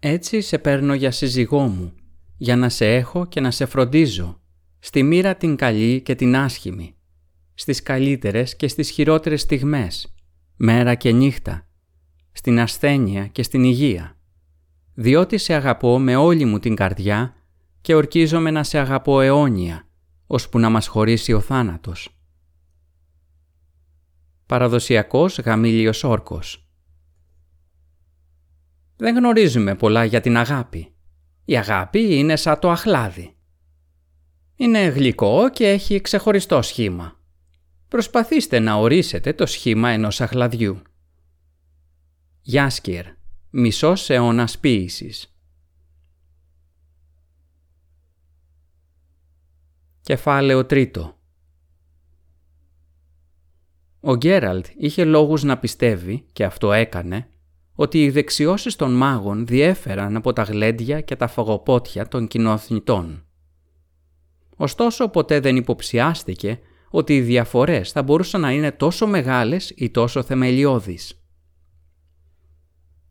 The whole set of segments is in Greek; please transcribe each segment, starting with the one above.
Έτσι σε παίρνω για σύζυγό μου, για να σε έχω και να σε φροντίζω, στη μοίρα την καλή και την άσχημη, στις καλύτερες και στις χειρότερες στιγμές, μέρα και νύχτα, στην ασθένεια και στην υγεία, διότι σε αγαπώ με όλη μου την καρδιά και ορκίζομαι να σε αγαπώ αιώνια, ώσπου να μας χωρίσει ο θάνατος. Παραδοσιακός γαμήλιος όρκος Δεν γνωρίζουμε πολλά για την αγάπη. Η αγάπη είναι σαν το αχλάδι. Είναι γλυκό και έχει ξεχωριστό σχήμα. Προσπαθήστε να ορίσετε το σχήμα ενός αχλαδιού. Γιάσκυρ, μισός αιώνας ποίησης. Κεφάλαιο τρίτο Ο Γκέραλτ είχε λόγους να πιστεύει, και αυτό έκανε, ότι οι δεξιώσεις των μάγων διέφεραν από τα γλέντια και τα φαγοπότια των κοινοθνητών. Ωστόσο ποτέ δεν υποψιάστηκε ότι οι διαφορές θα μπορούσαν να είναι τόσο μεγάλες ή τόσο θεμελιώδεις.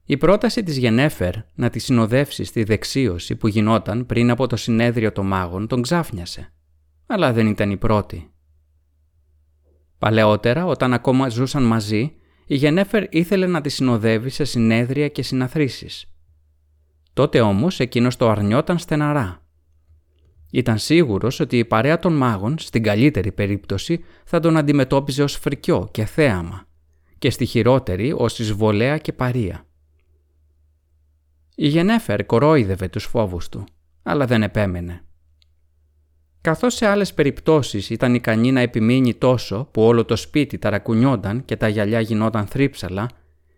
Η πρόταση της Γενέφερ να τη συνοδεύσει στη δεξίωση που γινόταν πριν από το συνέδριο των μάγων τον ξάφνιασε αλλά δεν ήταν η πρώτη. Παλαιότερα, όταν ακόμα ζούσαν μαζί, η Γενέφερ ήθελε να τη συνοδεύει σε συνέδρια και συναθρήσεις. Τότε όμως εκείνος το αρνιόταν στεναρά. Ήταν σίγουρος ότι η παρέα των μάγων, στην καλύτερη περίπτωση, θα τον αντιμετώπιζε ως φρικιό και θέαμα και στη χειρότερη ως εισβολέα και παρία. Η Γενέφερ κορόιδευε τους φόβους του, αλλά δεν επέμενε. Καθώς σε άλλες περιπτώσεις ήταν ικανή να επιμείνει τόσο που όλο το σπίτι ταρακουνιόταν και τα γυαλιά γινόταν θρύψαλα,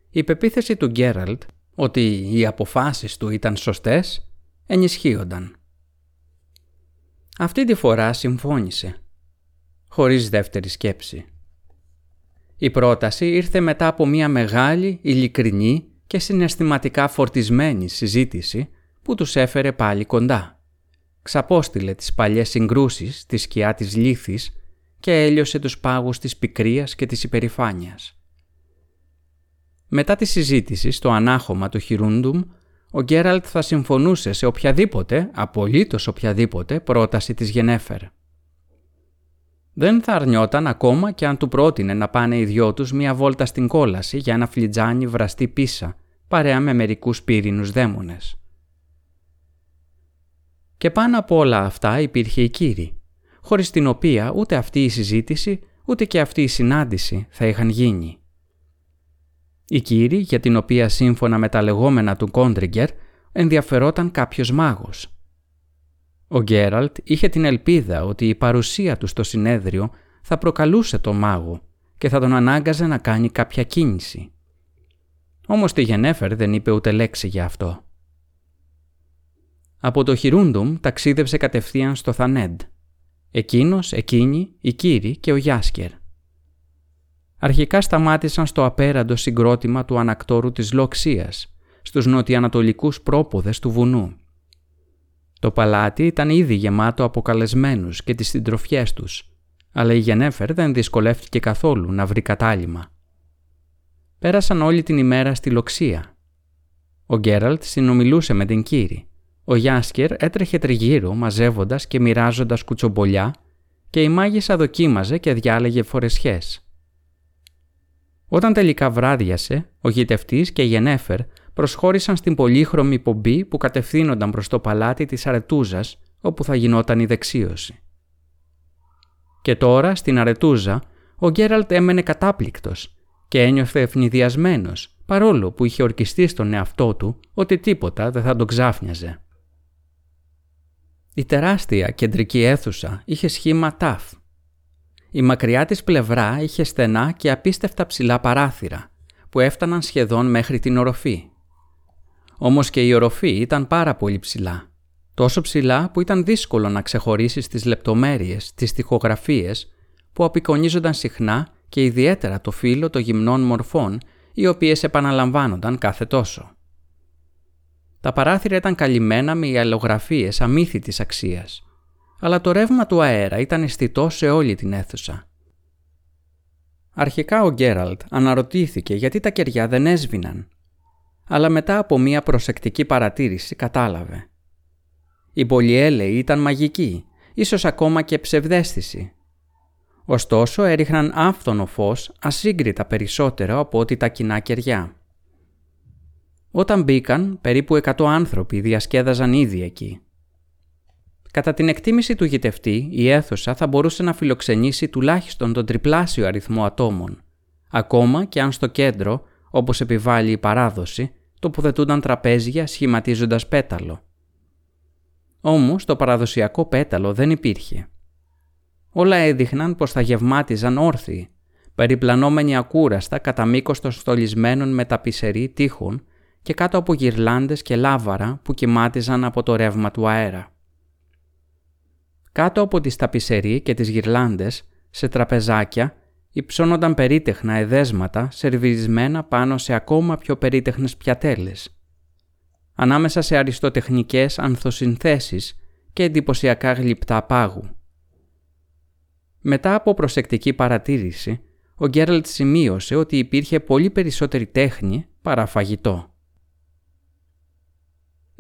η πεποίθηση του Γκέραλτ ότι οι αποφάσεις του ήταν σωστές ενισχύονταν. Αυτή τη φορά συμφώνησε, χωρίς δεύτερη σκέψη. Η πρόταση ήρθε μετά από μια μεγάλη, ειλικρινή και συναισθηματικά φορτισμένη συζήτηση που τους έφερε πάλι κοντά ξαπόστειλε τις παλιές συγκρούσεις στη σκιά της λύθης και έλειωσε τους πάγους της πικρίας και της υπερηφάνειας. Μετά τη συζήτηση στο ανάχωμα του Χιρούντουμ, ο Γκέραλτ θα συμφωνούσε σε οποιαδήποτε, απολύτως οποιαδήποτε, πρόταση της Γενέφερ. Δεν θα αρνιόταν ακόμα και αν του πρότεινε να πάνε οι δυο τους μία βόλτα στην κόλαση για ένα φλιτζάνι βραστή πίσα, παρέα με μερικούς πύρινους δαίμονες. Και πάνω από όλα αυτά υπήρχε η Κύρι, χωρίς την οποία ούτε αυτή η συζήτηση ούτε και αυτή η συνάντηση θα είχαν γίνει. Η Κύρι για την οποία σύμφωνα με τα λεγόμενα του Κόντριγκερ ενδιαφερόταν κάποιος μάγος. Ο Γκέραλτ είχε την ελπίδα ότι η παρουσία του στο συνέδριο θα προκαλούσε τον μάγο και θα τον ανάγκαζε να κάνει κάποια κίνηση. Όμως τη Γενέφερ δεν είπε ούτε λέξη για αυτό. Από το Χιρούντουμ ταξίδευσε κατευθείαν στο Θανέντ. Εκείνος, εκείνη, η Κύρι και ο Γιάσκερ. Αρχικά σταμάτησαν στο απέραντο συγκρότημα του ανακτόρου της Λοξίας, στους νοτιοανατολικούς πρόποδες του βουνού. Το παλάτι ήταν ήδη γεμάτο από καλεσμένους και τις συντροφιές τους, αλλά η Γενέφερ δεν δυσκολεύτηκε καθόλου να βρει κατάλημα. Πέρασαν όλη την ημέρα στη Λοξία. Ο Γκέραλτ συνομιλούσε με την Κύρι ο Γιάσκερ έτρεχε τριγύρω μαζεύοντας και μοιράζοντας κουτσομπολιά και η μάγισσα δοκίμαζε και διάλεγε φορεσιές. Όταν τελικά βράδιασε, ο γητευτής και η Γενέφερ προσχώρησαν στην πολύχρωμη πομπή που κατευθύνονταν προς το παλάτι της Αρετούζας, όπου θα γινόταν η δεξίωση. Και τώρα, στην Αρετούζα, ο Γκέραλτ έμενε κατάπληκτος και ένιωθε ευνηδιασμένος, παρόλο που είχε ορκιστεί στον εαυτό του ότι τίποτα δεν θα τον ξάφνιαζε. Η τεράστια κεντρική αίθουσα είχε σχήμα τάφ. Η μακριά της πλευρά είχε στενά και απίστευτα ψηλά παράθυρα, που έφταναν σχεδόν μέχρι την οροφή. Όμως και η οροφή ήταν πάρα πολύ ψηλά. Τόσο ψηλά που ήταν δύσκολο να ξεχωρίσεις τις λεπτομέρειες, τις τοιχογραφίες, που απεικονίζονταν συχνά και ιδιαίτερα το φύλλο των γυμνών μορφών, οι οποίες επαναλαμβάνονταν κάθε τόσο. Τα παράθυρα ήταν καλυμμένα με αλλογραφίες αμύθιτης αξίας, αλλά το ρεύμα του αέρα ήταν αισθητό σε όλη την αίθουσα. Αρχικά ο Γκέραλτ αναρωτήθηκε γιατί τα κεριά δεν έσβηναν. αλλά μετά από μία προσεκτική παρατήρηση κατάλαβε. Η πολυέλαιοι ήταν μαγική, ίσως ακόμα και ψευδέστηση. Ωστόσο έριχναν άφθονο φως ασύγκριτα περισσότερο από ό,τι τα κοινά κεριά. Όταν μπήκαν, περίπου 100 άνθρωποι διασκέδαζαν ήδη εκεί. Κατά την εκτίμηση του γητευτή, η αίθουσα θα μπορούσε να φιλοξενήσει τουλάχιστον τον τριπλάσιο αριθμό ατόμων, ακόμα και αν στο κέντρο, όπως επιβάλλει η παράδοση, τοποθετούνταν τραπέζια σχηματίζοντας πέταλο. Όμως το παραδοσιακό πέταλο δεν υπήρχε. Όλα έδειχναν πως θα γευμάτιζαν όρθιοι, περιπλανόμενοι ακούραστα κατά μήκος των στολισμένων με ταπισερή τείχων και κάτω από γυρλάντες και λάβαρα που κοιμάτιζαν από το ρεύμα του αέρα. Κάτω από τις ταπισερή και τις γυρλάντες, σε τραπεζάκια, υψώνονταν περίτεχνα εδέσματα σερβιρισμένα πάνω σε ακόμα πιο περίτεχνες πιατέλες. Ανάμεσα σε αριστοτεχνικές ανθοσυνθέσεις και εντυπωσιακά γλυπτά πάγου. Μετά από προσεκτική παρατήρηση, ο Γκέραλτ σημείωσε ότι υπήρχε πολύ περισσότερη τέχνη παρά φαγητό.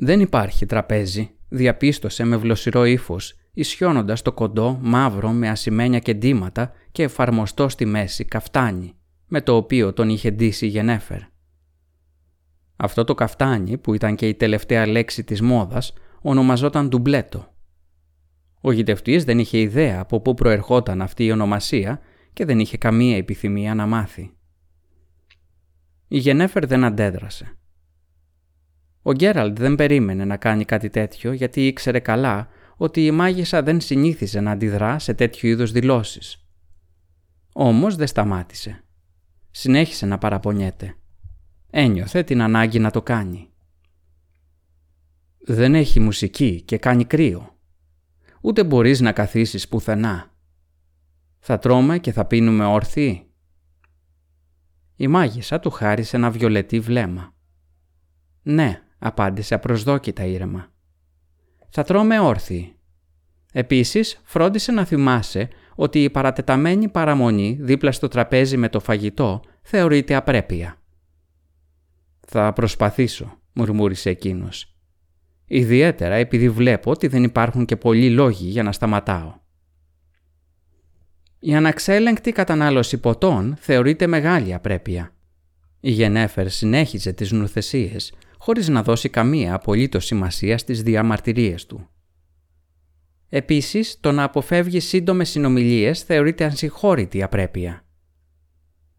«Δεν υπάρχει τραπέζι», διαπίστωσε με βλοσιρό ύφος, ισιώνοντας το κοντό, μαύρο με ασημένια και ντύματα και εφαρμοστό στη μέση καφτάνι, με το οποίο τον είχε ντύσει η Γενέφερ. Αυτό το καφτάνι, που ήταν και η τελευταία λέξη της μόδας, ονομαζόταν ντουμπλέτο. Ο γητευτής δεν είχε ιδέα από πού προερχόταν αυτή η ονομασία και δεν είχε καμία επιθυμία να μάθει. Η Γενέφερ δεν αντέδρασε. Ο Γκέραλντ δεν περίμενε να κάνει κάτι τέτοιο γιατί ήξερε καλά ότι η μάγισσα δεν συνήθιζε να αντιδρά σε τέτοιου είδους δηλώσεις. Όμως δεν σταμάτησε. Συνέχισε να παραπονιέται. Ένιωθε την ανάγκη να το κάνει. Δεν έχει μουσική και κάνει κρύο. Ούτε μπορείς να καθίσεις πουθενά. Θα τρώμε και θα πίνουμε όρθιοι. Η μάγισσα του χάρισε ένα βιολετή βλέμμα. «Ναι», απάντησε απροσδόκητα ήρεμα. «Θα τρώμε όρθιοι». Επίσης, φρόντισε να θυμάσαι ότι η παρατεταμένη παραμονή δίπλα στο τραπέζι με το φαγητό θεωρείται απρέπεια. «Θα προσπαθήσω», μουρμούρισε εκείνος. «Ιδιαίτερα επειδή βλέπω ότι δεν υπάρχουν και πολλοί λόγοι για να σταματάω». Η αναξέλεγκτη κατανάλωση ποτών θεωρείται μεγάλη απρέπεια. Η Γενέφερ συνέχιζε τις νουθεσίες χωρίς να δώσει καμία απολύτως σημασία στις διαμαρτυρίες του. Επίσης, το να αποφεύγει σύντομες συνομιλίες θεωρείται ανσυγχώρητη απρέπεια.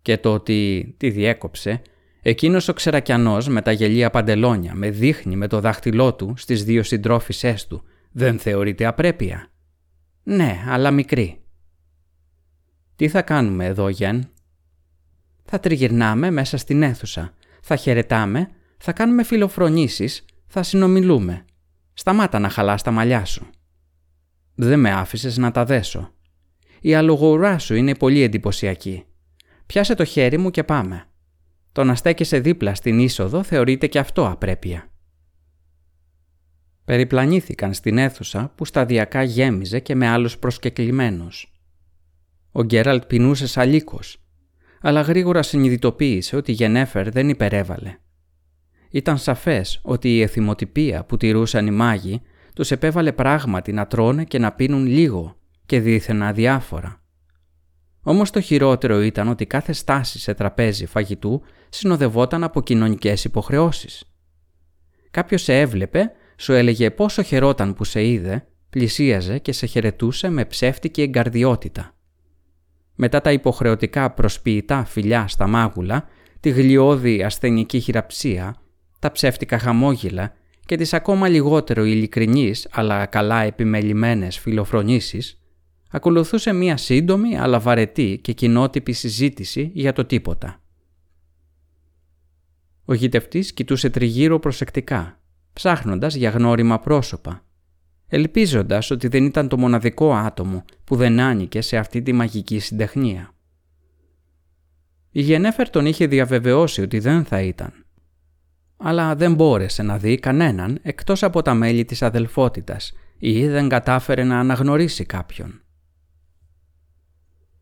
Και το ότι τη διέκοψε, εκείνος ο ξερακιανός με τα γελία παντελόνια με δείχνει με το δάχτυλό του στις δύο συντρόφισσές του, δεν θεωρείται απρέπεια. Ναι, αλλά μικρή. Τι θα κάνουμε εδώ, Γεν; Θα τριγυρνάμε μέσα στην αίθουσα, θα χαιρετάμε, θα κάνουμε φιλοφρονήσεις, θα συνομιλούμε. Σταμάτα να χαλάς τα μαλλιά σου. Δεν με άφησες να τα δέσω. Η αλογορά σου είναι πολύ εντυπωσιακή. Πιάσε το χέρι μου και πάμε. Το να στέκεσαι δίπλα στην είσοδο θεωρείται και αυτό απρέπεια. Περιπλανήθηκαν στην αίθουσα που σταδιακά γέμιζε και με άλλους προσκεκλημένους. Ο Γκέραλτ πεινούσε σαλίκος, αλλά γρήγορα συνειδητοποίησε ότι η Γενέφερ δεν υπερέβαλε. Ήταν σαφές ότι η εθιμοτυπία που τηρούσαν οι μάγοι τους επέβαλε πράγματι να τρώνε και να πίνουν λίγο και δίθεν αδιάφορα. Όμως το χειρότερο ήταν ότι κάθε στάση σε τραπέζι φαγητού συνοδευόταν από κοινωνικές υποχρεώσεις. Κάποιος σε έβλεπε, σου έλεγε πόσο χαιρόταν που σε είδε, πλησίαζε και σε χαιρετούσε με ψεύτικη εγκαρδιότητα. Μετά τα υποχρεωτικά προσποιητά φιλιά στα μάγουλα, τη γλιώδη ασθενική χειραψία, τα ψεύτικα χαμόγελα και τις ακόμα λιγότερο ειλικρινείς αλλά καλά επιμελημένες φιλοφρονήσεις, ακολουθούσε μία σύντομη αλλά βαρετή και κοινότυπη συζήτηση για το τίποτα. Ο γητευτής κοιτούσε τριγύρω προσεκτικά, ψάχνοντας για γνώριμα πρόσωπα, ελπίζοντας ότι δεν ήταν το μοναδικό άτομο που δεν άνοικε σε αυτή τη μαγική συντεχνία. Η Γενέφερ τον είχε διαβεβαιώσει ότι δεν θα ήταν αλλά δεν μπόρεσε να δει κανέναν εκτός από τα μέλη της αδελφότητας ή δεν κατάφερε να αναγνωρίσει κάποιον.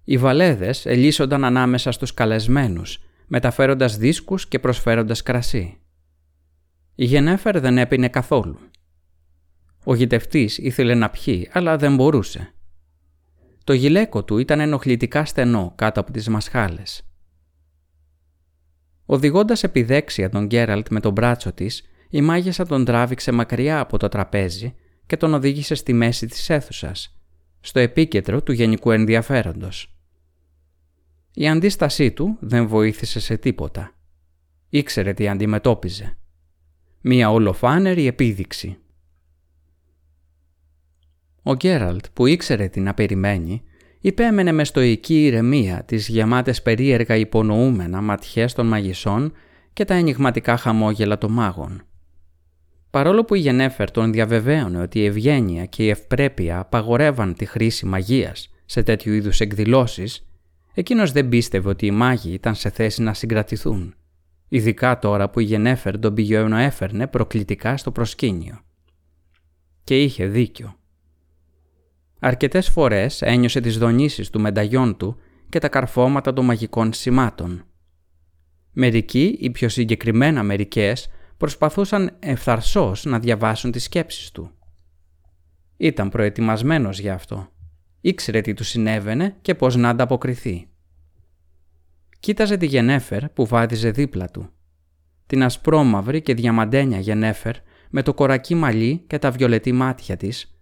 Οι βαλέδες ελίσσονταν ανάμεσα στους καλεσμένους, μεταφέροντας δίσκους και προσφέροντας κρασί. Η Γενέφερ δεν έπινε καθόλου. Ο γητευτής ήθελε να πιει, αλλά δεν μπορούσε. Το γυλαίκο του ήταν ενοχλητικά στενό κάτω από τις μασχάλες. Οδηγώντας επιδέξια τον Γκέραλτ με τον μπράτσο της, η μάγισσα τον τράβηξε μακριά από το τραπέζι και τον οδήγησε στη μέση της αίθουσας, στο επίκεντρο του γενικού ενδιαφέροντος. Η αντίστασή του δεν βοήθησε σε τίποτα. Ήξερε τι αντιμετώπιζε. Μία ολοφάνερη επίδειξη. Ο Γκέραλτ που ήξερε τι να περιμένει, υπέμενε μες στοική ηρεμία τις γεμάτες περίεργα υπονοούμενα ματιές των μαγισσών και τα ενηγματικά χαμόγελα των μάγων. Παρόλο που η Γενέφερ τον διαβεβαίωνε ότι η ευγένεια και η ευπρέπεια απαγορεύαν τη χρήση μαγείας σε τέτοιου είδους εκδηλώσεις, εκείνος δεν πίστευε ότι οι μάγοι ήταν σε θέση να συγκρατηθούν, ειδικά τώρα που η Γενέφερ τον πηγαίνω έφερνε προκλητικά στο προσκήνιο. Και είχε δίκιο. Αρκετές φορές ένιωσε τις δονήσεις του μενταγιών του και τα καρφώματα των μαγικών σημάτων. Μερικοί, ή πιο συγκεκριμένα μερικές, προσπαθούσαν ευθαρσώς να διαβάσουν τις σκέψεις του. Ήταν προετοιμασμένος για αυτό. Ήξερε τι του συνέβαινε και πώς να ανταποκριθεί. Κοίταζε τη Γενέφερ που βάδιζε δίπλα του. Την ασπρόμαυρη και διαμαντένια Γενέφερ με το κορακί μαλλί και τα βιολετή μάτια της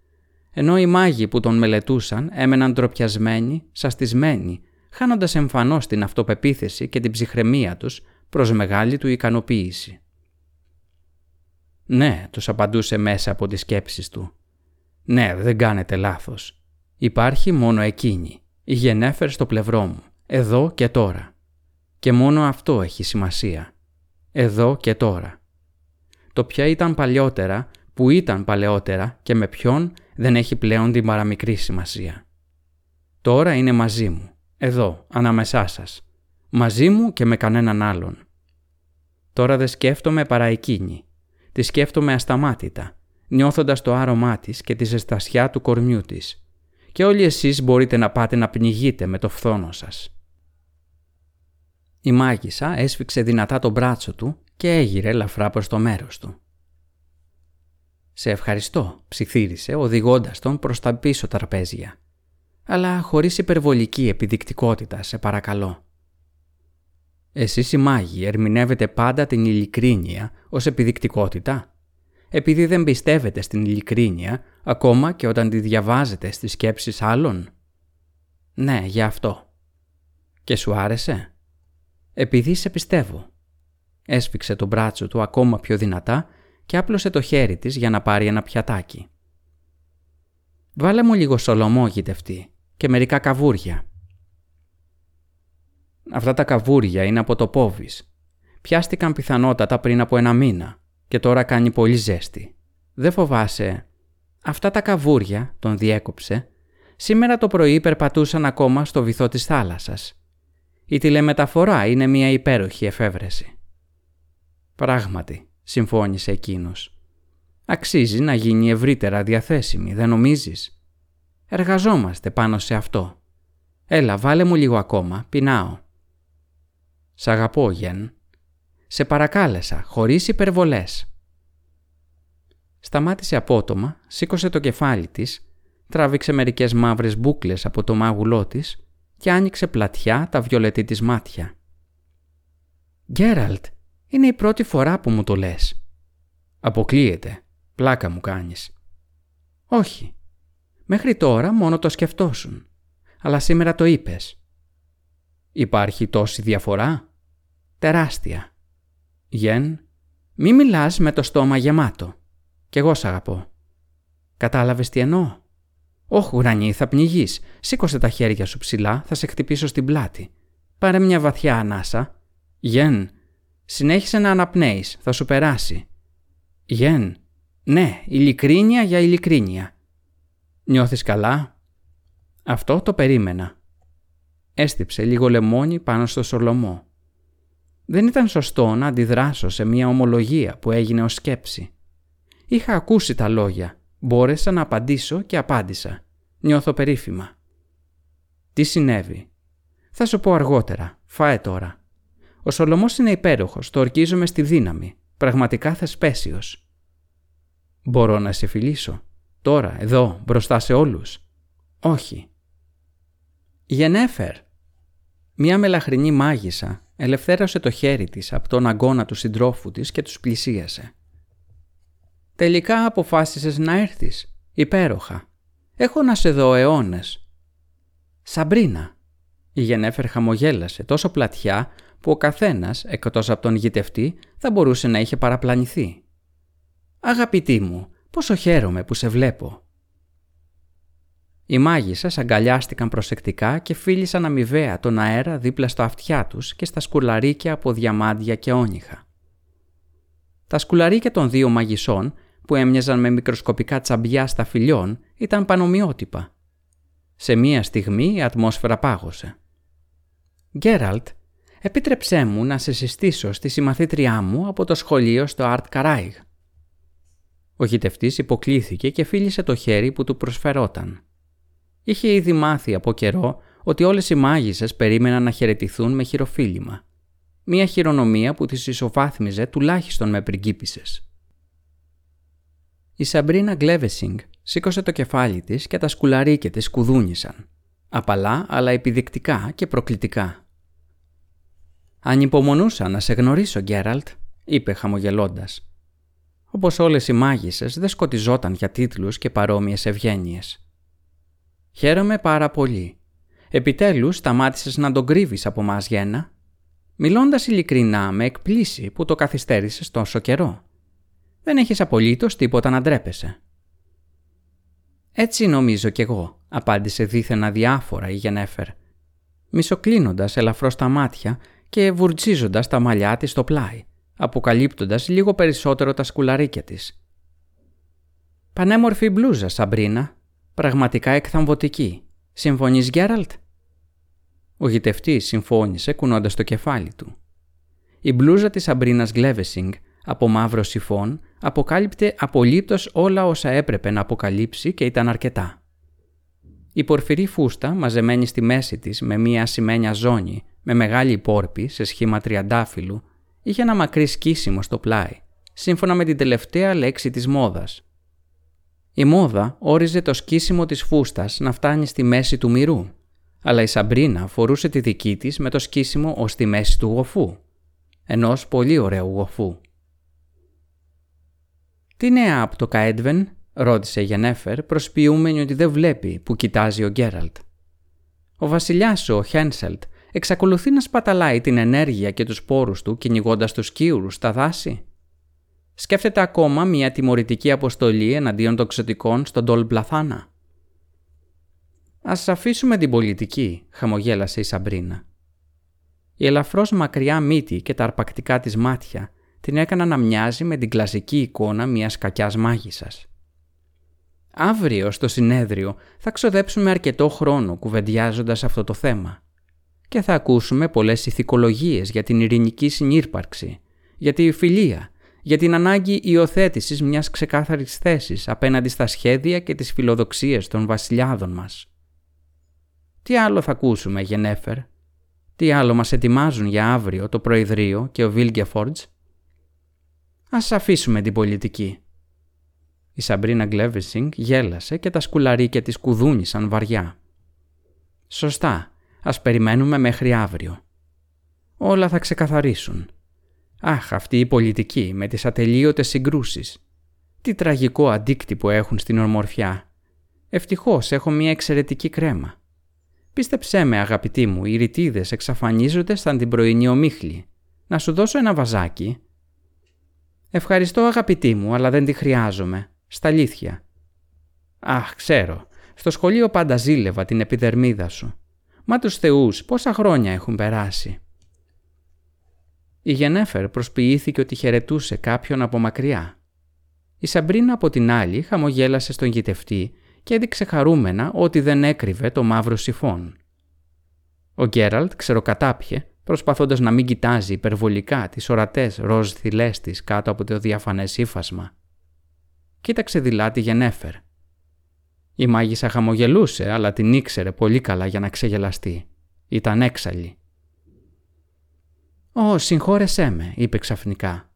ενώ οι μάγοι που τον μελετούσαν έμεναν ντροπιασμένοι, σαστισμένοι, χάνοντας εμφανώς την αυτοπεποίθηση και την ψυχραιμία τους προς μεγάλη του ικανοποίηση. «Ναι», τους απαντούσε μέσα από τις σκέψεις του. «Ναι, δεν κάνετε λάθος. Υπάρχει μόνο εκείνη, η Γενέφερ στο πλευρό μου, εδώ και τώρα. Και μόνο αυτό έχει σημασία. Εδώ και τώρα. Το ποια ήταν παλιότερα, που ήταν παλαιότερα και με ποιον δεν έχει πλέον την παραμικρή σημασία. Τώρα είναι μαζί μου, εδώ, ανάμεσά σας. Μαζί μου και με κανέναν άλλον. Τώρα δεν σκέφτομαι παρά εκείνη. Τη σκέφτομαι ασταμάτητα, νιώθοντας το άρωμά της και τη ζεστασιά του κορμιού της. Και όλοι εσείς μπορείτε να πάτε να πνιγείτε με το φθόνο σας. Η μάγισσα έσφιξε δυνατά το μπράτσο του και έγειρε ελαφρά προς το μέρος του. «Σε ευχαριστώ», ψιθύρισε, οδηγώντας τον προς τα πίσω τραπέζια. «Αλλά χωρίς υπερβολική επιδεικτικότητα, σε παρακαλώ». «Εσείς οι μάγοι ερμηνεύετε πάντα την ειλικρίνεια ως επιδεικτικότητα» επειδή δεν πιστεύετε στην ειλικρίνεια ακόμα και όταν τη διαβάζετε στις σκέψεις άλλων. Ναι, για αυτό. Και σου άρεσε; Επειδή σε πιστεύω. Έσφιξε το μπράτσο του ακόμα πιο δυνατά και άπλωσε το χέρι της για να πάρει ένα πιατάκι. «Βάλε μου λίγο σολομό, γητευτή, και μερικά καβούρια». «Αυτά τα καβούρια είναι από το πόβις. Πιάστηκαν πιθανότατα πριν από ένα μήνα και τώρα κάνει πολύ ζέστη. Δεν φοβάσαι...» «Αυτά τα καβούρια», τον διέκοψε, «σήμερα το πρωί περπατούσαν ακόμα στο βυθό της θάλασσας. Η τηλεμεταφορά είναι μια υπέροχη εφεύρεση». «Πράγματι», συμφώνησε εκείνος. Αξίζει να γίνει ευρύτερα διαθέσιμη, δεν νομίζεις; Εργαζόμαστε πάνω σε αυτό. Έλα, βάλε μου λίγο ακόμα, πεινάω. Σ' αγαπώ, Γεν. Σε παρακάλεσα, χωρίς υπερβολές. Σταμάτησε απότομα, σήκωσε το κεφάλι της, τράβηξε μερικές μαύρες μπούκλες από το μάγουλό της και άνοιξε πλατιά τα βιολετή της μάτια. «Γκέραλτ, είναι η πρώτη φορά που μου το λες. Αποκλείεται. Πλάκα μου κάνεις. Όχι. Μέχρι τώρα μόνο το σκεφτόσουν. Αλλά σήμερα το είπες. Υπάρχει τόση διαφορά; Τεράστια. Γεν, μη μιλάς με το στόμα γεμάτο. Κι εγώ σ' αγαπώ. Κατάλαβες τι εννοώ; Όχι, ουρανή, θα πνιγείς. Σήκωσε τα χέρια σου ψηλά, θα σε χτυπήσω στην πλάτη. Πάρε μια βαθιά ανάσα. Γεν, Συνέχισε να αναπνέεις, θα σου περάσει. Γεν. Ναι, ειλικρίνεια για ειλικρίνεια. Νιώθεις καλά; Αυτό το περίμενα. Έστυψε λίγο λεμόνι πάνω στο σολομό. Δεν ήταν σωστό να αντιδράσω σε μια ομολογία που έγινε ως σκέψη. Είχα ακούσει τα λόγια. Μπόρεσα να απαντήσω και απάντησα. Νιώθω περίφημα. Τι συνέβη; Θα σου πω αργότερα. Φάε τώρα. Ο Σολομός είναι υπέροχος, το ορκίζομαι στη δύναμη. Πραγματικά θεσπέσιος. «Μπορώ να σε φιλήσω. Τώρα, εδώ, μπροστά σε όλους». «Όχι». «Γενέφερ». Μια μελαχρινή μάγισσα ελευθέρωσε το χέρι της από τον αγώνα του συντρόφου της και τους πλησίασε. «Τελικά αποφάσισες να έρθεις. Υπέροχα. Έχω να σε δω αιώνες». «Σαμπρίνα». Η Γενέφερ χαμογέλασε τόσο πλατιά που ο καθένας, εκτός από τον γητευτή, θα μπορούσε να είχε παραπλανηθεί. «Αγαπητή μου, πόσο χαίρομαι που σε βλέπω». Οι μάγισσες αγκαλιάστηκαν προσεκτικά και φίλησαν αμοιβαία τον αέρα δίπλα στο αυτιά τους και στα σκουλαρίκια από διαμάντια και όνυχα. Τα σκουλαρίκια των δύο μαγισσών, που έμοιαζαν με μικροσκοπικά τσαμπιά στα φιλιών, ήταν πανομοιότυπα. Σε μία στιγμή η ατμόσφαιρα πάγωσε. «Γκέραλτ, επίτρεψέ μου να σε συστήσω στη συμμαθήτριά μου από το σχολείο στο Art Καράιγ». Ο γητευτής υποκλήθηκε και φίλησε το χέρι που του προσφερόταν. Είχε ήδη μάθει από καιρό ότι όλες οι μάγισσες περίμεναν να χαιρετηθούν με χειροφίλημα. Μία χειρονομία που τις ισοβάθμιζε τουλάχιστον με πριγκίπισσες. Η Σαμπρίνα Γκλέβεσινγκ σήκωσε το κεφάλι της και τα σκουλαρίκια της κουδούνισαν. Απαλά αλλά επιδεικτικά και προκλητικά. «Ανυπομονούσα να σε γνωρίσω, Γκέραλτ», είπε χαμογελώντας. Όπως όλες οι μάγισσες δεν σκοτιζόταν για τίτλους και παρόμοιες ευγένειες. Χαίρομαι πάρα πολύ. Επιτέλους σταμάτησες να τον κρύβεις από μας Γένα. Μιλώντας ειλικρινά με εκπλήσει που το καθυστέρησες τόσο καιρό. Δεν έχεις απολύτως τίποτα να ντρέπεσαι. «Έτσι νομίζω κι εγώ», απάντησε δίθεν αδιάφορα η Γενέφερ, μισοκλίνοντας ελαφρώς τα μάτια και βουρτσίζοντας τα μαλλιά της στο πλάι, αποκαλύπτοντας λίγο περισσότερο τα σκουλαρίκια της. «Πανέμορφη μπλούζα, Σαμπρίνα», Πραγματικά εκθαμβωτική. Συμφωνείς, Γκέραλτ; Ο γητευτής συμφώνησε κουνώντας το κεφάλι του. Η μπλούζα της Αμπρίνας Γκλέβεσινγκ από μαύρο σιφόν αποκάλυπτε απολύτως όλα όσα έπρεπε να αποκαλύψει και ήταν αρκετά. Η πορφυρή φούστα μαζεμένη στη μέση της με μία ασημένια ζώνη με μεγάλη πόρπη σε σχήμα τριαντάφυλλου είχε ένα μακρύ σκίσιμο στο πλάι, σύμφωνα με την τελευταία λέξη της μόδας, η μόδα όριζε το σκίσιμο της φούστας να φτάνει στη μέση του μυρού, αλλά η Σαμπρίνα φορούσε τη δική της με το σκίσιμο ως τη μέση του γοφού, ενός πολύ ωραίου γοφού. «Τι νέα από το Καέντβεν» ρώτησε η Γενέφερ προσποιούμενη ότι δεν βλέπει που κοιτάζει ο Γκέραλτ. Ο βασιλιάς ο Χένσελτ εξακολουθεί να σπαταλάει την ενέργεια και τους πόρους του κυνηγώντας τους κύουρους στα δάση σκέφτεται ακόμα μια τιμωρητική αποστολή εναντίον των ξωτικών στον Τόλ Μπλαθάνα. «Ας αφήσουμε την πολιτική», χαμογέλασε η Σαμπρίνα. Η ελαφρώς μακριά μύτη και τα αρπακτικά της μάτια την έκανα να μοιάζει με την κλασική εικόνα μιας κακιάς μάγισσας. Αύριο στο συνέδριο θα ξοδέψουμε αρκετό χρόνο κουβεντιάζοντας αυτό το θέμα και θα ακούσουμε πολλές ηθικολογίες για την ειρηνική συνύπαρξη, για τη φιλία, για την ανάγκη υιοθέτησης μιας ξεκάθαρης θέσης απέναντι στα σχέδια και τις φιλοδοξίες των βασιλιάδων μας. Τι άλλο θα ακούσουμε, Γενέφερ; Τι άλλο μας ετοιμάζουν για αύριο το Προεδρείο και ο Βίλγκεφορντς; Ας αφήσουμε την πολιτική. Η Σαμπρίνα Γκλέβισινγκ γέλασε και τα σκουλαρίκια της κουδούνισαν βαριά. Σωστά, ας περιμένουμε μέχρι αύριο. Όλα θα ξεκαθαρίσουν. Αχ, αυτή η πολιτική με τις ατελείωτες συγκρούσεις. Τι τραγικό αντίκτυπο έχουν στην ορμορφιά. Ευτυχώς έχω μια εξαιρετική κρέμα. Πίστεψέ με αγαπητή μου, οι ρητίδες εξαφανίζονται σαν την πρωινή ομίχλη. Να σου δώσω ένα βαζάκι. Ευχαριστώ αγαπητή μου, αλλά δεν τη χρειάζομαι. Στα αλήθεια. Αχ, ξέρω. Στο σχολείο πάντα ζήλευα την επιδερμίδα σου. Μα τους θεούς πόσα χρόνια έχουν περάσει. Η Γενέφερ προσποιήθηκε ότι χαιρετούσε κάποιον από μακριά. Η Σαμπρίνα από την άλλη χαμογέλασε στον γητευτή και έδειξε χαρούμενα ότι δεν έκρυβε το μαύρο σιφόν. Ο Γκέραλτ ξεροκατάπιε, προσπαθώντας να μην κοιτάζει υπερβολικά τις ορατές ροζ θυλές της κάτω από το διαφανές ύφασμα. Κοίταξε δειλά τη Γενέφερ. Η μάγισσα χαμογελούσε, αλλά την ήξερε πολύ καλά για να ξεγελαστεί. Ήταν έξαλλη. «Ω, συγχώρεσέ με», είπε ξαφνικά.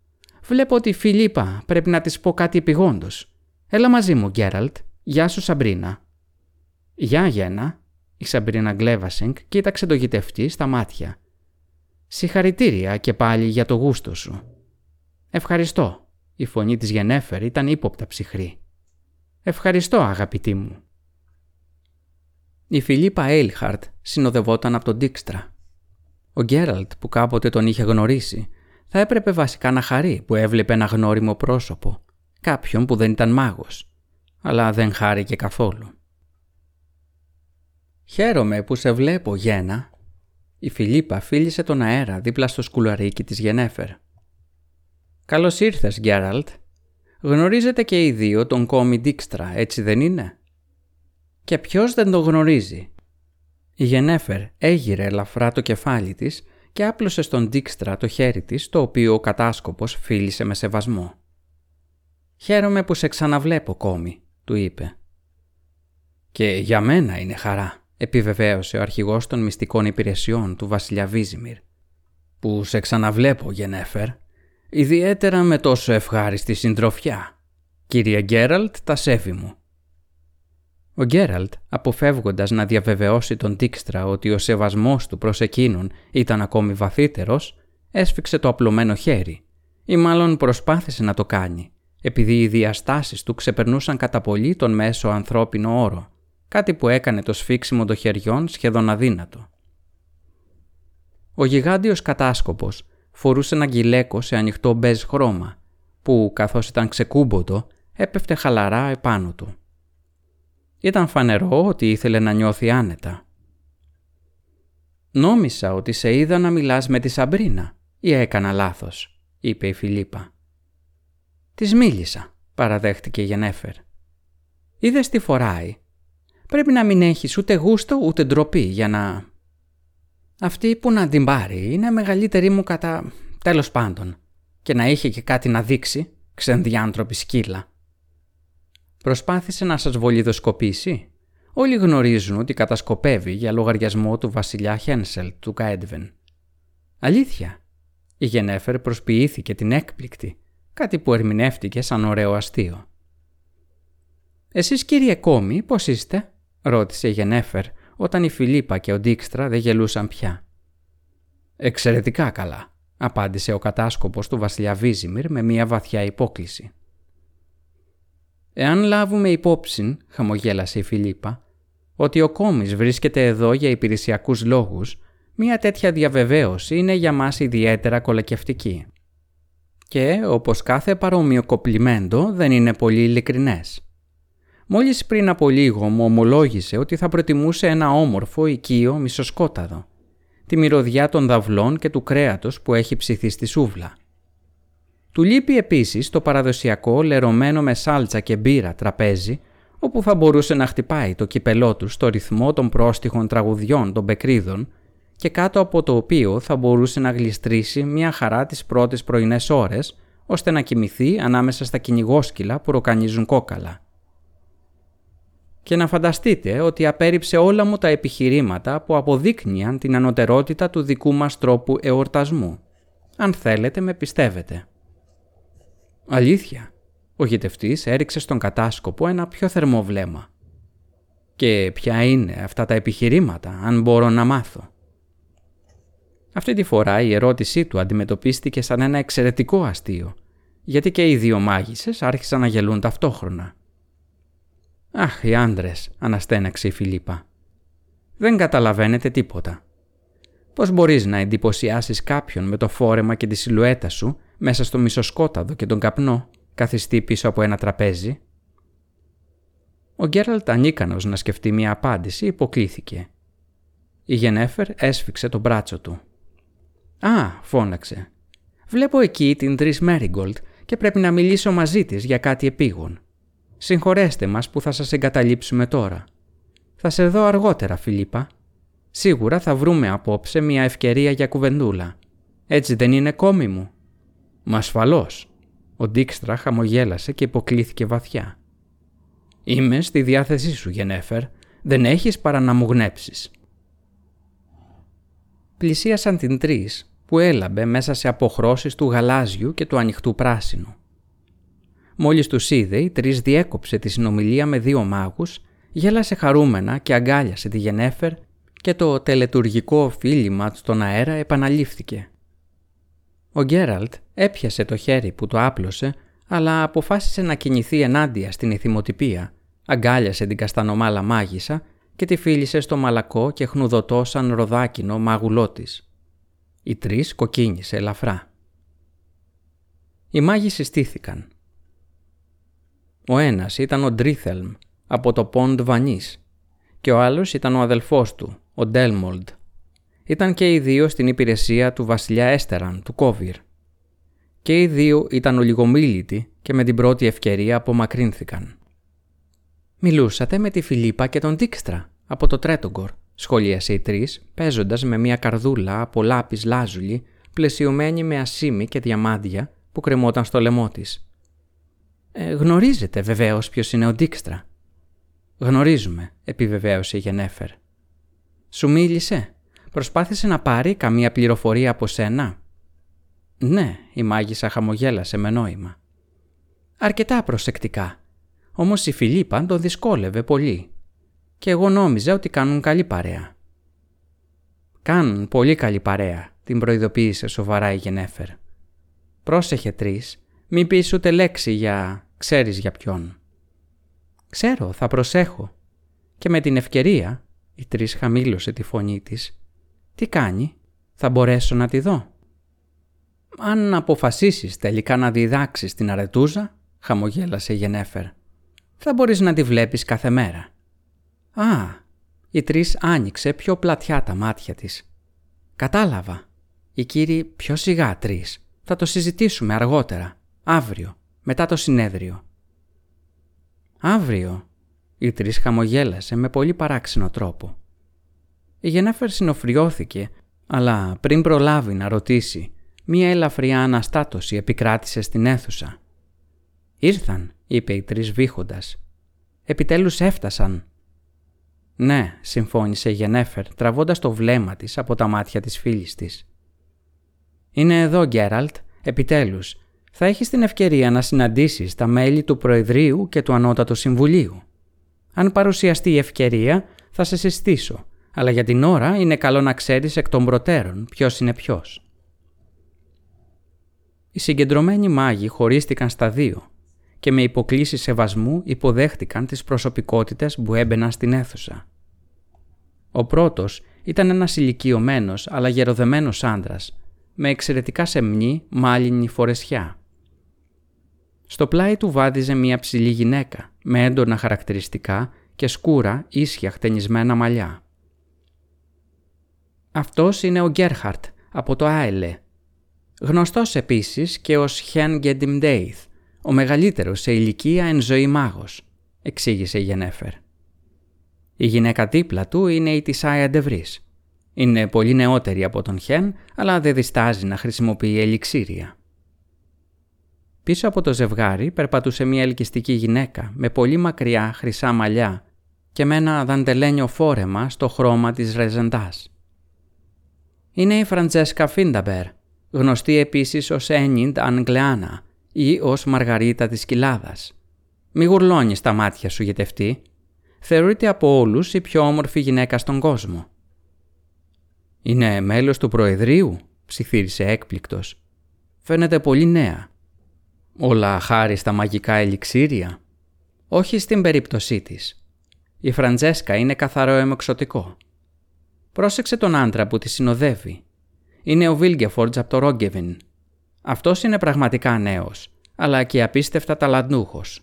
Βλέπω ότι η Φιλίπα πρέπει να της πω κάτι επιγόντως. Έλα μαζί μου, Γκέραλτ. Γεια σου, Σαμπρίνα. Γεια, Γένα. Η Σαμπρίνα Γκλέβασινγκ κοίταξε το γητευτή στα μάτια. Συγχαρητήρια και πάλι για το γούστο σου. Ευχαριστώ. Η φωνή της Γενέφερ ήταν ύποπτα ψυχρή. Ευχαριστώ, αγαπητή μου. Η Φιλίπα Έιλχαρτ συνοδευόταν από τον Ντίξτρα. Ο Γκέραλτ που κάποτε τον είχε γνωρίσει θα έπρεπε βασικά να χαρεί που έβλεπε ένα γνώριμο πρόσωπο, κάποιον που δεν ήταν μάγος, αλλά δεν χάρηκε καθόλου. «Χαίρομαι που σε βλέπω, Γένα», η Φιλίπα φίλησε τον αέρα δίπλα στο σκουλαρίκι της Γενέφερ. «Καλώς ήρθες, Γκέραλτ. Γνωρίζετε και οι δύο τον κόμι Ντίξτρα, έτσι δεν είναι» και ποιος δεν το γνωρίζει; Η Γενέφερ έγειρε ελαφρά το κεφάλι της και άπλωσε στον Ντίξτρα το χέρι της, το οποίο ο κατάσκοπος φίλησε με σεβασμό. «Χαίρομαι που σε ξαναβλέπω, κόμι», του είπε. «Και για μένα είναι χαρά», επιβεβαίωσε ο αρχηγός των μυστικών υπηρεσιών του βασιλιά Βίζιμιρ. «Που σε ξαναβλέπω, Γενέφερ, ιδιαίτερα με τόσο ευχάριστη συντροφιά. Κύριε Γκέραλτ, τα σέβη μου. Ο Γκέραλτ, αποφεύγοντας να διαβεβαιώσει τον Τίξτρα ότι ο σεβασμός του προς εκείνον ήταν ακόμη βαθύτερος, έσφιξε το απλωμένο χέρι, ή μάλλον προσπάθησε να το κάνει, επειδή οι διαστάσεις του ξεπερνούσαν κατά πολύ τον μέσο ανθρώπινο όρο, κάτι που έκανε το σφίξιμο των χεριών σχεδόν αδύνατο. Ο γιγάντιος κατάσκοπος φορούσε ένα γυλαίκο σε ανοιχτό μπέζ χρώμα, που καθώς ήταν ξεκούμποτο έπεφτε χαλαρά επάνω του. Ήταν φανερό ότι ήθελε να νιώθει άνετα. «Νόμισα ότι σε είδα να μιλάς με τη Σαμπρίνα ή έκανα λάθος», είπε η Φιλίπα. «Της μίλησα», παραδέχτηκε η Γενέφερ. «Είδες τι φοράει. Πρέπει να μην έχεις ούτε γούστο ούτε ντροπή για να...» «Αυτή που να την πάρει είναι μεγαλύτερη μου κατά... τέλος πάντων και να είχε και κάτι να δείξει, ξενδιάντροπη σκύλα. Προσπάθησε να σας βολιδοσκοπήσει; Όλοι γνωρίζουν ότι κατασκοπεύει για λογαριασμό του βασιλιά Χένσελ του Καέντβεν. Αλήθεια. Η Γενέφερ προσποιήθηκε την έκπληκτη, κάτι που ερμηνεύτηκε σαν ωραίο αστείο. «Εσείς κύριε Κόμη, πώς είστε» ρώτησε η Γενέφερ όταν η Φιλίπα και ο Ντίξτρα δεν γελούσαν πια. «Εξαιρετικά καλά», απάντησε ο κατάσκοπος του βασιλιά Βίζιμιρ με μια βαθιά υπόκληση. Εάν λάβουμε υπόψη, χαμογέλασε η Φιλίπα, ότι ο κόμις βρίσκεται εδώ για υπηρεσιακούς λόγους, μια τέτοια διαβεβαίωση είναι για μας ιδιαίτερα κολακευτική. Και, όπως κάθε παρόμοιο κοπλιμέντο, δεν είναι πολύ ειλικρινές. Μόλις πριν από λίγο μου ομολόγησε ότι θα προτιμούσε ένα όμορφο οικείο μισοσκόταδο, τη μυρωδιά των δαυλών και του κρέατος που έχει ψηθεί στη σούβλα. Του λείπει επίσης το παραδοσιακό λερωμένο με σάλτσα και μπύρα τραπέζι, όπου θα μπορούσε να χτυπάει το κυπελό του στο ρυθμό των πρόστιχων τραγουδιών των πεκρίδων και κάτω από το οποίο θα μπορούσε να γλιστρήσει μια χαρά τις πρώτες πρωινές ώρες, ώστε να κοιμηθεί ανάμεσα στα κυνηγόσκυλα που ροκανίζουν κόκαλα. Και να φανταστείτε ότι απέρριψε όλα μου τα επιχειρήματα που αποδείκνυαν την ανωτερότητα του δικού μας τρόπου εορτασμού. Αν θέλετε με πιστεύετε. Αλήθεια. Ο γητευτής έριξε στον κατάσκοπο ένα πιο θερμό βλέμμα. Και ποια είναι αυτά τα επιχειρήματα, αν μπορώ να μάθω; Αυτή τη φορά η ερώτησή του αντιμετωπίστηκε σαν ένα εξαιρετικό αστείο, γιατί και οι δύο μάγισσες άρχισαν να γελούν ταυτόχρονα. «Αχ, οι άντρες, αναστέναξε η Φιλίπα. «Δεν καταλαβαίνετε τίποτα. Πώς μπορείς να εντυπωσιάσεις κάποιον με το φόρεμα και τη σιλουέτα σου μέσα στο μισοσκόταδο και τον καπνό, καθιστεί πίσω από ένα τραπέζι; Ο Γκέραλτ ανίκανος να σκεφτεί μια απάντηση υποκλήθηκε. Η Γενέφερ έσφιξε το μπράτσο του. «Α», φώναξε. «Βλέπω εκεί την Τρεις Μέριγκολτ και πρέπει να μιλήσω μαζί της για κάτι επίγον. Συγχωρέστε μας που θα σας εγκαταλείψουμε τώρα. Θα σε δω αργότερα, Φιλίπα. Σίγουρα θα βρούμε απόψε μια ευκαιρία για κουβεντούλα. Έτσι δεν είναι κόμι μου». Μα ασφαλώς. Ο Ντίξτρα χαμογέλασε και υποκλήθηκε βαθιά. Είμαι στη διάθεσή σου, Γενέφερ. Δεν έχεις παρά να μου γνέψεις. Πλησίασαν την τρεις, που έλαμπε μέσα σε αποχρώσεις του γαλάζιου και του ανοιχτού πράσινου. Μόλις τους είδε, η τρεις διέκοψε τη συνομιλία με δύο μάγους, γέλασε χαρούμενα και αγκάλιασε τη Γενέφερ και το τελετουργικό φίλημα στον αέρα επαναλήφθηκε. Ο Γκέραλτ έπιασε το χέρι που το άπλωσε, αλλά αποφάσισε να κινηθεί ενάντια στην ηθιμοτυπία, αγκάλιασε την καστανομάλα μάγισσα και τη φίλησε στο μαλακό και χνουδωτό σαν ροδάκινο μάγουλό της. Οι τρεις κοκκίνησε ελαφρά. Οι μάγοι συστήθηκαν. Ο ένας ήταν ο Ντρίθελμ από το Πόντ Βανής και ο άλλος ήταν ο αδελφός του, ο Ντέλμολντ. Ήταν και οι δύο στην υπηρεσία του βασιλιά Έστεραν, του Κόβιρ. Και οι δύο ήταν ολιγομίλητοι και με την πρώτη ευκαιρία απομακρύνθηκαν. «Μιλούσατε με τη Φιλίπα και τον Τίξτρα από το Τρέτογκορ», σχολίασε οι τρεις, παίζοντας με μια καρδούλα από λάπης λάζουλη, πλαισιωμένη με ασίμι και διαμάντια που κρεμόταν στο λαιμό της. Ε, γνωρίζετε βεβαίως ποιος είναι ο Ντίξτρα. Γνωρίζουμε, επιβεβαίωσε η Γενέφερ. Σου μίλησε; Προσπάθησε να πάρει καμία πληροφορία από σένα; Ναι, η μάγισσα χαμογέλασε με νόημα. Αρκετά προσεκτικά. Όμως η Φιλίπα τον δυσκόλευε πολύ. Και εγώ νόμιζα ότι κάνουν καλή παρέα. Κάνουν πολύ καλή παρέα, την προειδοποίησε σοβαρά η Γενέφερ. Πρόσεχε τρεις, μην πεις ούτε λέξη για ξέρεις για ποιον. Ξέρω, θα προσέχω. Και με την ευκαιρία, η Τρεις χαμήλωσε τη φωνή της, τι κάνει, θα μπορέσω να τη δω. Αν αποφασίσεις τελικά να διδάξεις την αρετούζα, χαμογέλασε η Γενέφερ, θα μπορείς να τη βλέπεις κάθε μέρα. Α, η Τρεις άνοιξε πιο πλατιά τα μάτια της. Κατάλαβα. Η κύριοι πιο σιγά Τρεις. Θα το συζητήσουμε αργότερα, αύριο, μετά το συνέδριο. Αύριο, η Τρεις χαμογέλασε με πολύ παράξενο τρόπο. Η Γενέφερ συνοφριώθηκε, αλλά πριν προλάβει να ρωτήσει, μία ελαφριά αναστάτωση επικράτησε στην αίθουσα. «Ήρθαν», είπε η Τρεις βήχοντας. «Επιτέλους έφτασαν». «Ναι», συμφώνησε η Γενέφερ, τραβώντας το βλέμμα της από τα μάτια της φίλης της. «Είναι εδώ, Γκέραλτ, επιτέλους, θα έχεις την ευκαιρία να συναντήσεις τα μέλη του Προεδρείου και του Ανώτατου Συμβουλίου. Αν παρουσιαστεί η ευκαιρία, θα σε συστήσω, αλλά για την ώρα είναι καλό να ξέρεις εκ των προτέρων ποιος είναι ποιος. Οι συγκεντρωμένοι μάγοι χωρίστηκαν στα δύο και με υποκλήσει σεβασμού υποδέχτηκαν τις προσωπικότητες που έμπαιναν στην αίθουσα. Ο πρώτος ήταν ένας ηλικιωμένος αλλά γεροδεμένος άντρας, με εξαιρετικά σεμνή μάλινη φορεσιά. Στο πλάι του βάδιζε μια ψηλή γυναίκα με έντονα χαρακτηριστικά και σκούρα ίσια χτενισμένα μαλλιά. Αυτός είναι ο Γκέρχαρτ από το Άιλε. Γνωστός επίσης και ως Χεν Γκεντιμντέιθ, ο μεγαλύτερος σε ηλικία εν ζωή μάγος, εξήγησε η Γενέφερ. Η γυναίκα δίπλα του είναι η Τισάια Ντεβρίς. Είναι πολύ νεότερη από τον Χεν, αλλά δεν διστάζει να χρησιμοποιεί ελιξήρια. Πίσω από το ζευγάρι περπατούσε μια ελκυστική γυναίκα με πολύ μακριά χρυσά μαλλιά και με ένα δαντελένιο φόρεμα στο χρώμα της ρεζεντάς. Είναι η Φραντζέσκα Φίνταμπερ, γνωστή επίσης ως Ένιντ αν Γκλεάνα ή ως Μαργαρίτα της Κοιλάδας. Μη γουρλώνεις τα μάτια σου γητευτή. Θεωρείται από όλους η πιο όμορφη γυναίκα στον κόσμο. «Είναι μέλος του Προεδρείου», ψιθύρισε έκπληκτος. «Φαίνεται πολύ νέα. Όλα χάρη στα μαγικά ελιξήρια. Όχι στην περίπτωσή της. Η Φραντζέσκα είναι καθαρό αιμοξωτικό. Πρόσεξε τον άντρα που τη συνοδεύει. Είναι ο Βίλγκεφορτζ από το Ρόγκεβιν. Αυτός είναι πραγματικά νέος, αλλά και απίστευτα ταλαντούχος.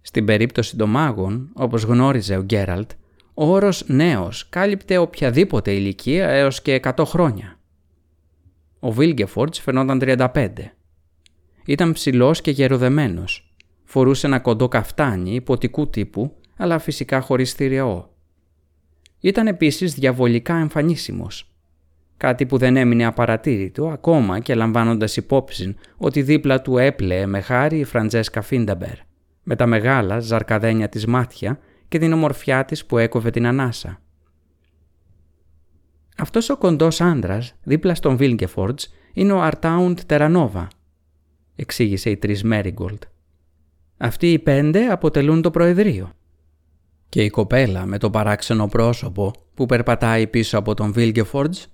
Στην περίπτωση των μάγων, όπως γνώριζε ο Γκέραλτ, ο όρος «νέος» κάλυπτε οποιαδήποτε ηλικία έως και 100 χρόνια. Ο Βίλγκεφορτς φαινόταν 35. Ήταν ψηλός και γεροδεμένος. Φορούσε ένα κοντό καφτάνι ιπποτικού τύπου, αλλά φυσικά χωρίς θυρεό. Ήταν επίσης διαβολικά εμφανίσιμος. Κάτι που δεν έμεινε απαρατήρητο ακόμα και λαμβάνοντας υπόψη ότι δίπλα του έπλεε με χάρη η Φραντζέσκα Φίνταμπερ, με τα μεγάλα ζαρκαδένια της μάτια και την ομορφιά της που έκοβε την ανάσα. Αυτός ο κοντός άντρας δίπλα στον Βίλγκεφορτς είναι ο Αρτάουντ Τερανόβα, εξήγησε η τρεις Μέριγκολτ. Αυτοί οι πέντε αποτελούν το Προεδρείο. Και η κοπέλα με το παράξενο πρόσωπο που περπατάει πίσω από τον Βίλγκεφορτς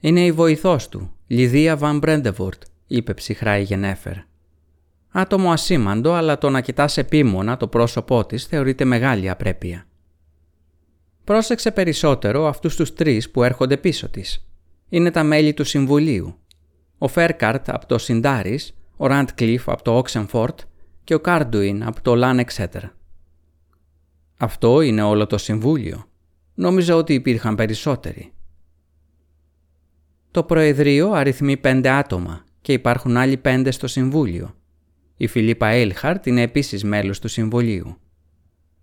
είναι η βοηθός του, Λιδία Βαν Μπρέντεβορτ, είπε ψυχρά η Γενέφερ. Άτομο ασήμαντο, αλλά το να κοιτάς επίμονα το πρόσωπό της θεωρείται μεγάλη απρέπεια. Πρόσεξε περισσότερο αυτούς τους τρεις που έρχονται πίσω της. Είναι τα μέλη του Συμβουλίου. Ο Φέρκαρτ από το Σιντάρις, ο Ραντ Κλειφ από το Όξενφόρτ και ο Κάρντουιν από το Λάν Εξέτερ. Αυτό είναι όλο το Συμβούλιο. Νόμιζα ότι υπήρχαν περισσότεροι. Το Προεδρείο αριθμεί πέντε άτομα και υπάρχουν άλλοι πέντε στο Συμβούλιο. Η Φιλίπα Έλχαρτ είναι επίσης μέλος του Συμβουλίου.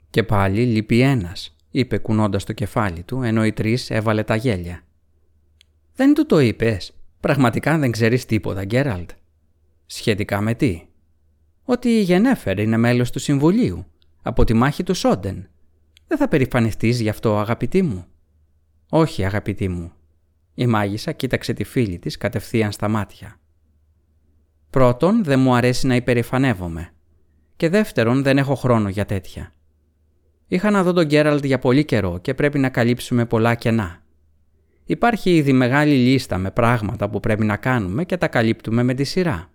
Και πάλι λείπει ένας, είπε κουνώντας το κεφάλι του, ενώ οι τρεις έβαλε τα γέλια. Δεν του το είπες. Πραγματικά δεν ξέρεις τίποτα, Γκέραλτ. Σχετικά με τι; Ότι η Γενέφερ είναι μέλος του Συμβουλίου, από τη μάχη του Σόντεν. Δεν θα περηφανιστείς γι' αυτό, αγαπητή μου. Όχι, αγαπητή μου. Η μάγισσα κοίταξε τη φίλη της κατευθείαν στα μάτια. Πρώτον, δεν μου αρέσει να υπερηφανεύομαι. Και δεύτερον, δεν έχω χρόνο για τέτοια. Είχα να δω τον Γκέραλτ για πολύ καιρό και πρέπει να καλύψουμε πολλά κενά. Υπάρχει ήδη μεγάλη λίστα με πράγματα που πρέπει να κάνουμε και τα καλύπτουμε με τη σειρά.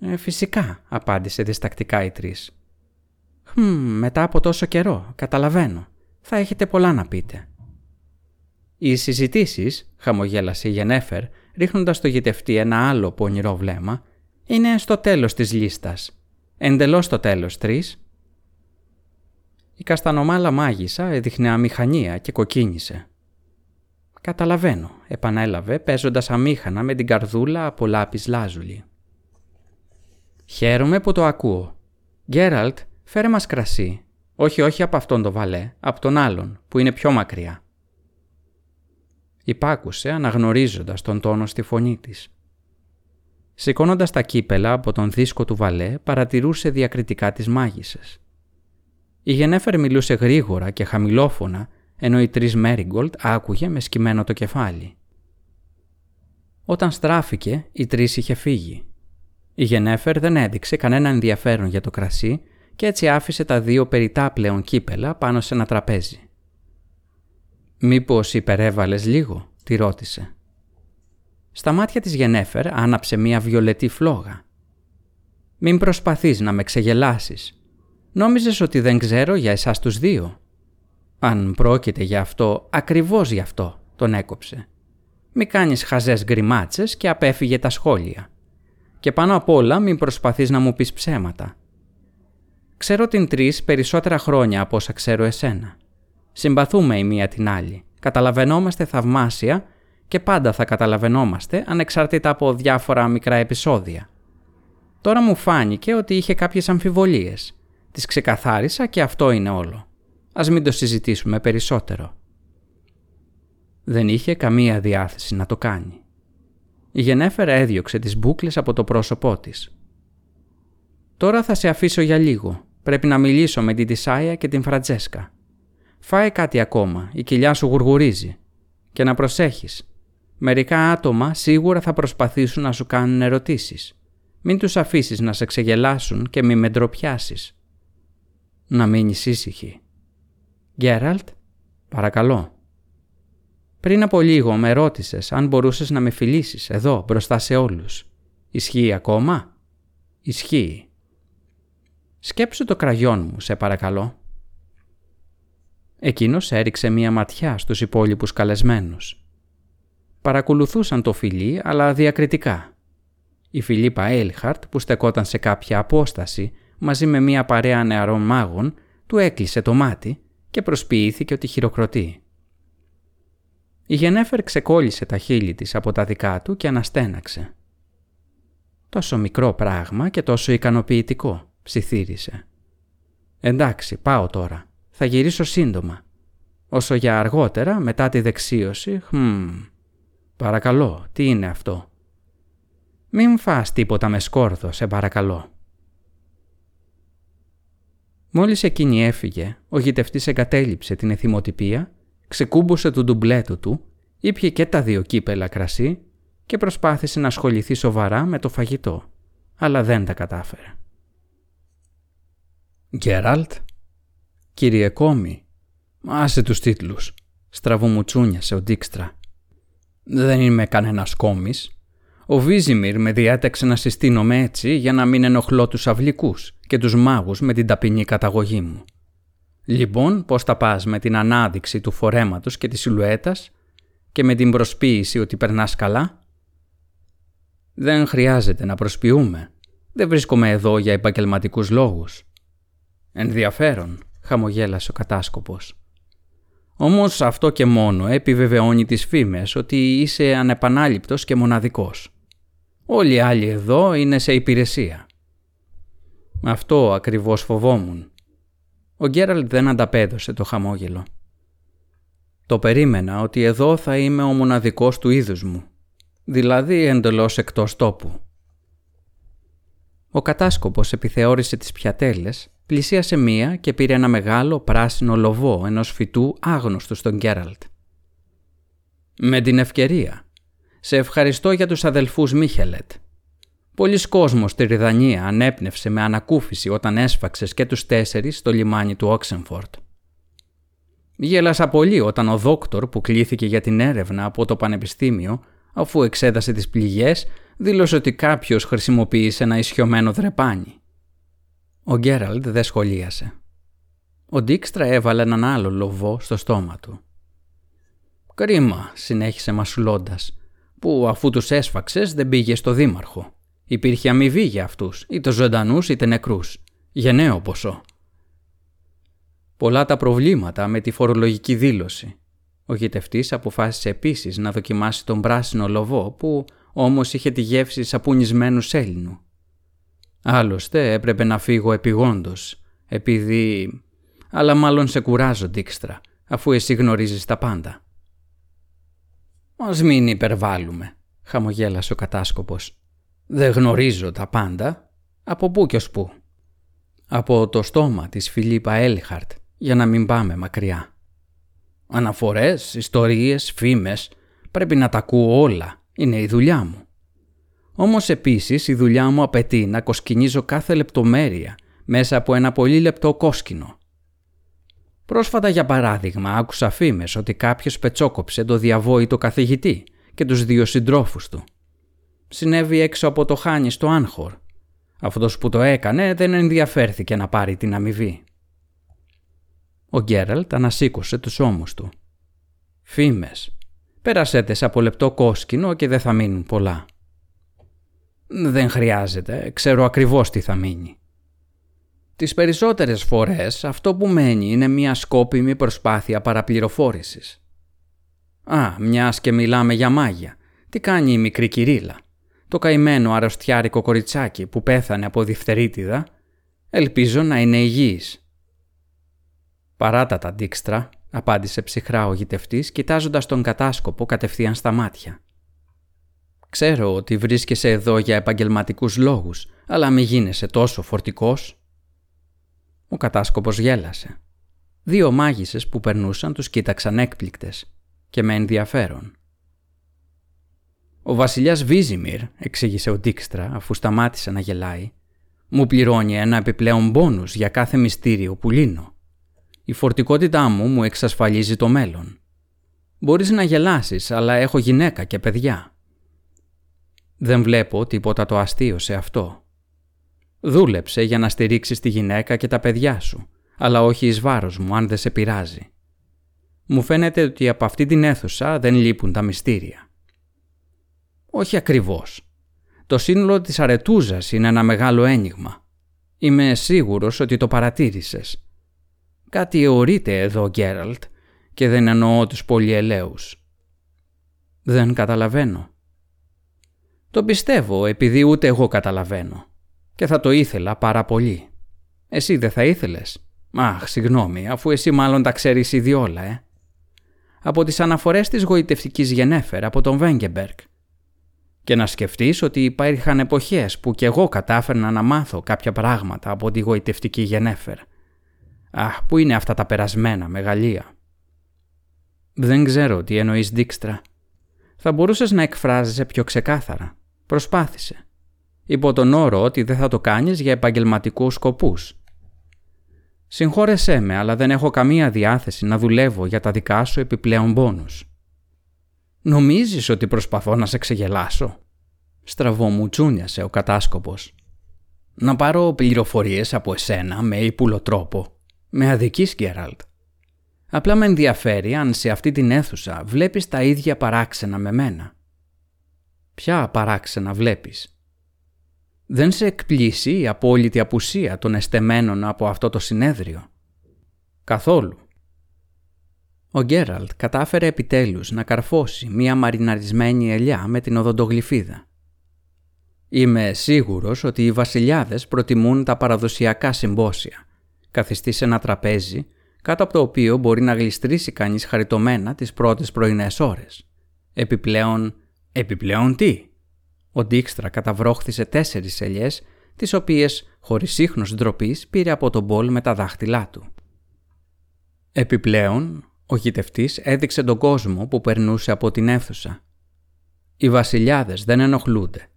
Ε, φυσικά, απάντησε διστακτικά η τρεις. Χμ, μετά από τόσο καιρό, καταλαβαίνω. Θα έχετε πολλά να πείτε. Οι συζητήσεις, χαμογέλασε η Γενέφερ, ρίχνοντας στο γητευτή ένα άλλο πονηρό βλέμμα, είναι στο τέλος της λίστας. Εντελώς στο τέλος, τρεις. Η καστανομάλα μάγισσα έδειχνε αμηχανία και κοκκίνησε. «Καταλαβαίνω», επανέλαβε παίζοντας αμήχανα με την καρδούλα από λάπης λάζουλη. «Χαίρομαι που το ακούω. Γκέραλτ, φέρε μας κρασί. Όχι, όχι από αυτόν τον βαλέ, από τον άλλον, που είναι πιο μακριά». Υπάκουσε αναγνωρίζοντας τον τόνο στη φωνή της. Σηκώνοντας τα κύπελα από τον δίσκο του βαλέ, παρατηρούσε διακριτικά τις μάγισσες. Η Γενέφερ μιλούσε γρήγορα και χαμηλόφωνα, ενώ η Τρεις Μέριγκολτ άκουγε με σκυμμένο το κεφάλι. Όταν στράφηκε, η Τρεις είχε φύγει. Η Γενέφερ δεν έδειξε κανένα ενδιαφέρον για το κρασί και έτσι άφησε τα δύο περιτά πλέον κύπελα πάνω σε ένα τραπέζι. «Μήπως υπερέβαλες λίγο» τη ρώτησε. Στα μάτια της Γενέφερ άναψε μία βιολετή φλόγα. «Μην προσπαθείς να με ξεγελάσεις», Νόμιζες ότι δεν ξέρω για εσάς τους δύο. Αν πρόκειται για αυτό, ακριβώς γι' αυτό, τον έκοψε. Μη κάνεις χαζές γκριμάτσες και απέφυγε τα σχόλια. Και πάνω απ' όλα μην προσπαθείς να μου πεις ψέματα. Ξέρω την τρεις περισσότερα χρόνια από όσα ξέρω εσένα. Συμπαθούμε η μία την άλλη. Καταλαβαίνόμαστε θαυμάσια και πάντα θα καταλαβαίνόμαστε ανεξάρτητα από διάφορα μικρά επεισόδια. Τώρα μου φάνηκε ότι είχε κάποιες αμφιβολίες Τις ξεκαθάρισα και αυτό είναι όλο. Ας μην το συζητήσουμε περισσότερο. Δεν είχε καμία διάθεση να το κάνει. Η Γενέφερα έδιωξε τις μπούκλες από το πρόσωπό της. «Τώρα θα σε αφήσω για λίγο. Πρέπει να μιλήσω με την Τισάια και την Φραντζέσκα. Φάε κάτι ακόμα, η κοιλιά σου γουργουρίζει. Και να προσέχεις. Μερικά άτομα σίγουρα θα προσπαθήσουν να σου κάνουν ερωτήσεις. Μην τους αφήσεις να σε ξεγελάσουν και μη με ντροπιάσεις να μείνεις ήσυχη. Γκέραλτ, παρακαλώ. Πριν από λίγο με ρώτησες αν μπορούσες να με φιλήσεις εδώ μπροστά σε όλους. Ισχύει ακόμα; Ισχύει. Σκέψου το κραγιόν μου, σε παρακαλώ. Εκείνος έριξε μία ματιά στους υπόλοιπους καλεσμένους. Παρακολουθούσαν το φιλί, αλλά διακριτικά. Η Φιλίπα Έλχαρτ, που στεκόταν σε κάποια απόσταση, μαζί με μία παρέα νεαρών μάγων, του έκλεισε το μάτι και προσποιήθηκε ότι χειροκροτεί. Η Γενέφερ ξεκόλλησε τα χείλη της από τα δικά του και αναστέναξε. «Τόσο μικρό πράγμα και τόσο ικανοποιητικό», ψιθύρισε. «Εντάξει, πάω τώρα. Θα γυρίσω σύντομα. Όσο για αργότερα, μετά τη δεξίωση, χμ... Παρακαλώ, τι είναι αυτό». «Μην φας τίποτα με σκόρδο, σε παρακαλώ», Μόλις εκείνη έφυγε, ο γητευτής εγκατέλειψε την εθιμοτυπία, ξεκούμπωσε του ντουμπλέτου του, ήπια και τα δύο κύπελα κρασί και προσπάθησε να ασχοληθεί σοβαρά με το φαγητό, αλλά δεν τα κατάφερε. «Γκέραλτ» «Κύριε Κόμι», «Άσε τους τίτλους», στραβομουτσούνιασε ο Ντίξτρα. «Δεν είμαι κανένας κόμις. Ο Βίζιμιρ με διάταξε να συστήνομαι έτσι για να μην ενοχλώ τους αυλικούς και τους μάγους με την ταπεινή καταγωγή μου. Λοιπόν, πώς θα πας με την ανάδειξη του φορέματος και της σιλουέτας και με την προσποίηση ότι περνάς καλά; Δεν χρειάζεται να προσποιούμε. Δεν βρίσκομαι εδώ για επαγγελματικούς λόγους. Ενδιαφέρον, χαμογέλασε ο κατάσκοπος. Όμως αυτό και μόνο επιβεβαιώνει τις φήμες ότι είσαι ανεπανάληπτος και μοναδικός. Όλοι οι άλλοι εδώ είναι σε υπηρεσία. Αυτό ακριβώς φοβόμουν. Ο Γκέραλτ δεν ανταπέδωσε το χαμόγελο. Το περίμενα ότι εδώ θα είμαι ο μοναδικός του είδους μου, δηλαδή εντελώς εκτός τόπου. Ο κατάσκοπος επιθεώρησε τις πιατέλες, πλησίασε μία και πήρε ένα μεγάλο πράσινο λοβό ενός φυτού άγνωστου στον Γκέραλτ. «Με την ευκαιρία. Σε ευχαριστώ για τους αδελφούς Μίχελετ», Πολλοί κόσμος στη Ριδανία ανέπνευσε με ανακούφιση όταν έσφαξες και τους τέσσερις στο λιμάνι του Όξενφορτ. Γέλασα πολύ όταν ο δόκτωρ που κλήθηκε για την έρευνα από το πανεπιστήμιο, αφού εξέτασε τις πληγές, δήλωσε ότι κάποιος χρησιμοποίησε ένα ισιωμένο δρεπάνι. Ο Γκέραλντ δεν σχολίασε. Ο Ντίξτρα έβαλε έναν άλλο λοβό στο στόμα του. «Κρίμα», συνέχισε μασουλώντας, «που αφού τους έσφαξες δεν πήγε στο δήμαρχο». Υπήρχε αμοιβή για αυτούς, είτε ζωντανούς είτε νεκρούς. Γενναίο ποσό. Πολλά τα προβλήματα με τη φορολογική δήλωση. Ο γητευτής αποφάσισε επίσης να δοκιμάσει τον πράσινο λοβό που όμως είχε τη γεύση σαπουνισμένου σέλινου. Άλλωστε έπρεπε να φύγω επιγόντως, επειδή... Αλλά μάλλον σε κουράζω, Ντίξτρα, αφού εσύ γνωρίζεις τα πάντα. «Ας μην υπερβάλλουμε», χαμογέλασε ο κατάσκοπος. Δεν γνωρίζω τα πάντα. Από πού και ως πού. Από το στόμα της Φιλίπα Έλιχαρτ, για να μην πάμε μακριά. Αναφορές, ιστορίες, φήμες, πρέπει να τα ακούω όλα. Είναι η δουλειά μου. Όμως επίσης η δουλειά μου απαιτεί να κοσκινίζω κάθε λεπτομέρεια μέσα από ένα πολύ λεπτό κόσκινο. Πρόσφατα για παράδειγμα άκουσα φήμες ότι κάποιος πετσόκοψε το διαβόητο καθηγητή και τους δύο συντρόφους του συνέβη έξω από το χάνι στο Άνχορ. Αυτός που το έκανε δεν ενδιαφέρθηκε να πάρει την αμοιβή. Ο Γκέραλτ ανασήκωσε τους ώμους του. Φήμες. Πέρασέτες από λεπτό κόσκινο και δεν θα μείνουν πολλά. Δεν χρειάζεται, ξέρω ακριβώς τι θα μείνει. Τις περισσότερες φορές αυτό που μένει είναι μια σκόπιμη προσπάθεια παραπληροφόρησης. Α, μιας και μιλάμε για μάγια. Τι κάνει η μικρή κυρίλα; Το καημένο αρρωστιάρικο κοριτσάκι που πέθανε από διφθερίτιδα, ελπίζω να είναι υγιής. «Παράτα τα ντίξτρα», απάντησε ψυχρά ο γητευτής, κοιτάζοντας τον κατάσκοπο κατευθείαν στα μάτια. «Ξέρω ότι βρίσκεσαι εδώ για επαγγελματικούς λόγους, αλλά μη γίνεσαι τόσο φορτικός». Ο κατάσκοπος γέλασε. Δύο μάγισσες που περνούσαν τους κοίταξαν έκπληκτες και με ενδιαφέρον. Ο βασιλιάς Βίζιμιρ, εξήγησε ο Ντίξτρα αφού σταμάτησε να γελάει, μου πληρώνει ένα επιπλέον πόνου για κάθε μυστήριο που λύνω. Η φορτικότητά μου μου εξασφαλίζει το μέλλον. Μπορείς να γελάσεις, αλλά έχω γυναίκα και παιδιά. Δεν βλέπω τίποτα το αστείο σε αυτό. Δούλεψε για να στηρίξεις τη γυναίκα και τα παιδιά σου, αλλά όχι εις βάρος μου αν δεν σε πειράζει. Μου φαίνεται ότι από αυτή την αίθουσα δεν λείπουν τα μυστήρια. Όχι ακριβώς. Το σύνολο της αρετούζας είναι ένα μεγάλο ένιγμα. Είμαι σίγουρος ότι το παρατήρησες. Κάτι αιωρείται εδώ, Γκέραλτ, και δεν εννοώ τους πολυελαίους. Δεν καταλαβαίνω. Το πιστεύω επειδή ούτε εγώ καταλαβαίνω. Και θα το ήθελα πάρα πολύ. Εσύ δεν θα ήθελες; Αχ, συγγνώμη, αφού εσύ μάλλον τα ξέρεις ήδη όλα, ε. Από τις αναφορές της γοητευτικής Γενέφερ από τον Βέγκεμπεργκ και να σκεφτείς ότι υπήρχαν εποχές που κι εγώ κατάφερνα να μάθω κάποια πράγματα από τη γοητευτική γενέφερ. Αχ, πού είναι αυτά τα περασμένα μεγαλεία. Δεν ξέρω τι εννοείς Δίξτρα. Θα μπορούσες να εκφράζεσαι πιο ξεκάθαρα. Προσπάθησε. Υπό τον όρο ότι δεν θα το κάνεις για επαγγελματικούς σκοπούς. Συγχώρεσέ με, αλλά δεν έχω καμία διάθεση να δουλεύω για τα δικά σου επιπλέον πόνους. Νομίζεις ότι προσπαθώ να σε ξεγελάσω; Στραβομουτσούνιασε ο κατάσκοπος. Να πάρω πληροφορίες από εσένα με ύπουλο τρόπο. Με αδικής, Γκέραλτ. Απλά με ενδιαφέρει αν σε αυτή την αίθουσα βλέπεις τα ίδια παράξενα με μένα. Ποια παράξενα βλέπεις; Δεν σε εκπλήσει η απόλυτη απουσία των εστεμένων από αυτό το συνέδριο; Καθόλου. Ο Γκέραλτ κατάφερε επιτέλους να καρφώσει μία μαριναρισμένη ελιά με την οδοντογλυφίδα. Είμαι σίγουρος ότι οι βασιλιάδες προτιμούν τα παραδοσιακά συμπόσια, καθιστή σε ένα τραπέζι κάτω από το οποίο μπορεί να γλιστρήσει κανείς χαριτωμένα τις πρώτες πρωινές ώρες. Επιπλέον, επιπλέον τι; Ο Ντίξτρα καταβρόχθησε τέσσερις ελιές, τις οποίες, χωρίς ίχνος ντροπής, πήρε από τον μπολ με τα δάχτυλά του. Επιπλέον, ο γητευτής έδειξε τον κόσμο που περνούσε από την αίθουσα. Οι βασιλιάδες δεν ενοχλούνται.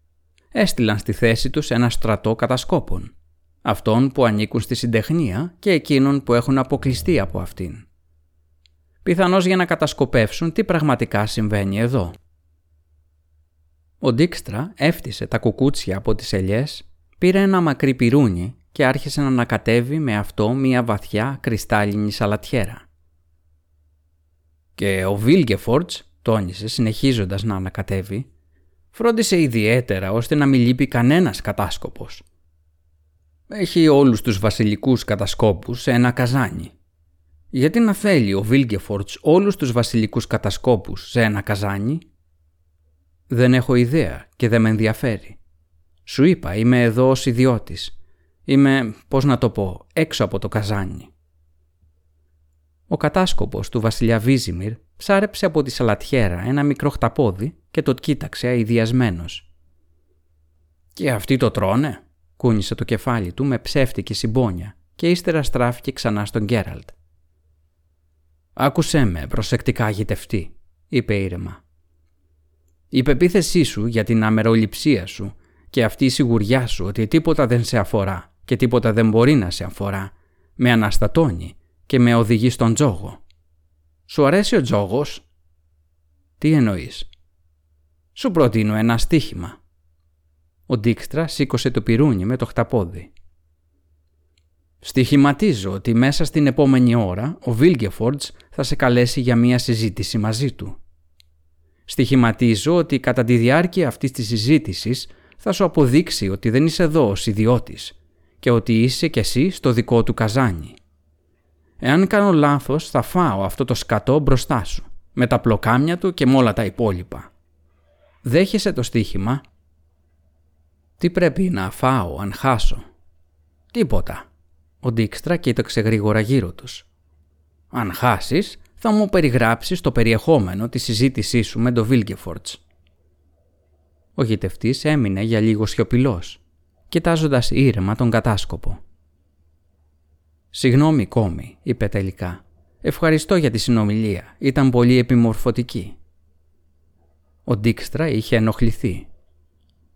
Έστειλαν στη θέση τους ένα στρατό κατασκόπων αυτών που ανήκουν στη συντεχνία και εκείνων που έχουν αποκλειστεί από αυτήν. Πιθανώς για να κατασκοπεύσουν τι πραγματικά συμβαίνει εδώ. Ο Ντίξτρα έφτισε τα κουκούτσια από τις ελιές, πήρε ένα μακρύ πυρούνι και άρχισε να ανακατεύει με αυτό μία βαθιά κρυστάλλινη σαλατιέρα. Και ο Βίλγκεφορτς, τόνισε συνεχίζοντας να ανακατεύει, φρόντισε ιδιαίτερα ώστε να μην λείπει κανένας κατάσκοπος – έχει όλους τους βασιλικούς κατασκόπους σε ένα καζάνι. Γιατί να θέλει ο Βίλγκεφορτς όλους τους βασιλικούς κατασκόπους σε ένα καζάνι; Δεν έχω ιδέα και δεν με ενδιαφέρει. Σου είπα, είμαι εδώ ως ιδιώτης. Είμαι, πώς να το πω, έξω από το καζάνι. Ο κατάσκοπος του βασιλιά Βίζιμιρ ψάρεψε από τη σαλατιέρα ένα μικρό χταπόδι και το κοίταξε αειδιασμένος. «Και αυτοί το τρώνε» Κούνησε το κεφάλι του με ψεύτικη συμπόνια και ύστερα στράφηκε ξανά στον Γκέραλτ. «Άκουσέ με, προσεκτικά γητευτή», είπε ήρεμα. «Η πεποίθησή σου για την αμεροληψία σου και αυτή η σιγουριά σου ότι τίποτα δεν σε αφορά και τίποτα δεν μπορεί να σε αφορά, με αναστατώνει και με οδηγεί στον τζόγο. Σου αρέσει ο τζόγος; Τι εννοείς; Σου προτείνω ένα στίχημα. Ο Ντίξτρα σήκωσε το πυρούνι με το χταπόδι. Στοιχηματίζω ότι μέσα στην επόμενη ώρα ο Βίλγκεφορντς θα σε καλέσει για μία συζήτηση μαζί του. Στοιχηματίζω ότι κατά τη διάρκεια αυτής της συζήτησης θα σου αποδείξει ότι δεν είσαι εδώ ως ιδιώτης και ότι είσαι κι εσύ στο δικό του καζάνι. Εάν κάνω λάθος θα φάω αυτό το σκατό μπροστά σου, με τα πλοκάμια του και με όλα τα υπόλοιπα. Δέχεσαι το στοίχημα; Τι πρέπει να φάω αν χάσω; Τίποτα. Ο Ντίξτρα κοίταξε γρήγορα γύρω τους. Αν χάσεις, θα μου περιγράψεις το περιεχόμενο της συζήτησής σου με τον Βίλγκεφορτς. Ο γητευτής έμεινε για λίγο σιωπηλός, κοιτάζοντας ήρεμα τον κατάσκοπο. «Συγγνώμη, κόμη», είπε τελικά. «Ευχαριστώ για τη συνομιλία. Ήταν πολύ επιμορφωτική». Ο Ντίξτρα είχε ενοχληθεί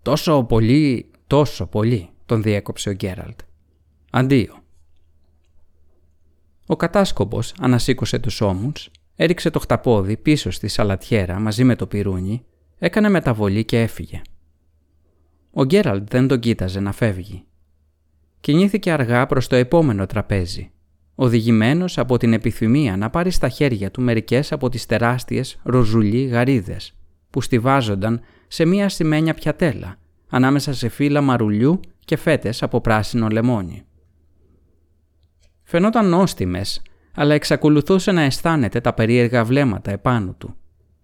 Τόσο πολύ, τόσο πολύ, τον διέκοψε ο Γκέραλτ. Αντίο. Ο κατάσκοπος ανασήκωσε τους ώμους, έριξε το χταπόδι πίσω στη σαλατιέρα μαζί με το πυρούνι, έκανε μεταβολή και έφυγε. Ο Γκέραλτ δεν τον κοίταζε να φεύγει. Κινήθηκε αργά προς το επόμενο τραπέζι, οδηγημένος από την επιθυμία να πάρει στα χέρια του μερικές από τις τεράστιες ροζουλί γαρίδες που στηβάζονταν σε μία σημαίνια πιατέλα, ανάμεσα σε φύλλα μαρουλιού και φέτες από πράσινο λεμόνι. Φαινόταν νόστιμες, αλλά εξακολουθούσε να αισθάνεται τα περίεργα βλέμματα επάνω του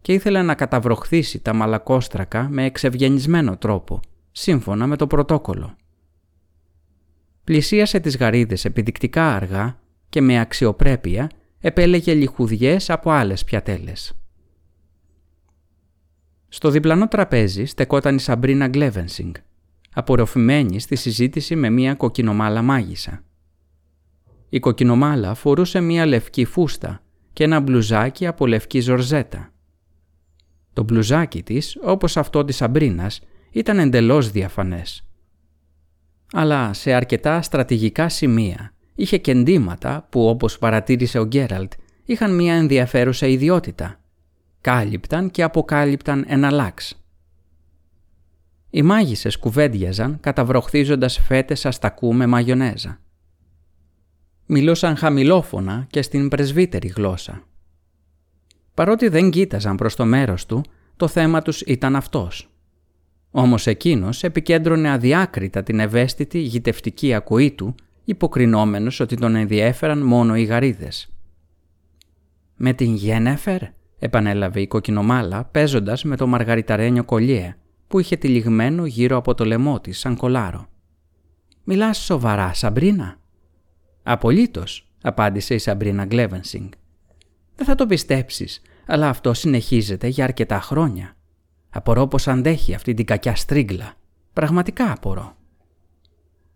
και ήθελε να καταβροχθήσει τα μαλακόστρακα με εξευγενισμένο τρόπο, σύμφωνα με το πρωτόκολλο. Πλησίασε τις γαρίδες επιδεικτικά αργά και με αξιοπρέπεια επέλεγε λιχουδιές από άλλες πιατέλες. Στο διπλανό τραπέζι στεκόταν η Σαμπρίνα Γκλέβενσινγκ, απορροφημένη στη συζήτηση με μία κοκκινομάλα μάγισσα. Η κοκκινομάλα φορούσε μία λευκή φούστα και ένα μπλουζάκι από λευκή ζορζέτα. Το μπλουζάκι της, όπως αυτό της Σαμπρίνας, ήταν εντελώς διαφανές. Αλλά σε αρκετά στρατηγικά σημεία είχε κεντήματα που όπως παρατήρησε ο Γκέραλτ είχαν μια ενδιαφέρουσα ιδιότητα. Κάλυπταν και αποκάλυπταν ένα λάξ. Οι μάγισσες κουβέντιαζαν καταβροχθίζοντας φέτες αστακού με μαγιονέζα. Μιλούσαν χαμηλόφωνα και στην πρεσβύτερη γλώσσα. Παρότι δεν κοίταζαν προς το μέρος του, το θέμα τους ήταν αυτός. Όμως εκείνος επικέντρωνε αδιάκριτα την ευαίσθητη γητευτική ακοή του, υποκρινόμενος ότι τον ενδιέφεραν μόνο οι γαρίδες. «Με την Γένεφερ», επανέλαβε η κοκκινομάλα παίζοντας με το μαργαριταρένιο κολλιέ που είχε τυλιγμένο γύρω από το λαιμό της σαν κολάρο. «Μιλάς σοβαρά, Σαμπρίνα» «Απολύτως», απάντησε η Σαμπρίνα Γκλέβενσινγκ. «Δεν θα το πιστέψεις, αλλά αυτό συνεχίζεται για αρκετά χρόνια. Απορώ πως αντέχει αυτή την κακιά στρίγκλα. Πραγματικά απορώ».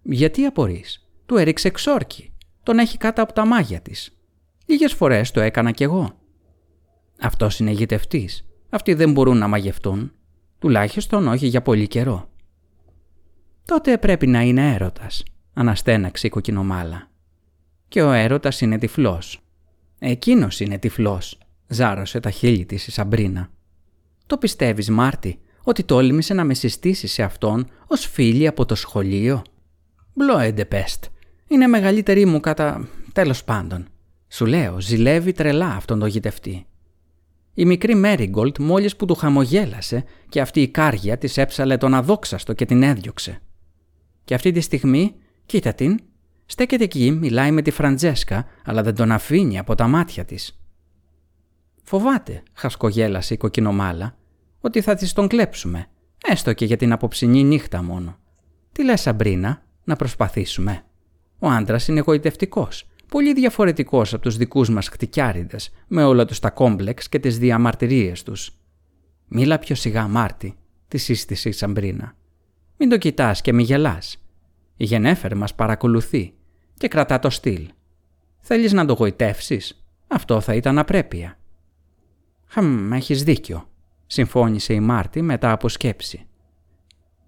«Γιατί απορείς» του έριξε ξόρκι. Τον έχει κάτω από τα μάγια της. Λίγες φορές το έκανα κι εγώ. Αυτός είναι γητευτής. Αυτοί δεν μπορούν να μαγευτούν. Τουλάχιστον όχι για πολύ καιρό. Τότε πρέπει να είναι έρωτας, αναστέναξε η κοκκινομάλα. Και ο έρωτας είναι τυφλός. Εκείνος είναι τυφλός, ζάρωσε τα χείλη της η Σαμπρίνα. Το πιστεύεις Μάρτι, ότι τόλμησε να με συστήσεις σε αυτόν ως φίλη από το σχολείο; Μπλόεντε πέστ. Είναι μεγαλύτερη μου κατά... τέλος πάντων. Σου λέω, ζηλεύει τρελά αυτόν τον γητευτή. Η μικρή Μέριγκολτ μόλις που του χαμογέλασε και αυτή η κάργια της έψαλε τον αδόξαστο και την έδιωξε. Και αυτή τη στιγμή, κοίτα την, στέκεται εκεί, μιλάει με τη Φραντζέσκα, αλλά δεν τον αφήνει από τα μάτια της. Φοβάται, χασκογέλασε η κοκκινομάλα, ότι θα της τον κλέψουμε, έστω και για την απόψινή νύχτα μόνο. Τι λες Σαμπρίνα, να προσπαθήσουμε; Ο άντρας είναι εγωιτευτικός πολύ διαφορετικός από τους δικούς μας χτυκιάριδες, με όλα τους τα κόμπλεξ και τις διαμαρτυρίες τους. «Μίλα πιο σιγά, Μάρτι», τη σύστησε η Σαμπρίνα. «Μην το κοιτάς και μη γελάς. Η Γενέφερ μας παρακολουθεί και κρατά το στυλ. Θέλεις να το γοητεύσεις; Αυτό θα ήταν απρέπεια». «Χαμ, έχεις δίκιο», συμφώνησε η Μάρτι μετά από σκέψη.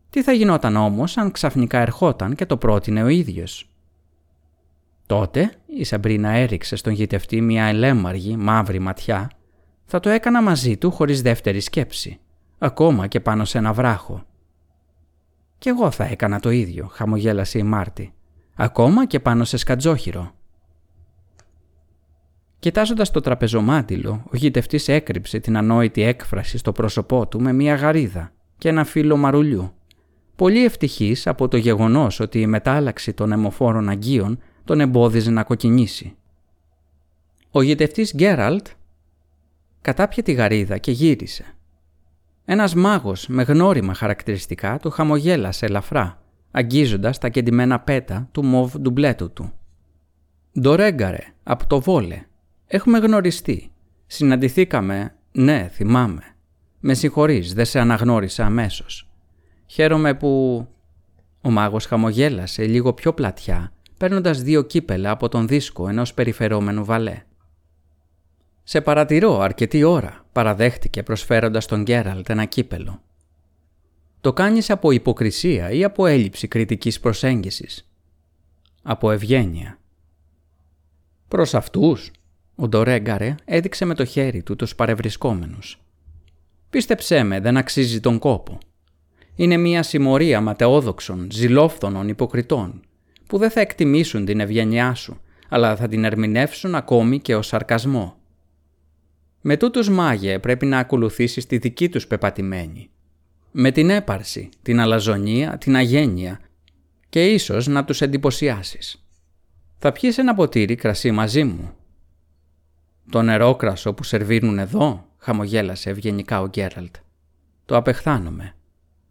Τι θα γινόταν όμως αν ξαφνικά ερχόταν και το πρότεινε ο ίδιος; Τότε η Σαμπρίνα έριξε στον γητευτή μια ελέμαργη μαύρη ματιά. Θα το έκανα μαζί του χωρίς δεύτερη σκέψη, ακόμα και πάνω σε ένα βράχο. «Κι εγώ θα έκανα το ίδιο», χαμογέλασε η Μάρτη, «ακόμα και πάνω σε σκατζόχυρο». Κοιτάζοντας το τραπεζομάτιλο, ο γητευτής έκρυψε την ανόητη έκφραση στο πρόσωπό του με μια γαρίδα και ένα φύλλο μαρουλιού. Πολύ ευτυχής από το γεγονός ότι η μετάλλαξη των αιμοφόρων αγγείων τον εμπόδιζε να κοκκινήσει. Ο γητευτής Γκέραλτ κατάπιε τη γαρίδα και γύρισε. Ένας μάγος με γνώριμα χαρακτηριστικά του χαμογέλασε ελαφρά, αγγίζοντας τα κεντυμένα πέτα του μοβ ντουμπλέτου του. «Ντορέγκαρε, από το Βόλε. Έχουμε γνωριστεί. Συναντηθήκαμε, ναι, θυμάμαι. Με συγχωρείς, δεν σε αναγνώρισα αμέσως. Χαίρομαι που...» Ο μάγος χαμογέλασε λίγο πιο πλατιά παίρνοντας δύο κύπελα από τον δίσκο ενός περιφερόμενου βαλέ. «Σε παρατηρώ αρκετή ώρα», παραδέχτηκε προσφέροντας τον Γκέραλτ ένα κύπελο. «Το κάνεις από υποκρισία ή από έλλειψη κριτικής προσέγγισης» «Από ευγένεια». «Προς αυτούς» Ο Ντορέγκαρε έδειξε με το χέρι του τους παρευρισκόμενους. «Πίστεψέ με, δεν αξίζει τον κόπο. Είναι μια συμμορία ματαιόδοξων, ζηλόφθονων υποκριτών που δεν θα εκτιμήσουν την ευγένειά σου, αλλά θα την ερμηνεύσουν ακόμη και ως σαρκασμό. Με τούτους μάγε πρέπει να ακολουθήσεις τη δική τους πεπατημένη. Με την έπαρση, την αλαζονία, την αγένεια και ίσως να τους εντυπωσιάσεις. Θα πιείς ένα ποτήρι κρασί μαζί μου. Το νερόκρασο που σερβίρουν εδώ, χαμογέλασε ευγενικά ο Γκέραλτ. Το απεχθάνομαι.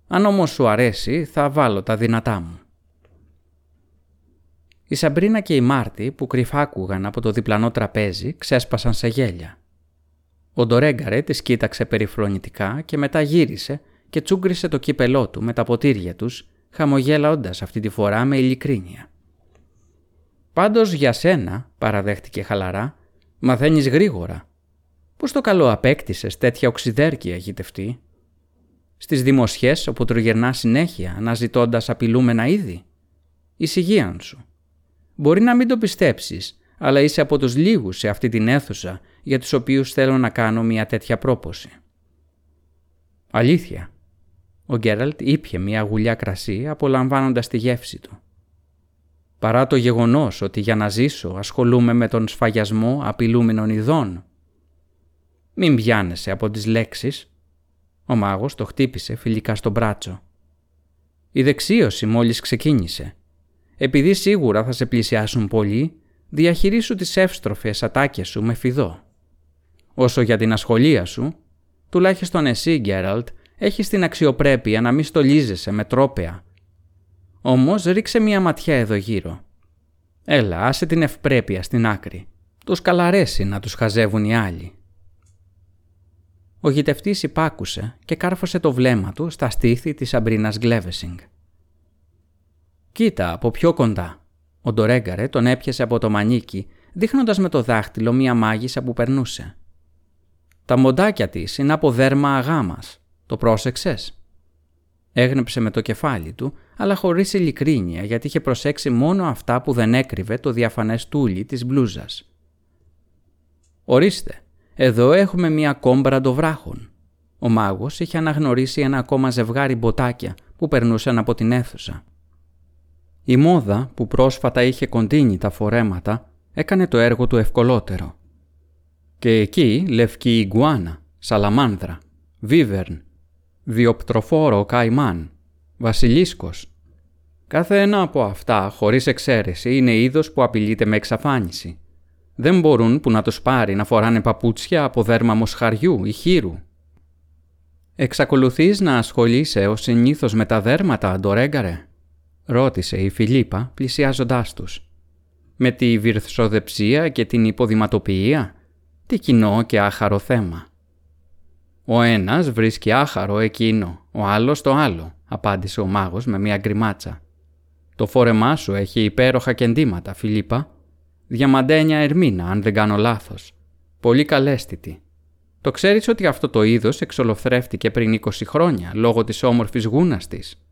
Αν όμως σου αρέσει θα βάλω τα δυνατά μου. Η Σαμπρίνα και η Μάρτη που κρυφά άκουγαν από το διπλανό τραπέζι ξέσπασαν σε γέλια. Ο Ντορέγκαρε τη κοίταξε περιφρονητικά και μετά γύρισε και τσούγκρισε το κύπελό του με τα ποτήρια τους, χαμογέλαοντας αυτή τη φορά με ειλικρίνεια. «Πάντως για σένα», παραδέχτηκε χαλαρά, Μαθαίνεις γρήγορα. Πώς το καλό απέκτησες τέτοια οξυδέρκεια γητευτή; Στις δημοσιές όπου τρογερνά συνέχεια αναζητώντας απειλούμενα είδη; Εισηγείαν σου. Μπορεί να μην το πιστέψεις, αλλά είσαι από τους λίγους σε αυτή την αίθουσα για τους οποίους θέλω να κάνω μια τέτοια πρόποση. Αλήθεια. Ο Γκέραλτ ήπια μια γουλιά κρασί απολαμβάνοντας τη γεύση του. Παρά το γεγονός ότι για να ζήσω ασχολούμαι με τον σφαγιασμό απειλούμενων ειδών. Μην πιάνεσαι από τις λέξεις. Ο μάγος το χτύπησε φιλικά στο μπράτσο. Η δεξίωση μόλις ξεκίνησε. Επειδή σίγουρα θα σε πλησιάσουν πολύ, διαχειρίσου τις εύστροφες ατάκες σου με φιδό. Όσο για την ασχολία σου, τουλάχιστον εσύ, Γκέραλτ, έχεις την αξιοπρέπεια να μην στολίζεσαι με τρόπεα. Όμως ρίξε μία ματιά εδώ γύρω. Έλα, άσε την ευπρέπεια στην άκρη. Τους καλαρέσει να τους χαζεύουν οι άλλοι. Ο γητευτής υπάκουσε και κάρφωσε το βλέμμα του στα στήθη της αμπρίνας Γκλέβεσινγκ. «Κοίτα, από πιο κοντά». Ο Ντορέγκαρε τον έπιασε από το μανίκι, δείχνοντας με το δάχτυλο μία μάγισσα που περνούσε. «Τα μοντάκια της είναι από δέρμα αγάμας. Το πρόσεξες;» Έγνεψε με το κεφάλι του, αλλά χωρίς ειλικρίνεια γιατί είχε προσέξει μόνο αυτά που δεν έκρυβε το διαφανές τούλι της μπλούζας. «Ορίστε, εδώ έχουμε μία κόμπρα βράχων. Ο μάγος είχε αναγνωρίσει ένα ακόμα ζευγάρι μποτάκια που περνούσαν από την αίθουσα. Η μόδα που πρόσφατα είχε κοντίνει τα φορέματα έκανε το έργο του ευκολότερο. Και εκεί λευκή ιγκουάνα, σαλαμάνδρα, βίβερν, διοπτροφόρο καημάν, βασιλίσκος. Κάθε ένα από αυτά, χωρίς εξαίρεση, είναι είδος που απειλείται με εξαφάνιση. Δεν μπορούν που να τους πάρει να φοράνε παπούτσια από δέρμα μοσχαριού ή χείρου. «Εξακολουθείς να ασχολείσαι ως συνήθως με τα δέρματα, Αντορέγκαρε» ρώτησε η Φιλίπα πλησιάζοντάς τους. «Με τη βυρθσοδεψία και την υποδηματοποιία, τι κοινό και άχαρο θέμα». «Ο ένας βρίσκει άχαρο εκείνο, ο άλλος το άλλο», απάντησε ο μάγος με μια γκριμάτσα. «Το φόρεμά σου έχει υπέροχα κεντήματα, Φιλίπα. Διαμαντένια ερμήνα, αν δεν κάνω λάθος. Πολύ καλέστητη. Το ξέρεις ότι αυτό το είδος εξολοθρεύτηκε πριν 20 χρόνια λόγω της όμορφης γούνας της;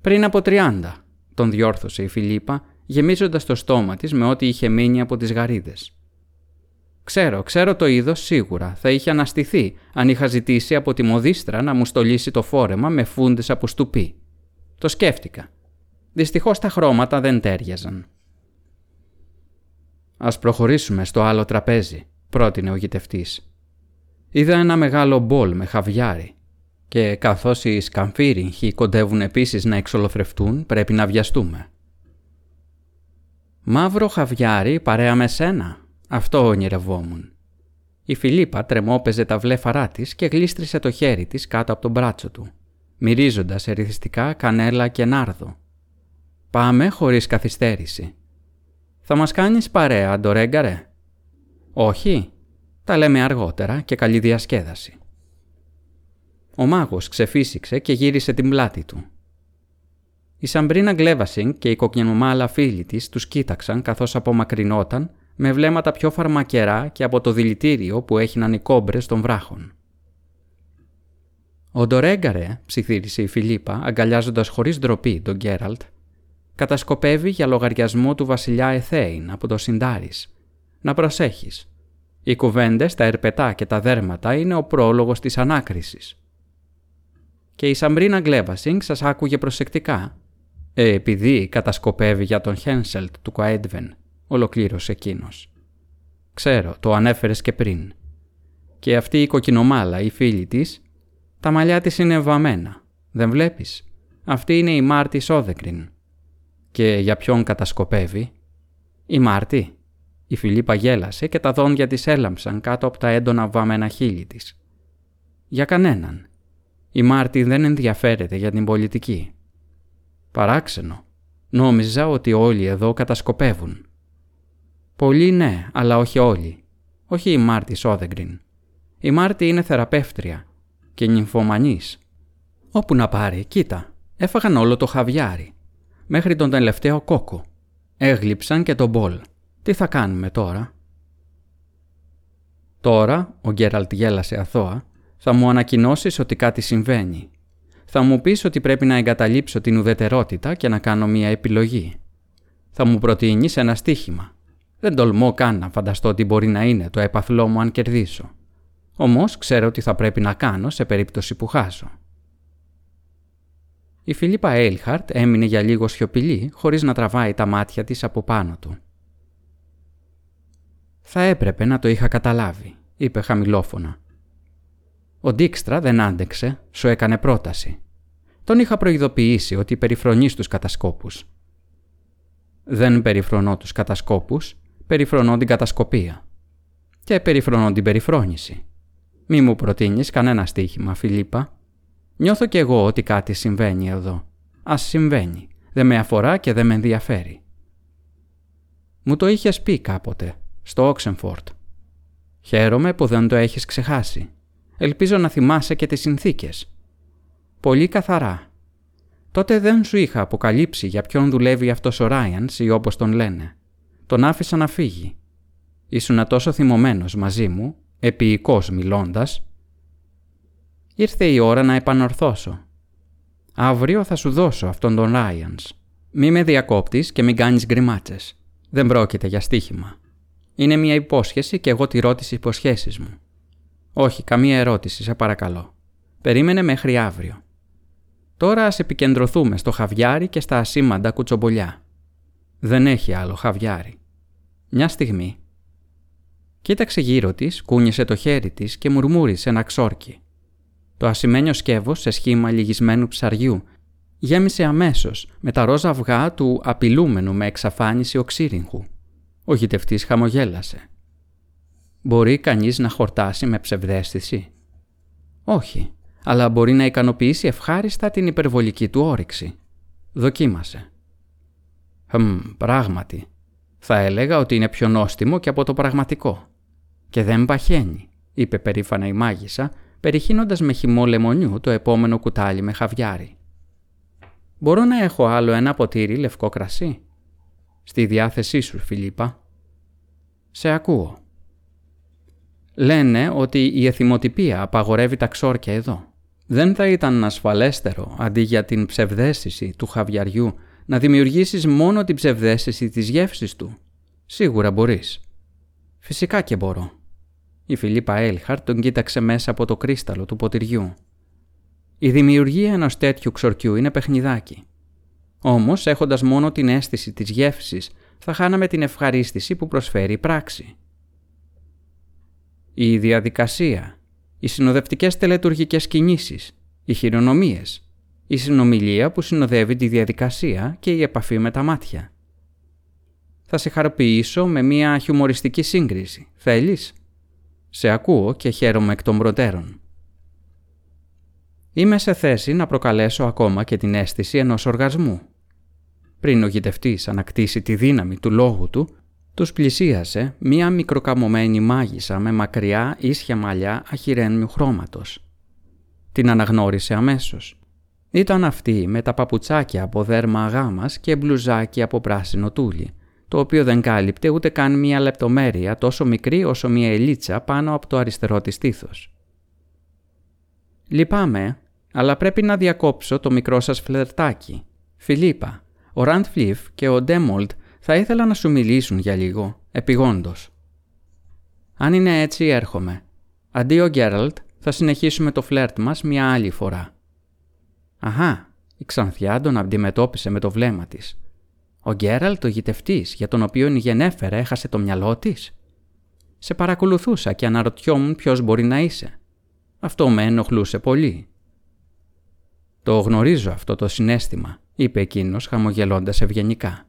Πριν από 30, τον διόρθωσε η Φιλίπα, γεμίζοντας το στόμα της με ό,τι είχε μείνει από τις γαρίδες. Ξέρω, ξέρω το είδος σίγουρα. Θα είχε αναστηθεί αν είχα ζητήσει από τη μοδίστρα να μου στολίσει το φόρεμα με φούντες από στουπί. Το σκέφτηκα. Δυστυχώς τα χρώματα δεν τέριαζαν. Α προχωρήσουμε στο άλλο τραπέζι, πρότεινε ο γητευτής. Είδα ένα μεγάλο μπολ με χαβιάρι και καθώς οι σκαμφύριγχοι κοντεύουν επίσης να εξολοθρευτούν πρέπει να βιαστούμε. «Μαύρο χαβιάρι παρέα με σένα», αυτό ονειρευόμουν. Η Φιλίπα τρεμόπαιζε τα βλέφαρά της και γλίστρισε το χέρι της κάτω από τον μπράτσο του, μυρίζοντας ερυθιστικά κανέλα και νάρδο. «Πάμε χωρίς καθυστέρηση». «Θα μας κάνεις παρέα, Αντορέγκαρε» «Όχι, τα λέμε αργότερα και καλή διασκέδαση». Ο μάγος ξεφύσηξε και γύρισε την πλάτη του. Η Σαμπρίνα Γκλέβασινγκ και η κοκκινομάλα φίλη της τους κοίταξαν καθώς απομακρυνόταν με βλέμματα πιο φαρμακερά και από το δηλητήριο που έγιναν οι κόμπρες των βράχων. Ο Ντορέγκαρε, ψιθύρισε η Φιλίπα, αγκαλιάζοντας χωρίς ντροπή τον Γκέραλτ, κατασκοπεύει για λογαριασμό του βασιλιά Εθέιν από το Συντάρι. Να προσέχεις. Οι κουβέντες, τα ερπετά και τα δέρματα είναι ο πρόλογος της ανάκρισης. Και η Σαμπρίνα Γκλέβασινγκ σας άκουγε προσεκτικά, ε, επειδή κατασκοπεύει για τον Χένσελτ του Κοέντβεν ολοκλήρωσε εκείνος. Ξέρω, το ανέφερες και πριν. Και αυτή η κοκκινομάλα, η φίλη της, τα μαλλιά της είναι βαμμένα. Δεν βλέπεις; Αυτή είναι η Μάρτη Σόδεκριν. Και για ποιον κατασκοπεύει; Η Μάρτη. Η Φιλίπα γέλασε και τα δόντια της έλαμψαν κάτω από τα έντονα βαμμένα χείλη της. Για κανέναν. Η Μάρτη δεν ενδιαφέρεται για την πολιτική. Παράξενο. Νόμιζα ότι όλοι εδώ κατασκοπεύουν. Πολλοί ναι, αλλά όχι όλοι. Όχι η Μάρτη Σόδεγκριν. Η Μάρτη είναι θεραπεύτρια και νυμφωμανής. Όπου να πάρει, κοίτα, έφαγαν όλο το χαβιάρι. Μέχρι τον τελευταίο κόκο. Έγλειψαν και τον μπολ. Τι θα κάνουμε τώρα; Τώρα, ο Γκέραλτ γέλασε αθώα, θα μου ανακοινώσεις ότι κάτι συμβαίνει. Θα μου πεις ότι πρέπει να εγκαταλείψω την ουδετερότητα και να κάνω μία επιλογή. Θα μου προτείνεις ένα στίχημα. Δεν τολμώ καν να φανταστώ τι μπορεί να είναι το έπαθλό μου αν κερδίσω. Όμως ξέρω τι θα πρέπει να κάνω σε περίπτωση που χάσω. Η Φιλίπα Έιλχαρτ έμεινε για λίγο σιωπηλή χωρίς να τραβάει τα μάτια της από πάνω του. «Θα έπρεπε να το είχα καταλάβει», είπε χαμηλόφωνα. Ο Ντίξτρα δεν άντεξε, σου έκανε πρόταση. Τον είχα προειδοποιήσει ότι περιφρονείς τους κατασκόπους. Δεν περιφρονώ τους κατασκόπους, περιφρονώ την κατασκοπία. Και περιφρονώ την περιφρόνηση. Μη μου προτείνεις κανένα στοίχημα, Φιλίππα. Νιώθω κι εγώ ότι κάτι συμβαίνει εδώ. Ας συμβαίνει. Δεν με αφορά και δεν με ενδιαφέρει. Μου το είχες πει κάποτε, στο Όξενφορτ. Χαίρομαι που δεν το έχεις ξεχάσει. Ελπίζω να θυμάσαι και τις συνθήκες. Πολύ καθαρά. Τότε δεν σου είχα αποκαλύψει για ποιον δουλεύει αυτός ο Ράιανς ή όπως τον λένε. Τον άφησα να φύγει. Ήσουνα τόσο θυμωμένος μαζί μου, επίοικος μιλώντας. Ήρθε η ώρα να επανορθώσω. Αύριο θα σου δώσω αυτόν τον Ράιανς. Μη με διακόπτεις και μην κάνεις γκριμάτσες. Δεν πρόκειται για στοίχημα. Είναι μια υπόσχεση και εγώ τηρώ τις υποσχέσεις μου. Όχι, καμία ερώτηση, σε παρακαλώ. Περίμενε μέχρι αύριο. Τώρα ας επικεντρωθούμε στο χαβιάρι και στα ασήμαντα κουτσομπολιά. Δεν έχει άλλο χαβιάρι. Μια στιγμή. Κοίταξε γύρω της, κούνησε το χέρι της και μουρμούρισε ένα ξόρκι. Το ασημένιο σκεύος σε σχήμα λυγισμένου ψαριού γέμισε αμέσως με τα ρόζα αυγά του απειλούμενου με εξαφάνιση οξύριγχου. Ο γητευτής χαμογέλασε. Μπορεί κανείς να χορτάσει με ψευδέστηση; Όχι, αλλά μπορεί να ικανοποιήσει ευχάριστα την υπερβολική του όρεξη. Δοκίμασε. Χμ, πράγματι. Θα έλεγα ότι είναι πιο νόστιμο και από το πραγματικό. Και δεν παχαίνει, είπε περήφανα η μάγισσα, περιχύνοντας με χυμό λεμονιού το επόμενο κουτάλι με χαβιάρι. Μπορώ να έχω άλλο ένα ποτήρι λευκό κρασί; Στη διάθεσή σου, Φιλίπα. Σε ακούω. Λένε ότι η εθιμοτυπία απαγορεύει τα ξόρκια εδώ. Δεν θα ήταν ασφαλέστερο, αντί για την ψευδέστηση του χαβιαριού, να δημιουργήσεις μόνο την ψευδέστηση της γεύσης του. Σίγουρα μπορείς. Φυσικά και μπορώ. Η Φιλίπα Έλχαρτ τον κοίταξε μέσα από το κρίσταλο του ποτηριού. Η δημιουργία ενός τέτοιου ξορκιού είναι παιχνιδάκι. Όμως, έχοντας μόνο την αίσθηση της γεύσης, θα χάναμε την ευχαρίστηση που προσφέρει η πράξη. Η διαδικασία, οι συνοδευτικές τελετουργικές κινήσεις, οι χειρονομίες, η συνομιλία που συνοδεύει τη διαδικασία και η επαφή με τα μάτια. Θα σε χαροποιήσω με μια χιουμοριστική σύγκριση. Θέλεις; Σε ακούω και χαίρομαι εκ των προτέρων. Είμαι σε θέση να προκαλέσω ακόμα και την αίσθηση ενός οργασμού. Πριν ο γητευτής ανακτήσει τη δύναμη του λόγου του, τους πλησίασε μία μικροκαμωμένη μάγισσα με μακριά ίσια μαλλιά αχυρένιου χρώματος. Την αναγνώρισε αμέσως. Ήταν αυτή με τα παπουτσάκια από δέρμα αγάμας και μπλουζάκι από πράσινο τούλι, το οποίο δεν κάλυπτε ούτε καν μία λεπτομέρεια τόσο μικρή όσο μία ελίτσα πάνω από το αριστερό της στήθος. «Λυπάμαι, αλλά πρέπει να διακόψω το μικρό σας φλερτάκι. Φιλίπα, ο Ραντ Φλιφ και ο Ντέμολτ θα ήθελα να σου μιλήσουν για λίγο, επιγόντως. Αν είναι έτσι έρχομαι. Αντί ο Γκέραλτ, θα συνεχίσουμε το φλερτ μας μια άλλη φορά. Αχά, η Ξανθιά τον αντιμετώπισε με το βλέμμα της. Ο Γκέραλτ ο γητευτής για τον οποίο η γενέφερα έχασε το μυαλό της. Σε παρακολουθούσα και αναρωτιόμουν ποιος μπορεί να είσαι. Αυτό με ενοχλούσε πολύ. Το γνωρίζω αυτό το συνέστημα, είπε εκείνος χαμογελώντας ευγενικά.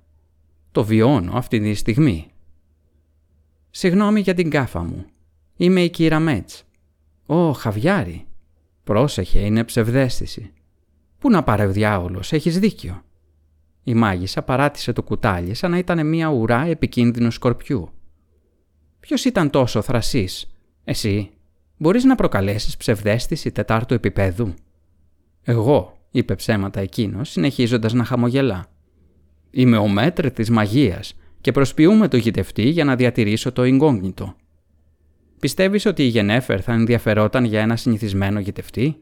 Το βιώνω αυτή τη στιγμή. Συγγνώμη για την κάφα μου. Είμαι η κύρα Μέτς. Ω, χαβιάρι. Πρόσεχε, είναι ψευδέστηση. Πού να πάρει ο διάολος, έχεις δίκιο. Η μάγισσα παράτησε το κουτάλι σαν να ήταν μια ουρά επικίνδυνου σκορπιού. Ποιος ήταν τόσο θρασής, εσύ, μπορείς να προκαλέσεις ψευδέστηση τετάρτου επίπεδου; Εγώ, είπε ψέματα εκείνος, συνεχίζοντας να χαμογελά. Είμαι ο μέτρ της μαγείας και προσποιούμε το γητευτή για να διατηρήσω το εγκόγνητο. Πιστεύεις ότι η Γενέφερ θα ενδιαφερόταν για ένα συνηθισμένο γητευτή;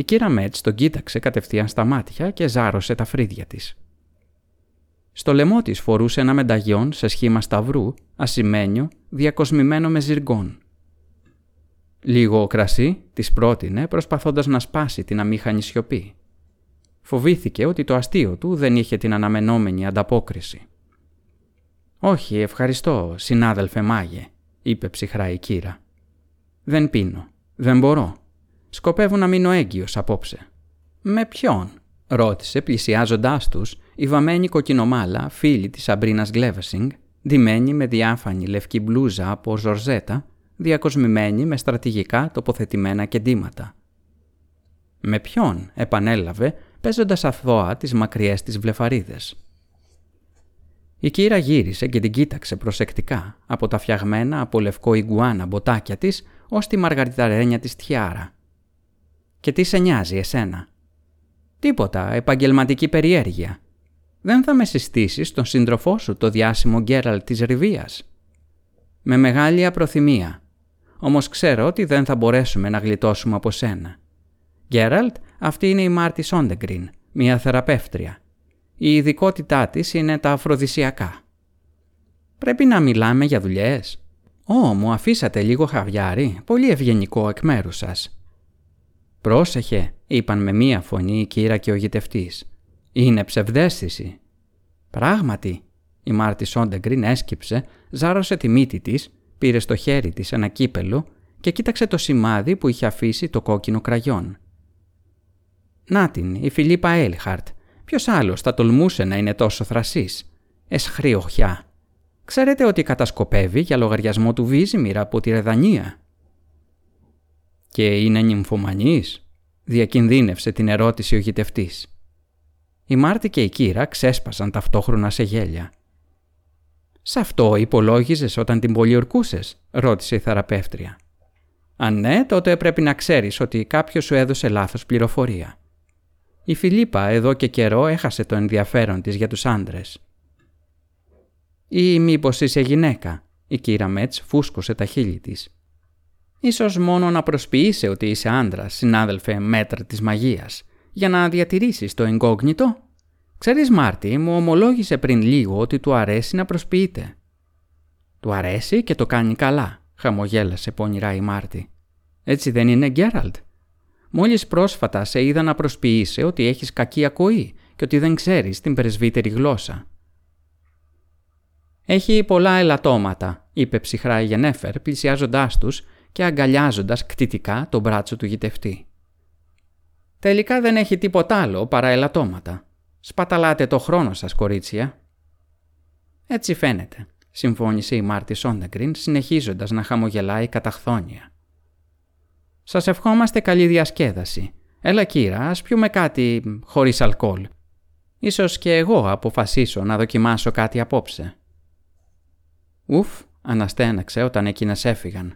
Η κύρα Μέτς τον κοίταξε κατευθείαν στα μάτια και ζάρωσε τα φρύδια της. Στο λαιμό της φορούσε ένα μενταγιόν σε σχήμα σταυρού, ασημένιο, διακοσμημένο με ζυργόν. Λίγο κρασί της πρότεινε προσπαθώντας να σπάσει την αμήχανη σιωπή. Φοβήθηκε ότι το αστείο του δεν είχε την αναμενόμενη ανταπόκριση. «Όχι, ευχαριστώ, συνάδελφε Μάγε», είπε ψυχρά η κύρα. «Δεν πίνω. Δεν μπορώ. Σκοπεύω να μείνω έγκυος απόψε». «Με ποιον» ρώτησε πλησιάζοντάς τους η βαμμένη κοκκινομάλα φίλη της Αμπρίνας Γκλέβεσινγκ, ντυμένη με διάφανη λευκή μπλούζα από ζορζέτα, διακοσμημένη με στρατηγικά τοποθετημένα κεντήματα. «Με ποιον» επανέλαβε, παίζοντας αθώα τις μακριές της βλεφαρίδες. Η κύρα γύρισε και την κοίταξε προσεκτικά από τα φτιαγμένα από λευκό ιγκουάνα μποτάκια της ως τη μαργαριταρένια της τιάρα. «Και τι σε νοιάζει εσένα» Τίποτα, επαγγελματική περιέργεια. Δεν θα με συστήσεις τον σύντροφό σου, το διάσημο Γκέραλ της Ριβίας. Με μεγάλη απροθυμία. Όμως ξέρω ότι δεν θα μπορέσουμε να γλιτώσουμε από σένα. Γκέραλτ, αυτή είναι η Μάρτη Σόντεγκριν, μια θεραπεύτρια. Η ειδικότητά της είναι τα αφροδισιακά. Πρέπει να μιλάμε για δουλειές. Ω, μου αφήσατε λίγο χαβιάρι, πολύ ευγενικό εκ μέρους σας. «Πρόσεχε», είπαν με μία φωνή η κύρα και ο γητευτής. «Είναι ψευδέστηση». «Πράγματι», η Μάρτη Σόντεγκριν έσκυψε, ζάρωσε τη μύτη της, πήρε στο χέρι της ένα κύπελο και κοίταξε το σημάδι που είχε αφήσει το κόκκινο κραγιόν. «Να την, η Φιλίπα Έλχαρτ. Ποιος άλλος θα τολμούσε να είναι τόσο θρασής; Εσχρή οχιά. Ξέρετε ότι κατασκοπεύει για λογαριασμό του Βίζιμιρ από τη Ρεδανία. «Και είναι νυμφωμανής» διακινδύνευσε την ερώτηση ο γητευτής. Η Μάρτη και η Κύρα ξέσπασαν ταυτόχρονα σε γέλια. «Σ' αυτό υπολόγιζες όταν την πολιορκούσες» ρώτησε η θεραπεύτρια. «Αν ναι, τότε πρέπει να ξέρεις ότι κάποιος σου έδωσε λάθος πληροφορία. Η Φιλίπα εδώ και καιρό έχασε το ενδιαφέρον της για τους άντρες». «Ή μήπως είσαι γυναίκα» η κύρα Μέτς φούσκωσε τα χείλη της. Ίσως μόνο να προσποιείσαι ότι είσαι άντρας, συνάδελφε μέτρα της μαγείας, για να διατηρήσεις το εγκόγνητο. Ξέρεις Μάρτι, μου ομολόγησε πριν λίγο ότι του αρέσει να προσποιείται. Του αρέσει και το κάνει καλά, χαμογέλασε πονηρά η Μάρτι. Έτσι δεν είναι Γκέραλτ; Μόλις πρόσφατα σε είδα να προσποιείσαι ότι έχεις κακή ακοή και ότι δεν ξέρεις την πρεσβύτερη γλώσσα. «Έχει πολλά ελαττώματα», είπε ψυχρά η Γενέφερ, πλησιάζοντάς τους και αγκαλιάζοντας κτητικά το μπράτσο του γητευτή. «Τελικά δεν έχει τίποτα άλλο παρά ελαττώματα. Σπαταλάτε το χρόνο σας, κορίτσια». «Έτσι φαίνεται», συμφώνησε η Μάρτη Σόντεγκριν, συνεχίζοντας να χαμογελάει καταχθόνια. «Σας ευχόμαστε καλή διασκέδαση. Έλα κύρα, ας πιούμε κάτι χωρίς αλκοόλ. Ίσως και εγώ αποφασίσω να δοκιμάσω κάτι απόψε». Ουφ, αναστέναξε όταν εκείνες έφυγαν.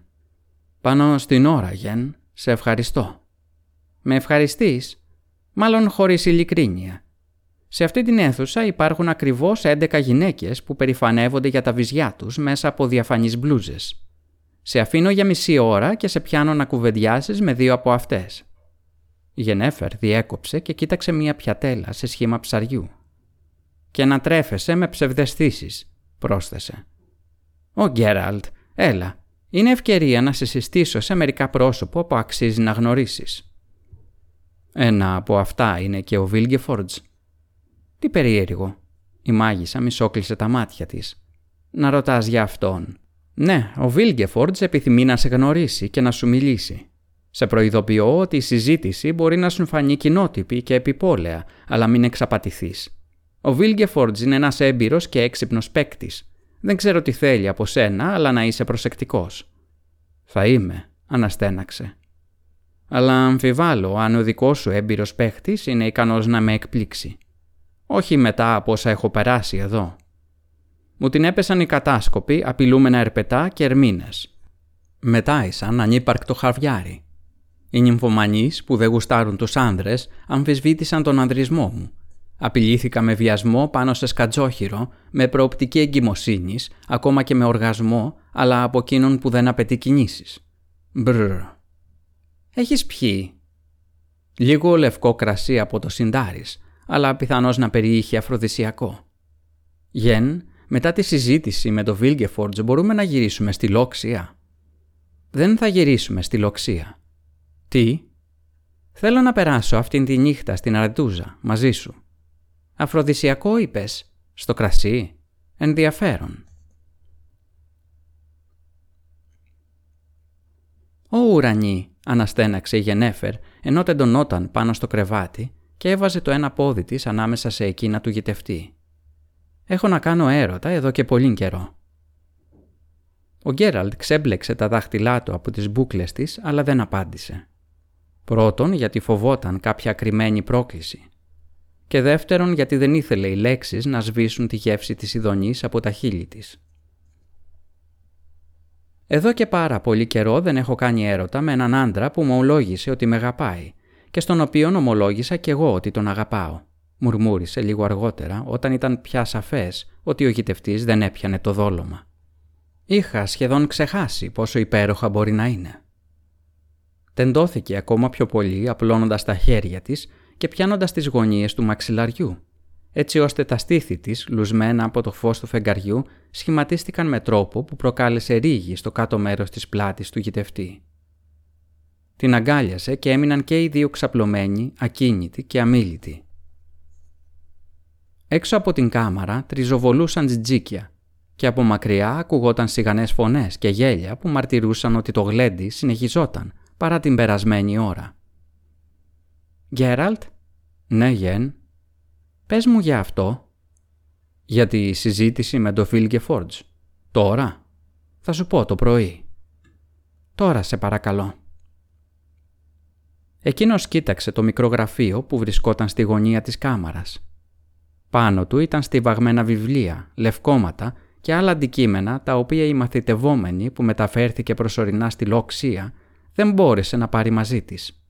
Πάνω στην ώρα, Γεν, σε ευχαριστώ. Με ευχαριστείς, μάλλον χωρίς ειλικρίνεια. Σε αυτή την αίθουσα υπάρχουν ακριβώς 11 γυναίκες που περηφανεύονται για τα βυζιά τους μέσα από διαφανείς μπλούζες. Σε αφήνω για μισή ώρα και σε πιάνω να κουβεντιάσεις με δύο από αυτές. Η Γενέφερ διέκοψε και κοίταξε μία πιατέλα σε σχήμα ψαριού. «Και να τρέφεσαι με ψευδεστήσεις», πρόσθεσε. «Ο Γκέραλτ, έλα, είναι ευκαιρία να σε συστήσω σε μερικά πρόσωπο που αξίζει να γνωρίσεις. Ένα από αυτά είναι και ο Βίλγκεφορντς. Τι περίεργο. Η μάγισσα μισόκλεισε τα μάτια της. Να ρωτάς για αυτόν. Ναι, ο Βίλγκεφορντς επιθυμεί να σε γνωρίσει και να σου μιλήσει. Σε προειδοποιώ ότι η συζήτηση μπορεί να σου φανεί κοινότυπη και επιπόλαια, αλλά μην εξαπατηθείς. Ο Βίλγκεφορντς είναι ένας έμπειρος και έξυπνος παίκτης δεν ξέρω τι θέλει από σένα, αλλά να είσαι προσεκτικός. Θα είμαι, αναστέναξε. Αλλά αμφιβάλλω αν ο δικός σου έμπειρος παίχτης είναι ικανός να με εκπλήξει. Όχι μετά από όσα έχω περάσει εδώ. Μου την έπεσαν οι κατάσκοποι, απειλούμενα ερπετά και ερμήνες. Μετάισαν ανύπαρκτο χαρβιάρι. Οι νυμφωμανείς που δεν γουστάρουν τους άνδρες αμφισβήτησαν τον ανδρισμό μου Απειλήθηκα με βιασμό πάνω σε σκατζόχυρο, με προοπτική εγκυμοσύνης, ακόμα και με οργασμό, αλλά από εκείνον που δεν απαιτεί κινήσεις. Μπρρ. Έχεις πιει; Λίγο λευκό κρασί από το συντάρις, αλλά πιθανώς να περιείχε αφροδισιακό. Γεν, μετά τη συζήτηση με το Βίλγκεφορτζ μπορούμε να γυρίσουμε στη Λόξια. Δεν θα γυρίσουμε στη Λοξία. Τι; Θέλω να περάσω αυτήν τη νύχτα στην Αρετούζα μαζί σου. Αφροδισιακό είπες, στο κρασί. Ενδιαφέρον. «Ω ουρανή», αναστέναξε η Γενέφερ, ενώ τεντωνόταν πάνω στο κρεβάτι και έβαζε το ένα πόδι της ανάμεσα σε εκείνα του γητευτή. «Έχω να κάνω έρωτα εδώ και πολύ καιρό». Ο Γκέραλτ ξέμπλεξε τα δάχτυλά του από τις μπούκλες της, αλλά δεν απάντησε. Πρώτον, γιατί φοβόταν κάποια κρυμμένη πρόκληση. Και δεύτερον, γιατί δεν ήθελε οι λέξεις να σβήσουν τη γεύση της ειδονής από τα χείλη της. Εδώ και πάρα πολύ καιρό δεν έχω κάνει έρωτα με έναν άντρα που μου ολόγησε ότι με αγαπάει και στον οποίο ομολόγησα κι εγώ ότι τον αγαπάω. Μουρμούρισε λίγο αργότερα όταν ήταν πια σαφές ότι ο γητευτής δεν έπιανε το δόλωμα. Είχα σχεδόν ξεχάσει πόσο υπέροχα μπορεί να είναι. Τεντώθηκε ακόμα πιο πολύ απλώνοντας τα χέρια της και πιάνοντας τις γωνίες του μαξιλαριού, έτσι ώστε τα στήθη της, λουσμένα από το φως του φεγγαριού, σχηματίστηκαν με τρόπο που προκάλεσε ρίγη στο κάτω μέρος της πλάτης του γητευτή. Την αγκάλιασε και έμειναν και οι δύο ξαπλωμένοι, ακίνητοι και αμήλυτοι. Έξω από την κάμαρα τριζοβολούσαν τζιτζίκια και από μακριά ακουγόταν σιγανές φωνές και γέλια που μαρτυρούσαν ότι το γλέντι συνεχιζόταν παρά την περασμένη ώρα. «Γκέραλτ» «Ναι, Γεν». «Πες μου για αυτό». «Για τη συζήτηση με το Φίλ Φόρτζ». «Τώρα» «Θα σου πω το πρωί». «Τώρα σε παρακαλώ». Εκείνος κοίταξε το μικρό γραφείο που βρισκόταν στη γωνία της κάμαρας. Πάνω του ήταν στιβαγμένα βιβλία, λευκόματα και άλλα αντικείμενα τα οποία η μαθητευόμενη που μεταφέρθηκε προσωρινά στη Λόξια δεν μπόρεσε να πάρει μαζί της.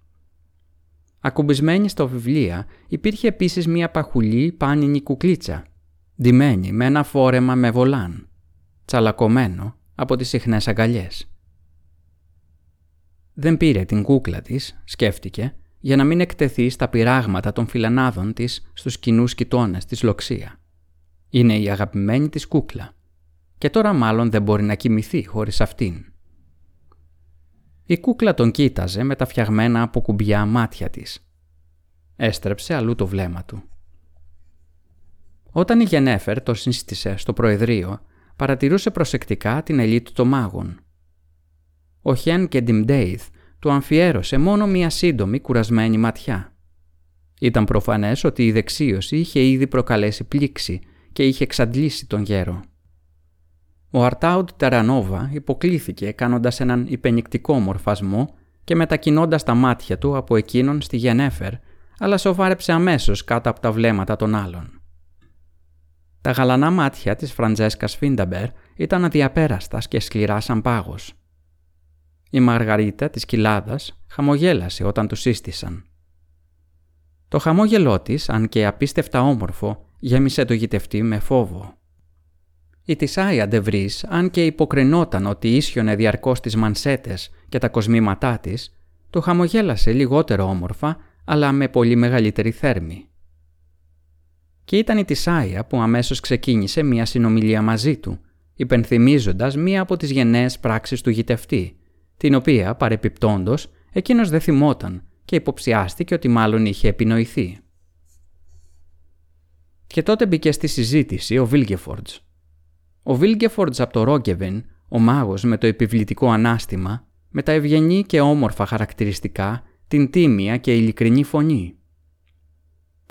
Ακουμπισμένη στο βιβλία υπήρχε επίσης μία παχουλή πάνινη κουκλίτσα, ντυμένη με ένα φόρεμα με βολάν, τσαλακωμένο από τις συχνές αγκαλιές. Δεν πήρε την κούκλα της, σκέφτηκε, για να μην εκτεθεί στα πειράγματα των φιλανάδων της στους κοινούς κοιτώνες της Λοξία. Είναι η αγαπημένη της κούκλα και τώρα μάλλον δεν μπορεί να κοιμηθεί χωρίς αυτήν. Η κούκλα τον κοίταζε με τα φτιαγμένα από κουμπιά μάτια της. Έστρεψε αλλού το βλέμμα του. Όταν η Γενέφερ το σύστησε στο προεδρείο, παρατηρούσε προσεκτικά την ελίτ των μάγων. Ο Χέν και Ντιμντέιθ του αμφιέρωσε μόνο μία σύντομη κουρασμένη ματιά. Ήταν προφανές ότι η δεξίωση είχε ήδη προκαλέσει πλήξη και είχε εξαντλήσει τον γέρο. Ο Αρτάουντ Ταρανόβα υποκλήθηκε κάνοντας έναν υπενικτικό μορφασμό και μετακινώντας τα μάτια του από εκείνον στη Γενέφερ, αλλά σοβάρεψε αμέσως κάτω από τα βλέμματα των άλλων. Τα γαλανά μάτια της Φραντζέσκας Φίνταμπερ ήταν αδιαπέραστα και σκληρά σαν πάγος. Η Μαργαρίτα της κοιλάδας χαμογέλασε όταν τους σύστησαν. Το χαμόγελό της, αν και απίστευτα όμορφο, γέμισε το γητευτή με φόβο. Η Τισάια ντε Βρι, αν και υποκρινόταν ότι ίσιωνε διαρκώς τις μανσέτες και τα κοσμήματά της, το χαμογέλασε λιγότερο όμορφα, αλλά με πολύ μεγαλύτερη θέρμη. Και ήταν η Τισάια που αμέσως ξεκίνησε μία συνομιλία μαζί του, υπενθυμίζοντας μία από τις γενναίες πράξεις του γητευτή, την οποία, παρεπιπτόντος, εκείνος δεν θυμόταν και υποψιάστηκε ότι μάλλον είχε επινοηθεί. Και τότε μπήκε στη συζήτηση ο Βίλγεφορντς, ο Βίλγκεφορντς από το Ρόγκεβεν, ο μάγος με το επιβλητικό ανάστημα, με τα ευγενή και όμορφα χαρακτηριστικά, την τίμια και ειλικρινή φωνή.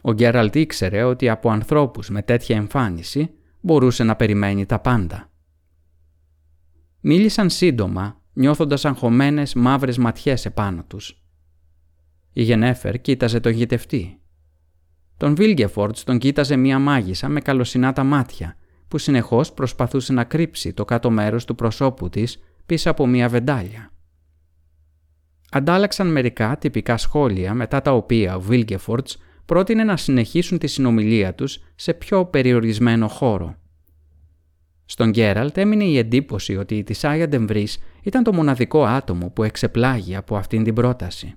Ο Γκέραλτ ήξερε ότι από ανθρώπους με τέτοια εμφάνιση μπορούσε να περιμένει τα πάντα. Μίλησαν σύντομα, νιώθοντας αγχωμένες μαύρες ματιές επάνω τους. Η Γενέφερ κοίταζε τον γητευτή. Τον Βίλγκεφορντς τον κοίταζε μία μάγισσα με καλοσυνά τα μάτια που συνεχώς προσπαθούσε να κρύψει το κάτω μέρος του προσώπου της πίσω από μία βεντάλια. Αντάλλαξαν μερικά τυπικά σχόλια μετά τα οποία ο Βίλγκεφορτς πρότεινε να συνεχίσουν τη συνομιλία τους σε πιο περιορισμένο χώρο. Στον Γκέραλτ έμεινε η εντύπωση ότι η Τισάια Ντεμβρής ήταν το μοναδικό άτομο που εξεπλάγει από αυτήν την πρόταση.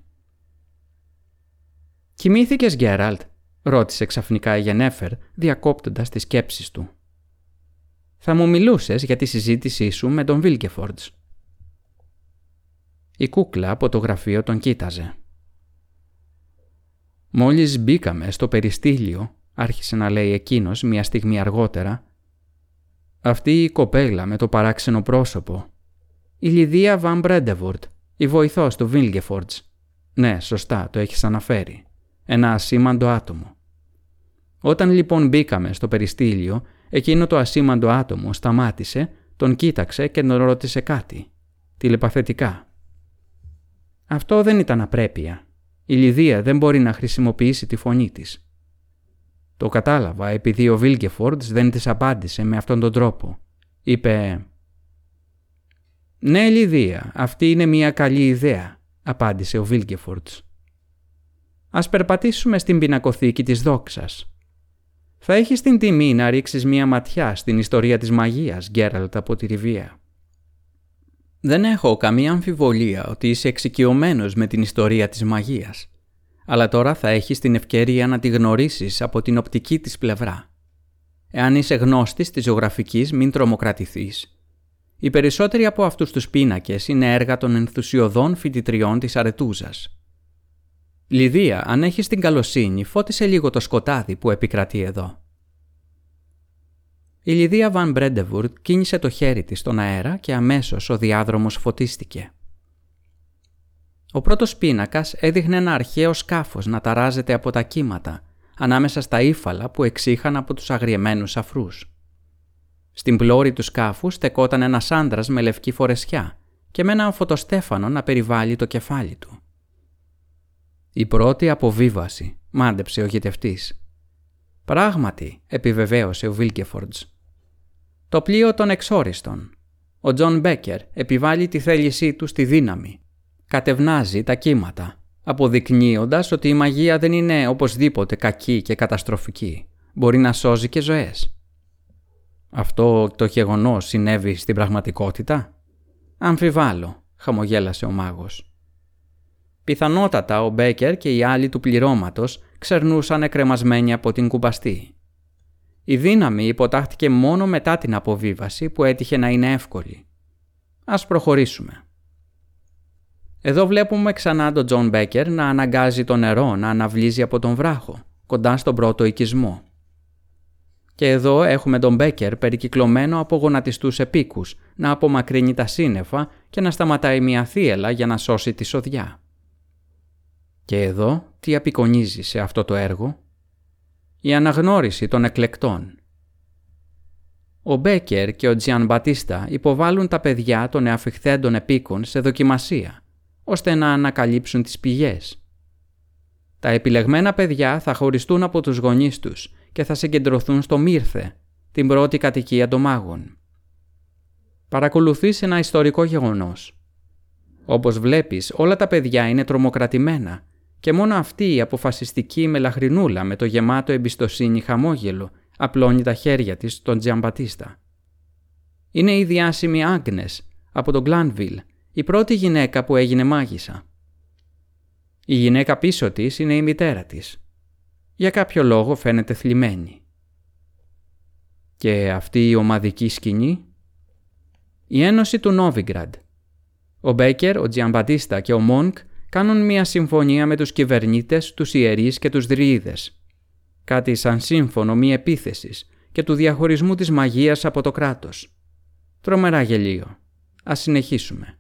«Κοιμήθηκες, Γκέραλτ» ρώτησε ξαφνικά η Γενέφερ, διακόπτοντας τις σκέψεις του. «Θα μου μιλούσες για τη συζήτησή σου με τον Βίλκεφορντς». Η κούκλα από το γραφείο τον κοίταζε. «Μόλις μπήκαμε στο περιστήλιο», άρχισε να λέει εκείνος μια στιγμή αργότερα, «αυτή η κοπέλα με το παράξενο πρόσωπο, η Λιδία Βαν Μπρέντεβουρτ, η βοηθός του Βίλγκεφορτς. Ναι, σωστά, το έχεις αναφέρει. Ένα ασήμαντο άτομο. Όταν λοιπόν μπήκαμε στο περιστήλιο, εκείνο το ασήμαντο άτομο σταμάτησε, τον κοίταξε και τον ρώτησε κάτι. Τηλεπαθετικά. Αυτό δεν ήταν απρέπεια. Η Λιδία δεν μπορεί να χρησιμοποιήσει τη φωνή της. Το κατάλαβα επειδή ο Βίλγκεφορντς δεν της απάντησε με αυτόν τον τρόπο. Είπε «Ναι, Λιδία, αυτή είναι μια καλή ιδέα», απάντησε ο Βίλγκεφορντς. «Ας περπατήσουμε στην πινακοθήκη της δόξας. Θα έχεις την τιμή να ρίξεις μια ματιά στην ιστορία της μαγείας, Γκέραλτ από τη Ριβία. Δεν έχω καμία αμφιβολία ότι είσαι εξοικειωμένος με την ιστορία της μαγείας, αλλά τώρα θα έχεις την ευκαιρία να τη γνωρίσεις από την οπτική της πλευρά. Εάν είσαι γνώστης της ζωγραφικής, μην τρομοκρατηθείς οι περισσότεροι από αυτούς τους πίνακες είναι έργα των ενθουσιωδών φοιτητριών της Αρετούζας. Λιδία, αν έχεις την καλοσύνη, φώτισε λίγο το σκοτάδι που επικρατεί εδώ. Η Λιδία Βαν Μπρέντεβουρτ κίνησε το χέρι της στον αέρα και αμέσως ο διάδρομος φωτίστηκε. Ο πρώτος πίνακας έδειχνε ένα αρχαίο σκάφος να ταράζεται από τα κύματα, ανάμεσα στα ύφαλα που εξήχαν από τους αγριεμένους αφρούς. Στην πλώρη του σκάφου στεκόταν ένας άντρας με λευκή φορεσιά και με έναν φωτοστέφανο να περιβάλλει το κεφάλι του. Η πρώτη αποβίβαση, μάντεψε ο γητευτής. Πράγματι, επιβεβαίωσε ο Βίλκεφορντς. Το πλοίο των εξόριστων. Ο Τζον Μπέκερ επιβάλλει τη θέλησή του στη δύναμη. Κατευνάζει τα κύματα, αποδεικνύοντας ότι η μαγεία δεν είναι οπωσδήποτε κακή και καταστροφική. Μπορεί να σώζει και ζωές. Αυτό το γεγονός συνέβη στην πραγματικότητα; Αμφιβάλλω, χαμογέλασε ο μάγος. Πιθανότατα ο Μπέκερ και οι άλλοι του πληρώματος ξερνούσαν κρεμασμένοι από την κουπαστή. Η δύναμη υποτάχθηκε μόνο μετά την αποβίβαση που έτυχε να είναι εύκολη. Ας προχωρήσουμε. Εδώ βλέπουμε ξανά τον Τζον Μπέκερ να αναγκάζει το νερό να αναβλύζει από τον βράχο, κοντά στον πρώτο οικισμό. Και εδώ έχουμε τον Μπέκερ περικυκλωμένο από γονατιστούς επίκους, να απομακρύνει τα σύννεφα και να σταματάει μια θύελα για να σώσει τη σοδιά. Και εδώ τι απεικονίζει σε αυτό το έργο; Η αναγνώριση των εκλεκτών. Ο Μπέκερ και ο Τζιαν Μπατίστα υποβάλλουν τα παιδιά των εαφιχθέντων επίκων σε δοκιμασία, ώστε να ανακαλύψουν τις πηγές. Τα επιλεγμένα παιδιά θα χωριστούν από τους γονείς τους και θα συγκεντρωθούν στο Μύρθε, την πρώτη κατοικία των μάγων. Παρακολουθείς ένα ιστορικό γεγονός. Όπως βλέπεις, όλα τα παιδιά είναι τρομοκρατημένα και μόνο αυτή η αποφασιστική μελαχρινούλα με το γεμάτο εμπιστοσύνη χαμόγελο απλώνει τα χέρια της στον Τζιαμπατίστα. Είναι η διάσημη Άγνες από τον Γκλάνβιλ, η πρώτη γυναίκα που έγινε μάγισσα. Η γυναίκα πίσω της είναι η μητέρα της, για κάποιο λόγο φαίνεται θλιμμένη. Και αυτή η ομαδική σκηνή; Η ένωση του Νόβιγκραντ. Ο Μπέκερ, ο Τζιαμπαντίστα και ο Μόνκ κάνουν μια συμφωνία με τους κυβερνήτες, τους ιερείς και τους δρυίδες. Κάτι σαν σύμφωνο μη επίθεσης και του διαχωρισμού της μαγείας από το κράτος. Τρομερά γελίο. Ας συνεχίσουμε.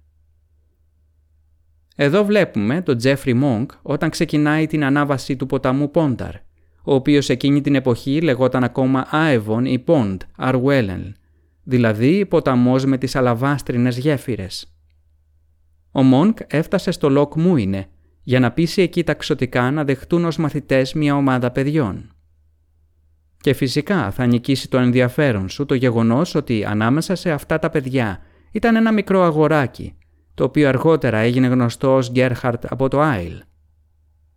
Εδώ βλέπουμε τον Τζέφρι Μόγκ όταν ξεκινάει την ανάβαση του ποταμού Πόνταρ, ο οποίος εκείνη την εποχή λεγόταν ακόμα Άεβον ή Πόντ, Αρουέλεν, δηλαδή ποταμός με τις αλαβάστρινες γέφυρες. Ο Μόγκ έφτασε στο Λοκ Μούινε για να πείσει εκεί τα ξωτικά να δεχτούν ως μαθητές μια ομάδα παιδιών. Και φυσικά θα νικήσει το ενδιαφέρον σου το γεγονός ότι ανάμεσα σε αυτά τα παιδιά ήταν ένα μικρό αγοράκι το οποίο αργότερα έγινε γνωστό ως Γκέρχαρτ από το Άιλ.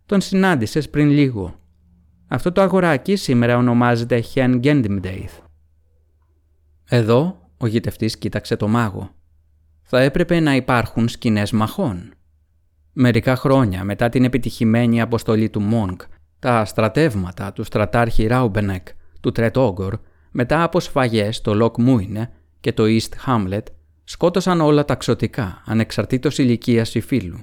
Τον συνάντησες πριν λίγο. Αυτό το αγοράκι σήμερα ονομάζεται Hen Gendimdeith. Εδώ ο γητευτής κοίταξε το μάγο. Θα έπρεπε να υπάρχουν σκηνές μαχών. Μερικά χρόνια μετά την επιτυχημένη αποστολή του Μόνκ, τα στρατεύματα του στρατάρχη Ράουμπενεκ, του Τρετόγκορ, μετά από σφαγές στο Λοκ Μούινε και το Εστ Χέμλετ, σκότωσαν όλα τα ξωτικά, ανεξαρτήτως ηλικίας ή φύλου.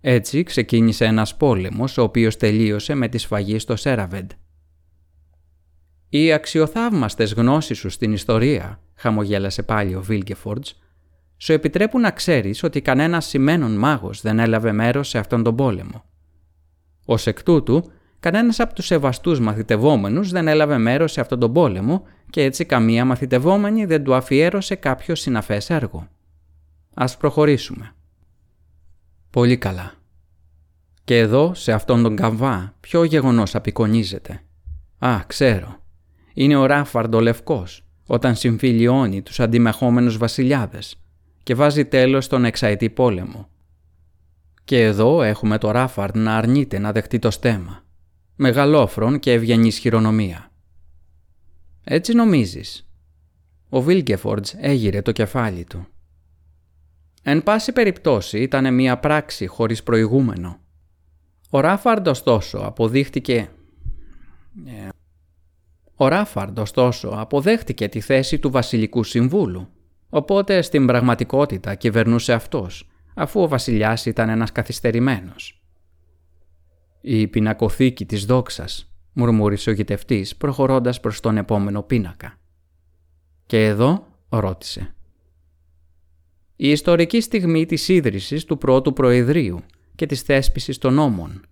Έτσι ξεκίνησε ένας πόλεμος, ο οποίος τελείωσε με τη σφαγή στο Σέραβεντ. «Οι αξιοθαύμαστες γνώσεις σου στην ιστορία», χαμογέλασε πάλι ο Βίλκεφορντς, σου επιτρέπουν να ξέρεις ότι κανένας σημαίνων μάγος δεν έλαβε μέρος σε αυτόν τον πόλεμο. Ω εκ τούτου, κανένας από τους σεβαστούς μαθητευόμενους δεν έλαβε μέρος σε αυτόν τον πόλεμο και έτσι καμία μαθητευόμενη δεν του αφιέρωσε κάποιο συναφές έργο. Ας προχωρήσουμε. Πολύ καλά. Και εδώ, σε αυτόν τον καβά, ποιο γεγονός απεικονίζεται. Α, ξέρω. Είναι ο Ράφαρντο Λευκός, όταν συμφιλιώνει τους αντιμεχόμενους βασιλιάδες και βάζει τέλος στον εξαετή πόλεμο. Και εδώ έχουμε το Ράφαρντ να αρνείται να δεχτεί το στέμα. Μεγαλόφρον και ευγενής χειρονομία. Έτσι νομίζεις. Ο Βίλκεφορντς έγειρε το κεφάλι του. Εν πάση περιπτώσει ήταν μια πράξη χωρίς προηγούμενο. Ο Ράφαρντ ωστόσο αποδείχτηκε... Ε, ο Ράφαρντ ωστόσο αποδέχτηκε τη θέση του βασιλικού συμβούλου, οπότε στην πραγματικότητα κυβερνούσε αυτός, αφού ο βασιλιάς ήταν ένας καθυστερημένος. «Η πινακοθήκη της δόξας», μουρμούρισε ο γητευτής προχωρώντας προς τον επόμενο πίνακα. «Και εδώ» ρώτησε. Η ιστορική στιγμή της ίδρυσης του πρώτου προεδρίου και της θέσπισης των νόμων.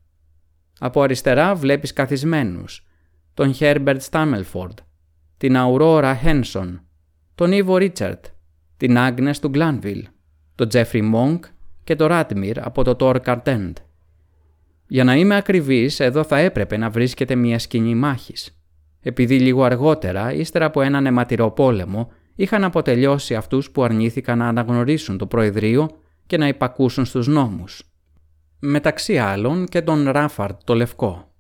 Από αριστερά βλέπεις καθισμένους, τον Herbert Στάμελφορντ, την Αουρόρα Χένσον, τον Ίβο Ρίτσαρτ, την Άγνες του Γκλάνβιλ, τον Τζέφρι Μόγκ και τον Ράτμιρ από το Τόρ Καρτέντ. Για να είμαι ακριβής, εδώ θα έπρεπε να βρίσκεται μια σκηνή μάχης. Επειδή λίγο αργότερα, ύστερα από έναν αιματηρό πόλεμο, είχαν αποτελειώσει αυτούς που αρνήθηκαν να αναγνωρίσουν το Προεδρείο και να υπακούσουν στους νόμους μεταξύ άλλων και τον Ράφαρτ το Λευκό.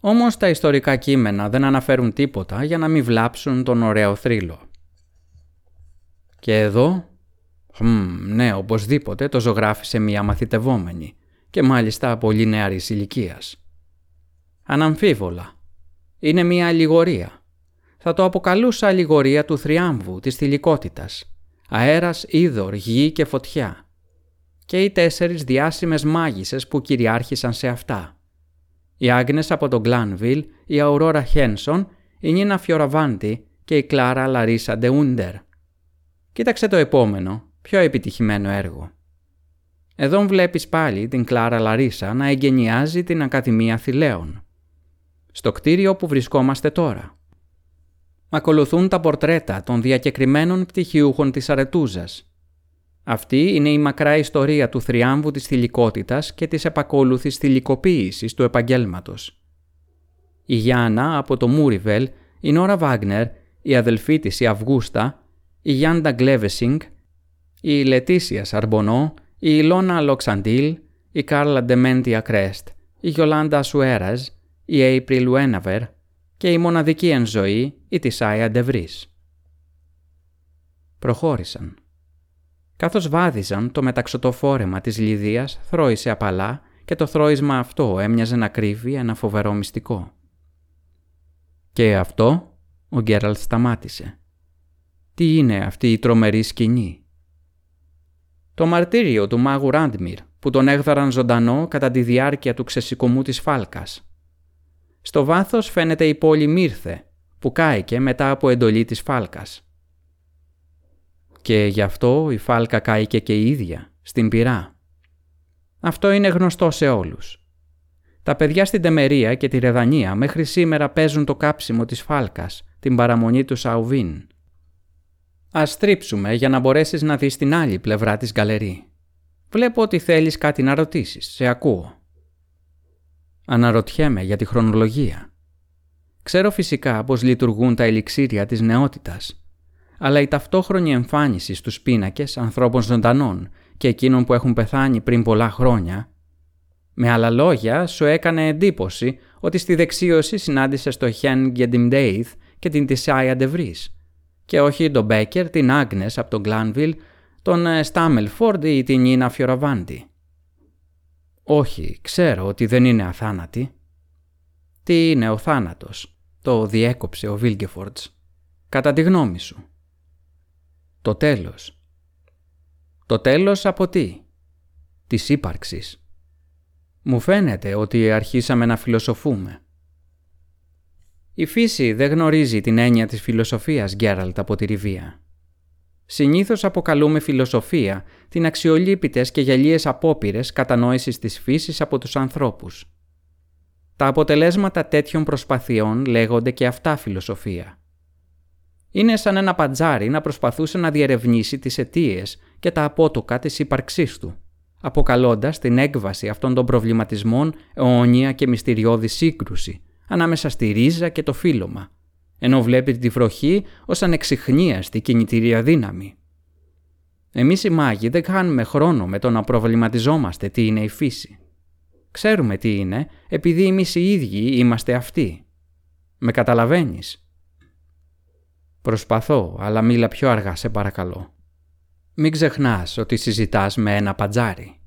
Όμως τα ιστορικά κείμενα δεν αναφέρουν τίποτα για να μην βλάψουν τον ωραίο θρύλο. Και εδώ, χμ, ναι, οπωσδήποτε το ζωγράφησε μία μαθητευόμενη και μάλιστα πολύ νεαρής ηλικίας. Αναμφίβολα. Είναι μία αλληγορία. Θα το αποκαλούσα αλληγορία του θριάμβου, της θηλυκότητας. Αέρας, είδωρ, γη και φωτιά και οι τέσσερις διάσημες μάγισσες που κυριάρχησαν σε αυτά. Οι Άγνες από τον Γκλάνβιλ, η Αουρόρα Χένσον, η Νίνα Φιωραβάντη και η Κλάρα Λαρίσα Ντεούντερ. Κοίταξε το επόμενο, πιο επιτυχημένο έργο. Εδώ βλέπεις πάλι την Κλάρα Λαρίσα να εγκαινιάζει την Ακαδημία Θηλαίων. Στο κτίριο που βρισκόμαστε τώρα. Ακολουθούν τα πορτρέτα των διακεκριμένων πτυχιούχων της Αρετούζας αυτή είναι η μακρά ιστορία του θριάμβου της θηλυκότητας και της επακόλουθης θηλυκοποίησης του επαγγέλματος. Η Γιάννα από το Μούριβελ, η Νόρα Βάγνερ, η αδελφή της η Αυγούστα, η Γιάντα Γκλέβεσινγκ, η Λετήσια Σαρμπονό, η Ηλώνα Λοξαντήλ, η Κάρλα Ντεμέντια Κρέστ, η Γιολάντα Σουέραζ, η Έιπριλ Ουέναβερ και η μοναδική εν ζωή, η Τισάια Ντεβρίς. Προχώρησαν. Καθώς βάδιζαν, το μεταξωτοφόρεμα της Λιδίας θρώησε απαλά και το θρώισμα αυτό έμοιαζε να κρύβει ένα φοβερό μυστικό. «Και αυτό» ο Γκέραλτ σταμάτησε. «Τι είναι αυτή η τρομερή σκηνή» Το μαρτύριο του μάγου Ράντμιρ που τον έγδαραν ζωντανό κατά τη διάρκεια του ξεσηκωμού της φάλκας. Στο βάθος φαίνεται η πόλη Μύρθε που κάηκε μετά από εντολή της φάλκας και γι' αυτό η φάλκα κάηκε και η ίδια, στην πυρά. Αυτό είναι γνωστό σε όλους. Τα παιδιά στην Τεμερία και τη Ρεδανία μέχρι σήμερα παίζουν το κάψιμο της φάλκας, την παραμονή του Σαουβίν. Ας στρίψουμε για να μπορέσεις να δεις την άλλη πλευρά της γκαλερί. Βλέπω ότι θέλεις κάτι να ρωτήσεις, σε ακούω. Αναρωτιέμαι για τη χρονολογία. Ξέρω φυσικά πώς λειτουργούν τα ελιξήρια της νεότητας αλλά η ταυτόχρονη εμφάνιση στους πίνακες ανθρώπων ζωντανών και εκείνων που έχουν πεθάνει πριν πολλά χρόνια Με άλλα λόγια, σου έκανε εντύπωση ότι στη δεξίωση συνάντησε το Χεν Γκεντιμντέιθ και την Τισάια Ντεβρίς και όχι τον Μπέκερ, την Άγνες από τον Γκλάνβιλ, τον Στάμελφορντ ή την Νίνα Φιωραβάντη. Όχι, ξέρω ότι δεν είναι αθάνατη. Τι είναι ο θάνατος, το διέκοψε ο Βίλγκεφορτς. Κατά τη γνώμη σου. Το τέλος. Το τέλος από τι; Της ύπαρξης. Μου φαίνεται ότι αρχίσαμε να φιλοσοφούμε. Η φύση δεν γνωρίζει την έννοια της φιλοσοφίας, Γκέραλτ, από τη Ριβία. Συνήθως αποκαλούμε φιλοσοφία την αξιολύπητες και γελίες απόπειρες κατανόησης της φύσης από τους ανθρώπους. Τα αποτελέσματα τέτοιων προσπαθειών λέγονται και αυτά φιλοσοφία. Είναι σαν ένα παντζάρι να προσπαθούσε να διερευνήσει τις αιτίες και τα απότοκα της ύπαρξής του, αποκαλώντας την έκβαση αυτών των προβληματισμών αιώνια και μυστηριώδης σύγκρουση ανάμεσα στη ρίζα και το φύλλωμα, ενώ βλέπει τη βροχή ως ανεξιχνίαστη κινητήρια δύναμη. Εμείς οι μάγοι δεν χάνουμε χρόνο με το να προβληματιζόμαστε τι είναι η φύση. Ξέρουμε τι είναι επειδή εμείς οι ίδιοι είμαστε αυτοί. Με καταλαβαίνεις; Προσπαθώ, αλλά μίλα πιο αργά σε παρακαλώ. Μην ξεχνάς ότι συζητάς με ένα πατζάρι.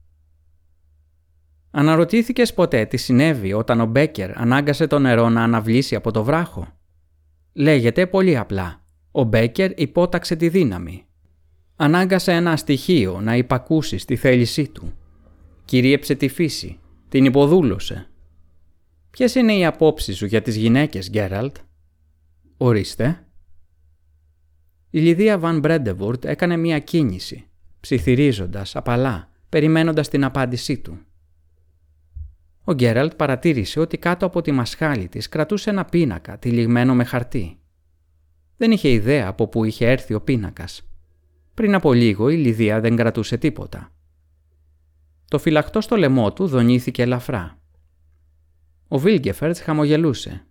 Αναρωτήθηκες ποτέ τι συνέβη όταν ο Μπέκερ ανάγκασε το νερό να αναβλήσει από το βράχο; Λέγεται πολύ απλά. Ο Μπέκερ υπόταξε τη δύναμη. Ανάγκασε ένα στοιχείο να υπακούσει στη θέλησή του. Κυρίεψε τη φύση. Την υποδούλωσε. Ποιες είναι οι απόψεις σου για τις γυναίκες, Γκέραλτ; Ορίστε. Η Λιδία Βαν Μπρέντεβουρτ έκανε μία κίνηση, ψιθυρίζοντας απαλά, περιμένοντας την απάντησή του. Ο Γκέραλτ παρατήρησε ότι κάτω από τη μασχάλη της κρατούσε ένα πίνακα τυλιγμένο με χαρτί. Δεν είχε ιδέα από πού είχε έρθει ο πίνακας. Πριν από λίγο η Λιδία δεν κρατούσε τίποτα. Το φυλαχτό στο λαιμό του δονήθηκε ελαφρά. Ο Βίλγκεφερτς χαμογελούσε.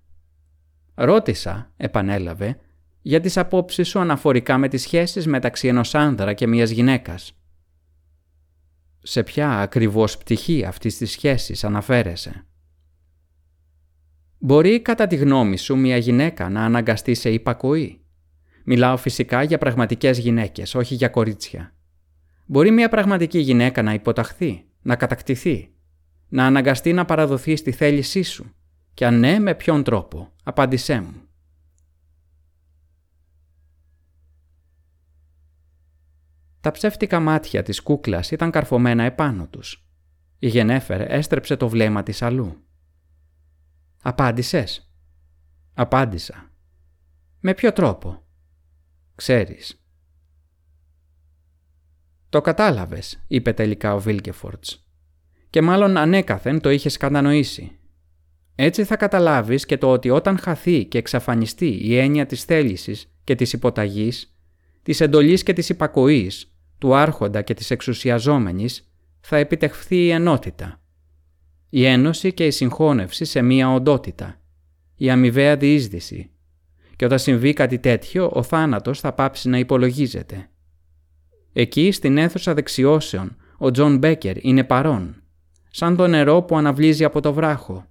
«Ρώτησα», επανέλαβε, «για τις απόψεις σου αναφορικά με τις σχέσεις μεταξύ ενός άνδρα και μιας γυναίκας σε ποια ακριβώς πτυχή αυτής της σχέσης αναφέρεσαι. Μπορεί κατά τη γνώμη σου μια γυναίκα να αναγκαστεί σε υπακοή; Μιλάω φυσικά για πραγματικές γυναίκες, όχι για κορίτσια. Μπορεί μια πραγματική γυναίκα να υποταχθεί, να κατακτηθεί, να αναγκαστεί να παραδοθεί στη θέλησή σου; Και αν ναι με ποιον τρόπο, απάντησέ μου. Τα ψεύτικα μάτια της κούκλας ήταν καρφωμένα επάνω τους. Η Γενέφερ έστρεψε το βλέμμα της αλλού. «Απάντησες» «Απάντησα». «Με ποιο τρόπο» «Ξέρεις». «Το κατάλαβες», είπε τελικά ο Βίλκεφορτς. «Και μάλλον ανέκαθεν το είχες κατανοήσει. Έτσι θα καταλάβεις και το ότι όταν χαθεί και εξαφανιστεί η έννοια της θέλησης και της υποταγής, της εντολής και της υπακοής, του άρχοντα και της εξουσιαζόμενης, θα επιτευχθεί η ενότητα. Η ένωση και η συγχώνευση σε μία οντότητα. Η αμοιβαία διείσδυση. Και όταν συμβεί κάτι τέτοιο, ο θάνατος θα πάψει να υπολογίζεται. Εκεί, στην αίθουσα δεξιώσεων, ο Τζον Μπέκερ είναι παρόν, σαν το νερό που αναβλύζει από το βράχο.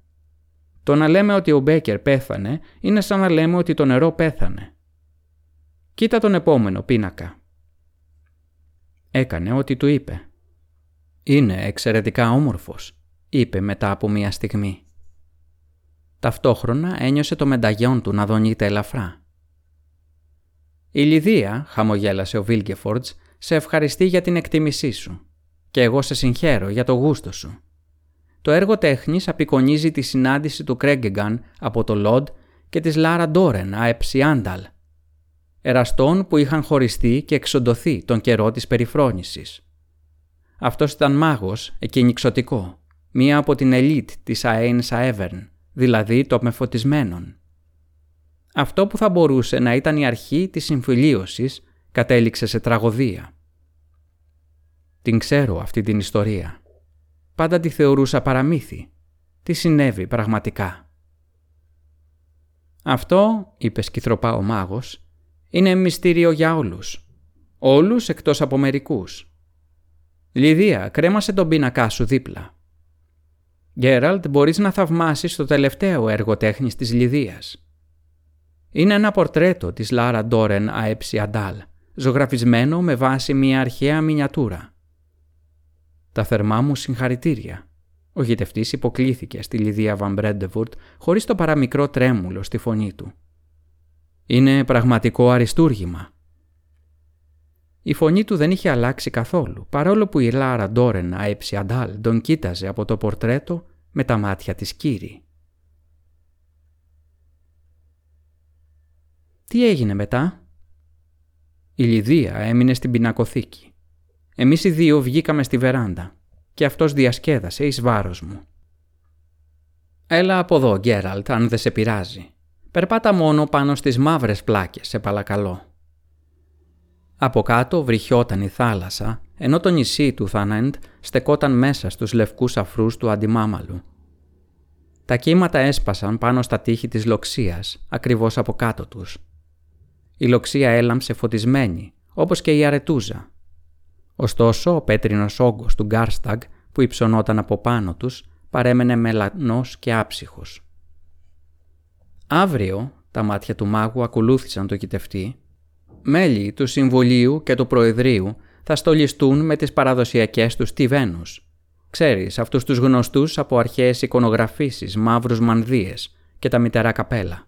Το να λέμε ότι ο Μπέκερ πέθανε είναι σαν να λέμε ότι το νερό πέθανε. Κοίτα τον επόμενο πίνακα. Έκανε ό,τι του είπε. «Είναι εξαιρετικά όμορφος», είπε μετά από μία στιγμή. Ταυτόχρονα ένιωσε το μενταγιόν του να δονείται ελαφρά. «Η Λιδία», χαμογέλασε ο Βίλγκεφορτς, «σε ευχαριστεί για την εκτίμησή σου και εγώ σε συγχαίρω για το γούστο σου. Το έργο τέχνης απεικονίζει τη συνάντηση του Κρέγκεγκαν από το Λοντ και της Λάρα Ντόρεν αεψιάνταλ εραστών που είχαν χωριστεί και εξοντωθεί τον καιρό της περιφρόνησης. Αυτός ήταν μάγος, εκκινηξωτικό, μία από την ελίτ της Αέν Σαέβερν, δηλαδή των μεφωτισμένων. Αυτό που θα μπορούσε να ήταν η αρχή της συμφιλίωσης κατέληξε σε τραγωδία. Την ξέρω αυτή την ιστορία. Πάντα τη θεωρούσα παραμύθι. Τι συνέβη πραγματικά; Αυτό, είπε σκυθροπά ο μάγος, είναι μυστήριο για όλους. Όλους εκτός από μερικούς. Λιδία, κρέμασε τον πίνακά σου δίπλα. Γκέραλτ, μπορείς να θαυμάσεις το τελευταίο έργο τέχνης της Λιδίας. Είναι ένα πορτρέτο της Λάρα Ντόρεν αέπ Σιάνταλ, ζωγραφισμένο με βάση μια αρχαία μινιατούρα. Τα θερμά μου συγχαρητήρια. Ο γητευτής υποκλήθηκε στη Λιδία βαν Μπρέντεβουρτ χωρίς το παραμικρό τρέμουλο στη φωνή του. Είναι πραγματικό αριστούργημα. Η φωνή του δεν είχε αλλάξει καθόλου, παρόλο που η Λάρα Ντόρεν Αέψη Αντάλ τον κοίταζε από το πορτρέτο με τα μάτια της κύρι. Τι έγινε μετά; Η Λιδία έμεινε στην πινακοθήκη. Εμείς οι δύο βγήκαμε στη βεράντα και αυτός διασκέδασε εις βάρος μου. «Έλα από εδώ, Γκέραλτ, αν δεν σε πειράζει. Περπάτα μόνο πάνω στις μαύρες πλάκες, σε παλακαλώ». Από κάτω βρυχιόταν η θάλασσα, ενώ το νησί του Θανέντ στεκόταν μέσα στους λευκούς αφρούς του αντιμάμαλου. Τα κύματα έσπασαν πάνω στα τείχη της λοξίας, ακριβώς από κάτω τους. Η λοξία έλαμψε φωτισμένη, όπως και η αρετούζα. Ωστόσο, ο πέτρινος όγκος του Γκάρσταγκ που υψωνόταν από πάνω τους παρέμενε μελανός και άψυχος. Αύριο, τα μάτια του μάγου ακολούθησαν το κοιτευτή, μέλη του Συμβουλίου και του Προεδρείου θα στολιστούν με τις παραδοσιακές τους τιβένους. Ξέρεις, αυτούς τους γνωστούς από αρχαίες εικονογραφήσεις, μαύρους μανδύες και τα μητερά καπέλα.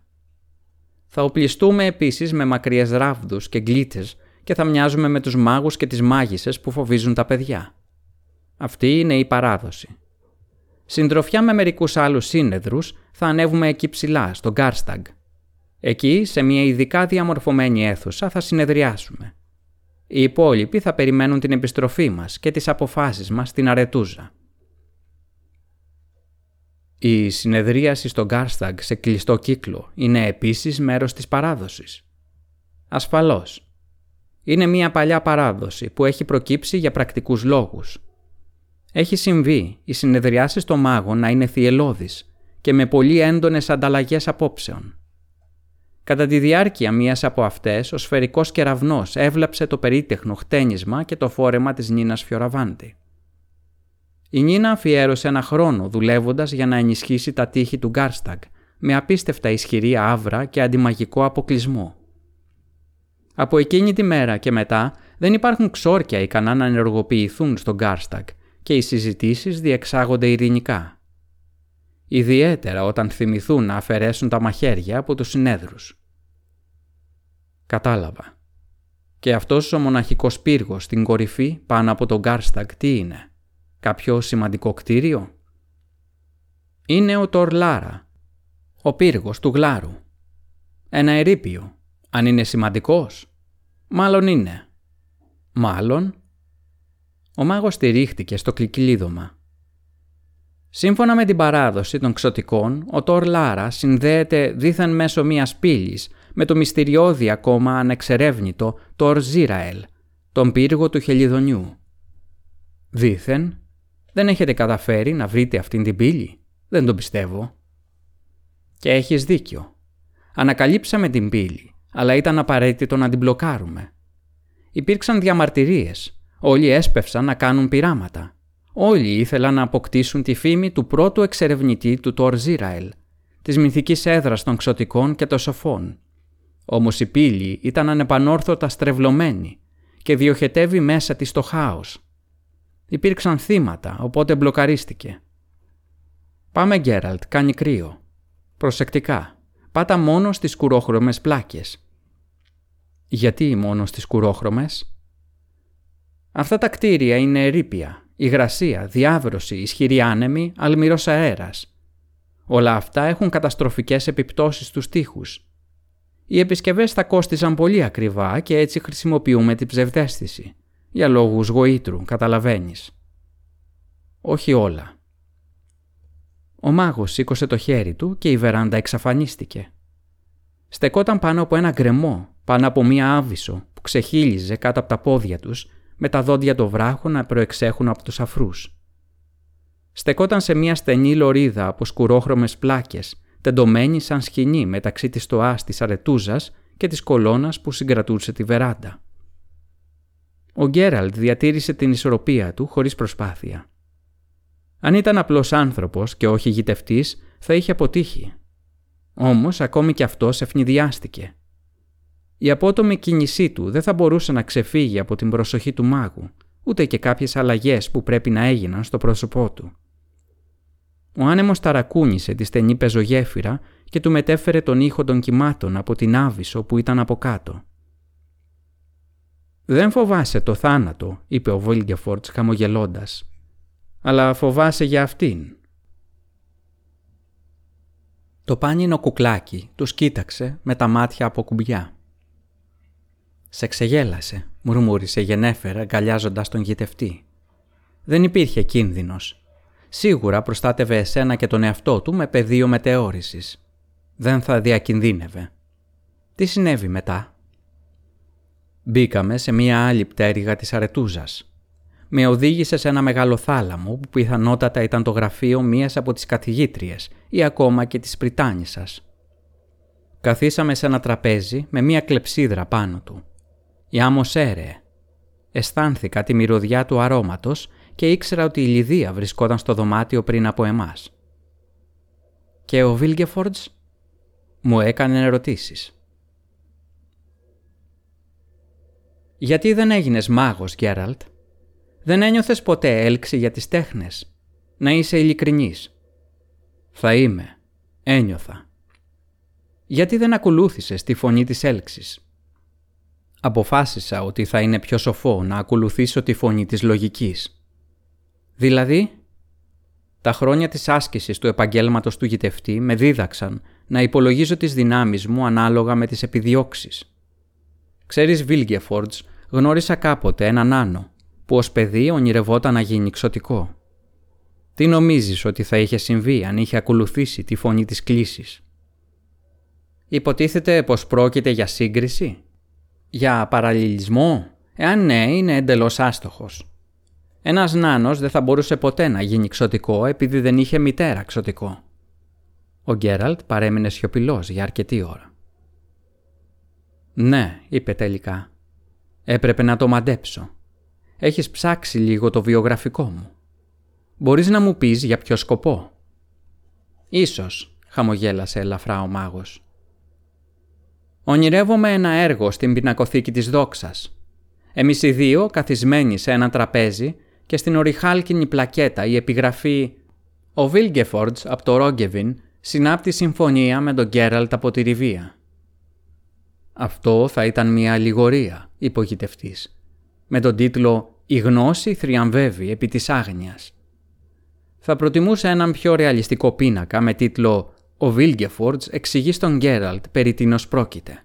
Θα οπλιστούμε επίσης με μακριές ράβδους και γκλίτσες και θα μοιάζουμε με τους μάγους και τις μάγισσες που φοβίζουν τα παιδιά. Αυτή είναι η παράδοση. Συντροφιά με μερικούς άλλους σύνεδρους θα ανέβουμε εκεί ψηλά, στο Γκάρσταγκ. Εκεί, σε μια ειδικά διαμορφωμένη αίθουσα, θα συνεδριάσουμε. Οι υπόλοιποι θα περιμένουν την επιστροφή μας και τις αποφάσεις μας στην Αρετούζα. Η συνεδρίαση στο Γκάρσταγκ σε κλειστό κύκλο είναι επίσης μέρος της παράδοσης. Ασφαλώς. Είναι μια παλιά παράδοση που έχει προκύψει για πρακτικούς λόγους. Έχει συμβεί οι συνεδριάσεις των μάγων να είναι θυελώδεις και με πολύ έντονες ανταλλαγές απόψεων. Κατά τη διάρκεια μίας από αυτές, ο σφαιρικός κεραυνός έβλαψε το περίτεχνο χτένισμα και το φόρεμα της Νίνας Φιωραβάντη. Η Νίνα αφιέρωσε ένα χρόνο δουλεύοντας για να ενισχύσει τα τείχη του Γκάρσταγκ με απίστευτα ισχυρή άβρα και αντιμαγικό αποκλεισμό. Από εκείνη τη μέρα και μετά δεν υπάρχουν ξόρκια ικανά να ενεργοποιηθούν στον Γκάρσταγκ και οι συζητήσεις διεξάγονται ειρηνικά. Ιδιαίτερα όταν θυμηθούν να αφαιρέσουν τα μαχαίρια από τους συνέδρους. Κατάλαβα. Και αυτός ο μοναχικός πύργος στην κορυφή πάνω από τον Γκάρσταγκ τι είναι; Κάποιο σημαντικό κτίριο; Είναι ο Τορλάρα, ο πύργος του γλάρου. Ένα ερείπιο, αν είναι σημαντικός. Μάλλον είναι. Μάλλον. Ο μάγος στηρίχτηκε στο κλικλίδωμα. Σύμφωνα με την παράδοση των ξωτικών, ο Τόρ Λάρα συνδέεται δίθεν μέσω μιας πύλης με το μυστηριώδη ακόμα ανεξερεύνητο Τόρ Ζήραελ, τον πύργο του Χελιδονιού. Δίθεν, δεν έχετε καταφέρει να βρείτε αυτήν την πύλη; Δεν το πιστεύω. Και έχεις δίκιο. Ανακαλύψαμε την πύλη, αλλά ήταν απαραίτητο να την μπλοκάρουμε. Υπήρξαν διαμαρτυρίες. Όλοι έσπευσαν να κάνουν πειράματα. Όλοι ήθελαν να αποκτήσουν τη φήμη του πρώτου εξερευνητή του Τόρ Ζήραελ, της μυθικής έδρας των ξωτικών και των σοφών. Όμως η πύλη ήταν ανεπανόρθωτα στρεβλωμένη και διοχετεύει μέσα της το χάος. Υπήρξαν θύματα, οπότε μπλοκαρίστηκε. Πάμε Γκέραλτ, κάνει κρύο. Προσεκτικά. Πάτα μόνος στις κουρόχρωμες πλάκες. Γιατί μόνο στις κουρόχρωμες; Αυτά τα κτίρια είναι ερήπια, υγρασία, διάβρωση, ισχυρή άνεμη, αλμυρός αέρας. Όλα αυτά έχουν καταστροφικές επιπτώσεις στους τοίχους. Οι επισκευές θα κόστιζαν πολύ ακριβά και έτσι χρησιμοποιούμε την ψευδέστηση. Για λόγους γοήτρου, καταλαβαίνεις. Όχι όλα. Ο μάγος σήκωσε το χέρι του και η βεράντα εξαφανίστηκε. Στεκόταν πάνω από ένα γκρεμό, πάνω από μία άβυσο που ξεχύλιζε κάτω από τα πόδια τους με τα δόντια του βράχου να προεξέχουν από τους αφρούς. Στεκόταν σε μία στενή λωρίδα από σκουρόχρωμες πλάκες, τεντωμένη σαν σκηνή μεταξύ της στοάς της αρετούζας και της κολόνας που συγκρατούσε τη βεράντα. Ο Γκέραλτ διατήρησε την ισορροπία του χωρίς προσπάθεια. Αν ήταν απλός άνθρωπος και όχι γητευτής, θα είχε αποτύχει. Όμως ακόμη και αυτός ευνηδιάστηκε. Η απότομη κίνησή του δεν θα μπορούσε να ξεφύγει από την προσοχή του μάγου, ούτε και κάποιες αλλαγές που πρέπει να έγιναν στο πρόσωπό του. Ο άνεμος ταρακούνησε τη στενή πεζογέφυρα και του μετέφερε τον ήχο των κυμάτων από την άβυσο που ήταν από κάτω. «Δεν φοβάσαι το θάνατο», είπε ο Βίλγκεφορτς χαμογελώντας. «Αλλά φοβάσαι για αυτήν». Το πάνινο κουκλάκι τους κοίταξε με τα μάτια από κουμπιά. «Σε ξεγέλασε», μουρμούρισε γενέφερα αγκαλιάζοντας τον γητευτή. Δεν υπήρχε κίνδυνος. Σίγουρα προστάτευε εσένα και τον εαυτό του με πεδίο μετεώρησης. Δεν θα διακινδύνευε. Τι συνέβη μετά; Μπήκαμε σε μία άλλη πτέρυγα της Αρετούζας. Με οδήγησε σε ένα μεγάλο θάλαμο που πιθανότατα ήταν το γραφείο μίας από τις καθηγήτριες ή ακόμα και της Πριτάνισσας. Καθίσαμε σε ένα τραπέζι με μία κλεψίδρα πάνω του. Η άμμος έρεε. Αισθάνθηκα τη μυρωδιά του αρώματος και ήξερα ότι η Λιδία βρισκόταν στο δωμάτιο πριν από εμάς. Και ο Βίλγκεφορντς μου έκανε ερωτήσεις. «Γιατί δεν έγινες μάγος, Γκέραλτ; Δεν ένιωθες ποτέ έλξη για τις τέχνες; Να είσαι ειλικρινής». «Θα είμαι. Ένιωθα». «Γιατί δεν ακολούθησες τη φωνή της έλξης» αποφάσισα ότι θα είναι πιο σοφό να ακολουθήσω τη φωνή της λογικής. Δηλαδή, τα χρόνια της άσκησης του επαγγέλματος του γητευτή με δίδαξαν να υπολογίζω τις δυνάμεις μου ανάλογα με τις επιδιώξεις. Ξέρεις Βίλγκεφορτς, γνώρισα κάποτε έναν άνω που ως παιδί ονειρευόταν να γίνει ξωτικό. Τι νομίζεις ότι θα είχε συμβεί αν είχε ακολουθήσει τη φωνή της κλίσης. Υποτίθεται πως πρόκειται για σύγκριση για παραλληλισμό, εάν ναι, είναι εντελώς άστοχος. Ένας νάνος δεν θα μπορούσε ποτέ να γίνει ξωτικό επειδή δεν είχε μητέρα ξωτικό. Ο Γκέραλτ παρέμεινε σιωπηλός για αρκετή ώρα. Ναι, είπε τελικά. Έπρεπε να το μαντέψω. Έχεις ψάξει λίγο το βιογραφικό μου. Μπορείς να μου πεις για ποιο σκοπό; Ίσως, χαμογέλασε ελαφρά ο μάγος. Ονειρεύομαι ένα έργο στην πινακοθήκη της δόξας. Εμείς οι δύο καθισμένοι σε ένα τραπέζι και στην οριχάλκινη πλακέτα η επιγραφή «Ο Βίλγκεφορντς από το Ρόγκεβιν συνάπτει συμφωνία με τον Γκέραλτ από τη Ριβία». Αυτό θα ήταν μια αλληγορία, είπε ο με τον τίτλο «Η γνώση θριαμβεύει επί της άγνοιας». Θα προτιμούσα έναν πιο ρεαλιστικό πίνακα με τίτλο ο Βίλγκεφορτς εξηγεί στον Γκέραλτ περί τίνος πρόκειται.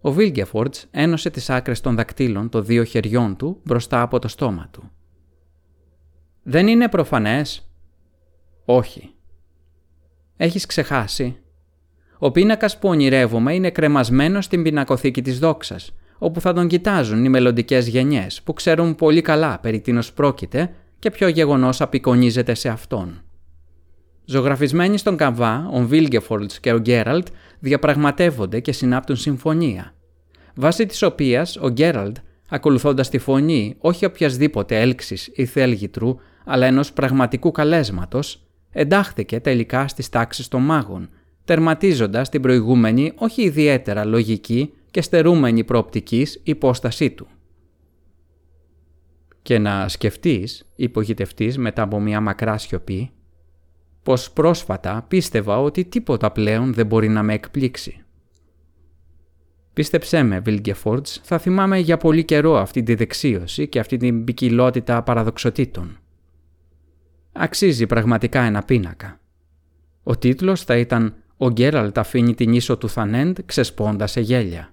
Ο Βίλγκεφορτς ένωσε τις άκρες των δακτύλων των δύο χεριών του μπροστά από το στόμα του. «Δεν είναι προφανές» «Όχι». «Έχεις ξεχάσει» Ο πίνακας που ονειρεύομαι είναι κρεμασμένος στην πινακοθήκη της δόξας, όπου θα τον κοιτάζουν οι μελλοντικές γενιές που ξέρουν πολύ καλά περί τίνος πρόκειται και ποιο γεγονός απεικονίζεται σε αυτόν. Ζωγραφισμένοι στον καμβά, ο Βίλγκεφορντ και ο Γκέραλτ διαπραγματεύονται και συνάπτουν συμφωνία, βάσει της οποίας ο Γκέραλτ, ακολουθώντας τη φωνή όχι οποιασδήποτε έλξης ή θέλγητρου, αλλά ενός πραγματικού καλέσματος, εντάχθηκε τελικά στις τάξεις των μάγων, τερματίζοντας την προηγούμενη όχι ιδιαίτερα λογική και στερούμενη προοπτικής υπόστασή του. Και να σκεφτείς, υπογητευτής μετά από μια μακρά σιωπή, πως πρόσφατα πίστευα ότι τίποτα πλέον δεν μπορεί να με εκπλήξει. Πίστεψέ με, Βίλγκεφορτς, θα θυμάμαι για πολύ καιρό αυτή τη δεξίωση και αυτή την ποικιλότητα παραδοξοτήτων. Αξίζει πραγματικά ένα πίνακα. Ο τίτλος θα ήταν «Ο Γκέραλτ αφήνει την ίσο του Θανέντ ξεσπώντας σε γέλια».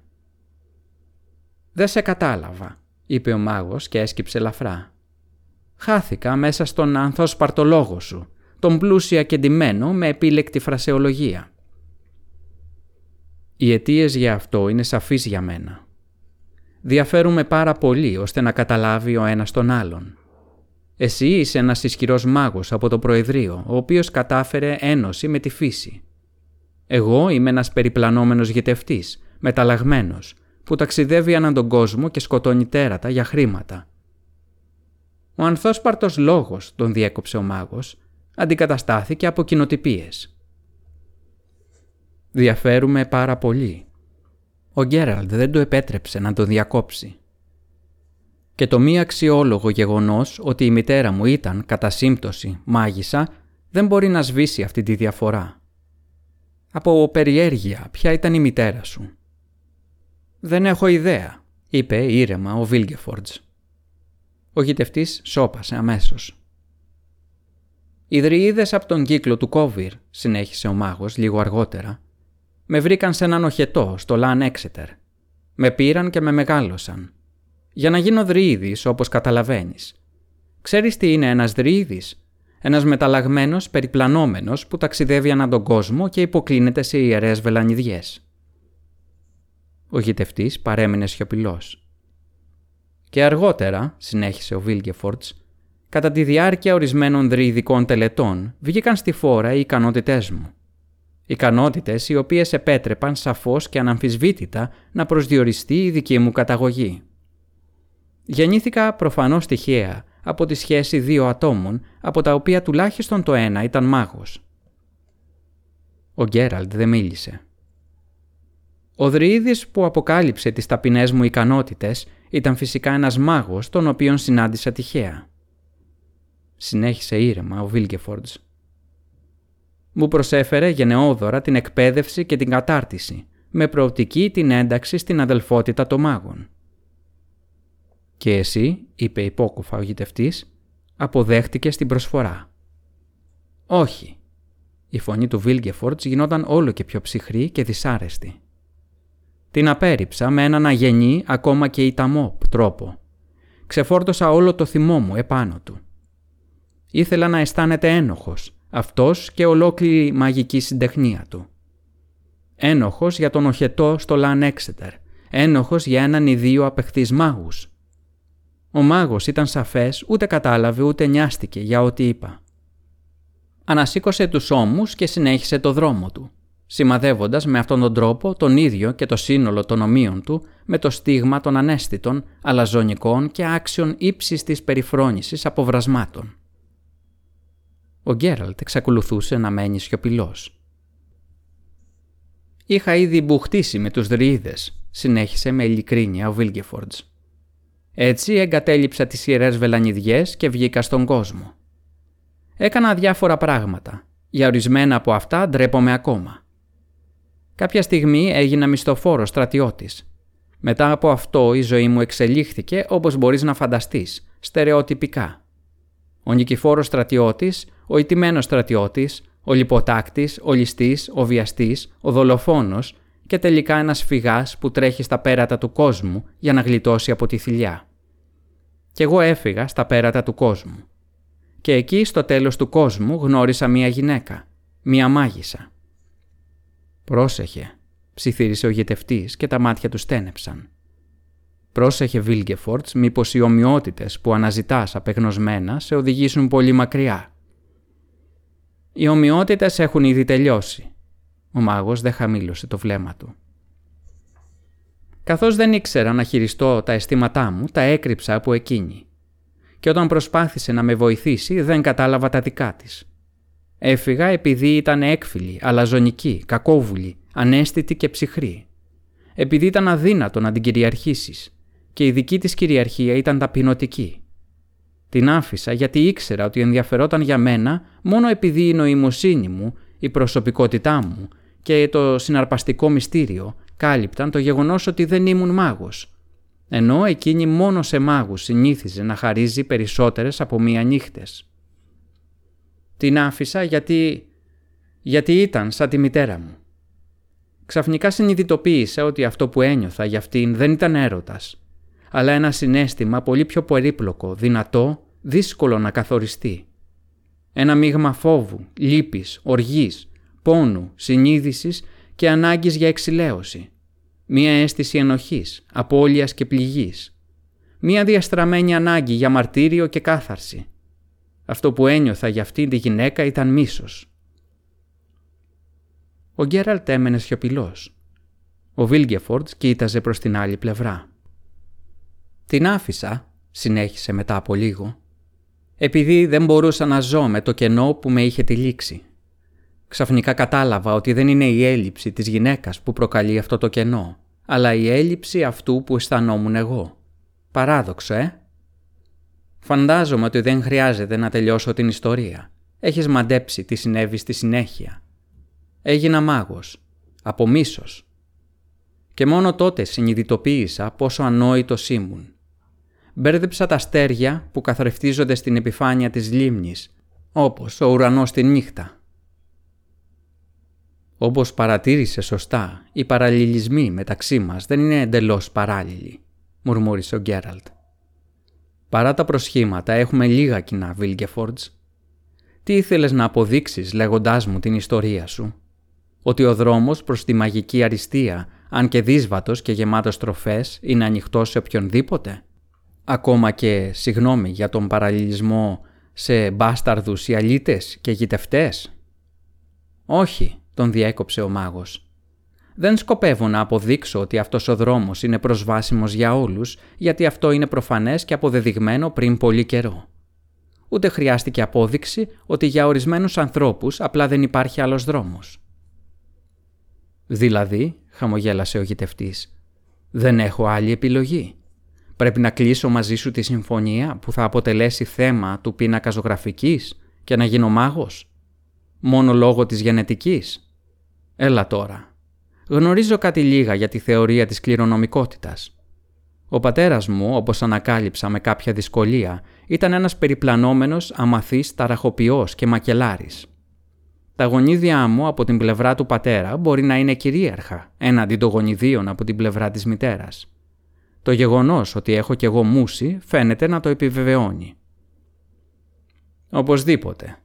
«Δεν σε κατάλαβα», είπε ο μάγος και έσκυψε ελαφρά. «Χάθηκα μέσα στον άνθος παρτολόγο σου τον πλούσια και ντυμένο με επίλεκτη φρασεολογία. Οι αιτίες για αυτό είναι σαφείς για μένα. Διαφέρουμε πάρα πολύ ώστε να καταλάβει ο ένας τον άλλον. Εσύ είσαι ένας ισχυρός μάγος από το Προεδρείο, ο οποίος κατάφερε ένωση με τη φύση. Εγώ είμαι ένας περιπλανόμενος γετευτής, μεταλλαγμένος, που ταξιδεύει ανά τον κόσμο και σκοτώνει τέρατα για χρήματα. Ο ανθόσπαρτος λόγος, τον διέκοψε ο μάγος, αντικαταστάθηκε από κοινοτυπίες. Διαφέρουμε πάρα πολύ. Ο Γκέραλντ δεν το επέτρεψε να τον διακόψει. Και το μη αξιόλογο γεγονός ότι η μητέρα μου ήταν, κατά σύμπτωση, μάγισσα, δεν μπορεί να σβήσει αυτή τη διαφορά. Από περιέργεια, ποια ήταν η μητέρα σου; «Δεν έχω ιδέα», είπε ήρεμα ο Βίλγκεφορντς. Ο γητευτής σώπασε αμέσως. «Οι δρυΐδες από τον κύκλο του Κόβιρ», συνέχισε ο μάγος λίγο αργότερα, «με βρήκαν σε έναν οχετό στο Λαν Έξετερ. Με πήραν και με μεγάλωσαν. Για να γίνω δρύδης, όπως καταλαβαίνεις. Ξέρεις τι είναι ένας δρύδης; Ένας μεταλλαγμένος, περιπλανόμενος που ταξιδεύει ανά τον κόσμο και υποκλίνεται σε ιερές βελανιδιές. Ο γητευτής παρέμεινε σιωπηλός. Και αργότερα, συνέχισε ο Βίλγκεφορτς, κατά τη διάρκεια ορισμένων δρυδικών τελετών βγήκαν στη φόρα οι ικανότητές μου. Ικανότητες οι οποίες επέτρεπαν σαφώς και αναμφισβήτητα να προσδιοριστεί η δική μου καταγωγή. Γεννήθηκα προφανώς τυχαία από τη σχέση δύο ατόμων, από τα οποία τουλάχιστον το ένα ήταν μάγος. Ο Γκέραλντ δεν μίλησε. Ο Δρυίδης που αποκάλυψε τις ταπεινές μου ικανότητες ήταν φυσικά ένας μάγος τον οποίον συνάντησα τυχαία. Συνέχισε ήρεμα ο Βίλκεφορντς. Μου προσέφερε γενναιόδωρα την εκπαίδευση και την κατάρτιση, με προοπτική την ένταξη στην αδελφότητα των μάγων. «Και εσύ», είπε υπόκοφα ο γητευτής, αποδέχτηκε την προσφορά. «Όχι». Η φωνή του Βίλγκεφορτς γινόταν όλο και πιο ψυχρή και δυσάρεστη. Την απέρριψα με έναν αγενή ακόμα και ιταμό τρόπο. Ξεφόρτωσα όλο το θυμό μου επάνω του. Ήθελα να αισθάνεται ένοχος, αυτός και ολόκληρη μαγική συντεχνία του. Ένοχος για τον οχετό στο Λαν Έξετερ, ένοχος για έναν ιδίο απεχθείς μάγους, ο μάγος ήταν σαφές, ούτε κατάλαβε ούτε νοιάστηκε για ό,τι είπα. Ανασήκωσε τους ώμους και συνέχισε το δρόμο του, σημαδεύοντας με αυτόν τον τρόπο τον ίδιο και το σύνολο των ομοίων του με το στίγμα των ανέστητων, αλαζονικών και άξιων ύψης της περιφρόνησης αποβρασμάτων. Ο Γκέραλτ εξακολουθούσε να μένει σιωπηλός. «Είχα ήδη μπουχτίσει με τους δρυίδες», συνέχισε με ειλικρίνεια ο Βίλγκεφορντς. Έτσι εγκατέλειψα τις ιερές βελανιδιές και βγήκα στον κόσμο. Έκανα διάφορα πράγματα. Για ορισμένα από αυτά ντρέπομαι ακόμα. Κάποια στιγμή έγινα μισθοφόρος στρατιώτης. Μετά από αυτό η ζωή μου εξελίχθηκε όπως μπορείς να φανταστείς, στερεοτυπικά. Ο νικηφόρος στρατιώτης, ο ιτημένος στρατιώτης, ο λιποτάκτης, ο ληστής, ο βιαστής, ο δολοφόνος και τελικά ένας φυγάς που τρέχει στα πέρατα του κόσμου για να γλιτώσει από τη θηλιά. Κι εγώ έφυγα στα πέρατα του κόσμου. Και εκεί στο τέλος του κόσμου γνώρισα μία γυναίκα, μία μάγισσα. «Πρόσεχε», ψιθύρισε ο γετευτής και τα μάτια του στένεψαν. «Πρόσεχε, Βίλγκεφορτς, μήπως οι ομοιότητες που αναζητάς απεγνωσμένα σε οδηγήσουν πολύ μακριά». «Οι ομοιότητες έχουν ήδη τελειώσει», ο μάγος δεν χαμήλωσε το βλέμμα του. Καθώς δεν ήξερα να χειριστώ τα αισθήματά μου, τα έκρυψα από εκείνη. Και όταν προσπάθησε να με βοηθήσει, δεν κατάλαβα τα δικά της. Έφυγα επειδή ήταν έκφυλη, αλαζονική, κακόβουλη, ανέστητη και ψυχρή. Επειδή ήταν αδύνατο να την κυριαρχήσεις και η δική της κυριαρχία ήταν ταπεινωτική. Την άφησα γιατί ήξερα ότι ενδιαφερόταν για μένα μόνο επειδή η νοημοσύνη μου, η προσωπικότητά μου και το συναρπαστικό μυστήριο κάλυπταν το γεγονός ότι δεν ήμουν μάγος, ενώ εκείνη μόνο σε μάγους συνήθιζε να χαρίζει περισσότερες από μία νύχτες. Την άφησα γιατί... γιατί ήταν σαν τη μητέρα μου. Ξαφνικά συνειδητοποίησα ότι αυτό που ένιωθα για αυτήν δεν ήταν έρωτας, αλλά ένα συνέστημα πολύ πιο περίπλοκο, δυνατό, δύσκολο να καθοριστεί. Ένα μείγμα φόβου, λύπης, οργής, πόνου, συνείδησης και ανάγκης για εξηλαίωση. Μία αίσθηση ενοχής, απώλειας και πληγής. Μία διαστραμμένη ανάγκη για μαρτύριο και κάθαρση. Αυτό που ένιωθα για αυτήν τη γυναίκα ήταν μίσος. Ο Γκέραλτ έμενε σιωπηλός. Ο Βίλγκεφορντς κοίταζε προς την άλλη πλευρά. «Την άφησα», συνέχισε μετά από λίγο, Επειδή δεν μπορούσα να ζω με το κενό που με είχε τυλίξει. Ξαφνικά κατάλαβα ότι δεν είναι η έλλειψη της γυναίκας που προκαλεί αυτό το κενό, αλλά η έλλειψη αυτού που αισθανόμουν εγώ. Παράδοξο, ε; Φαντάζομαι ότι δεν χρειάζεται να τελειώσω την ιστορία. Έχεις μαντέψει τι συνέβη στη συνέχεια. Έγινα μάγος. Από μίσος. Και μόνο τότε συνειδητοποίησα πόσο ανόητος ήμουν. Μπέρδεψα τα αστέρια που καθρεφτίζονται στην επιφάνεια της λίμνης, όπως ο ουρανός τη νύχτα. Όπως παρατήρησε σωστά, οι παραλληλισμοί μεταξύ μας δεν είναι εντελώς παράλληλοι, μουρμούρισε ο Γκέραλτ. Παρά τα προσχήματα έχουμε λίγα κοινά, Βίλγκεφορντς. Τι ήθελες να αποδείξεις λέγοντάς μου την ιστορία σου; Ότι ο δρόμος προς τη μαγική αριστεία, αν και δύσβατος και γεμάτος τροφές, είναι ανοιχτό σε οποιονδήποτε; Ακόμα και, συγγνώμη για τον παραλληλισμό, σε μπάσταρδους ή αλήτες και γητευτές; Όχι, τον διέκοψε ο μάγος. Δεν σκοπεύω να αποδείξω ότι αυτός ο δρόμος είναι προσβάσιμος για όλους, γιατί αυτό είναι προφανές και αποδεδειγμένο πριν πολύ καιρό. Ούτε χρειάστηκε απόδειξη ότι για ορισμένους ανθρώπους απλά δεν υπάρχει άλλος δρόμος. Δηλαδή, χαμογέλασε ο γητευτής, δεν έχω άλλη επιλογή. Πρέπει να κλείσω μαζί σου τη συμφωνία που θα αποτελέσει θέμα του πίνακα ζωγραφικής και να γίνω μάγος. Μόνο λόγω της γενετικής. Έλα τώρα. Γνωρίζω κάτι λίγα για τη θεωρία της κληρονομικότητας. Ο πατέρας μου, όπως ανακάλυψα με κάποια δυσκολία, ήταν ένας περιπλανόμενος, αμαθής, ταραχοποιός και μακελάρης. Τα γονίδια μου από την πλευρά του πατέρα μπορεί να είναι κυρίαρχα, έναντι των γονιδίων από την πλευρά της μητέρας. Το γεγονός ότι έχω κι εγώ μουσι φαίνεται να το επιβεβαιώνει. Οπωσδήποτε.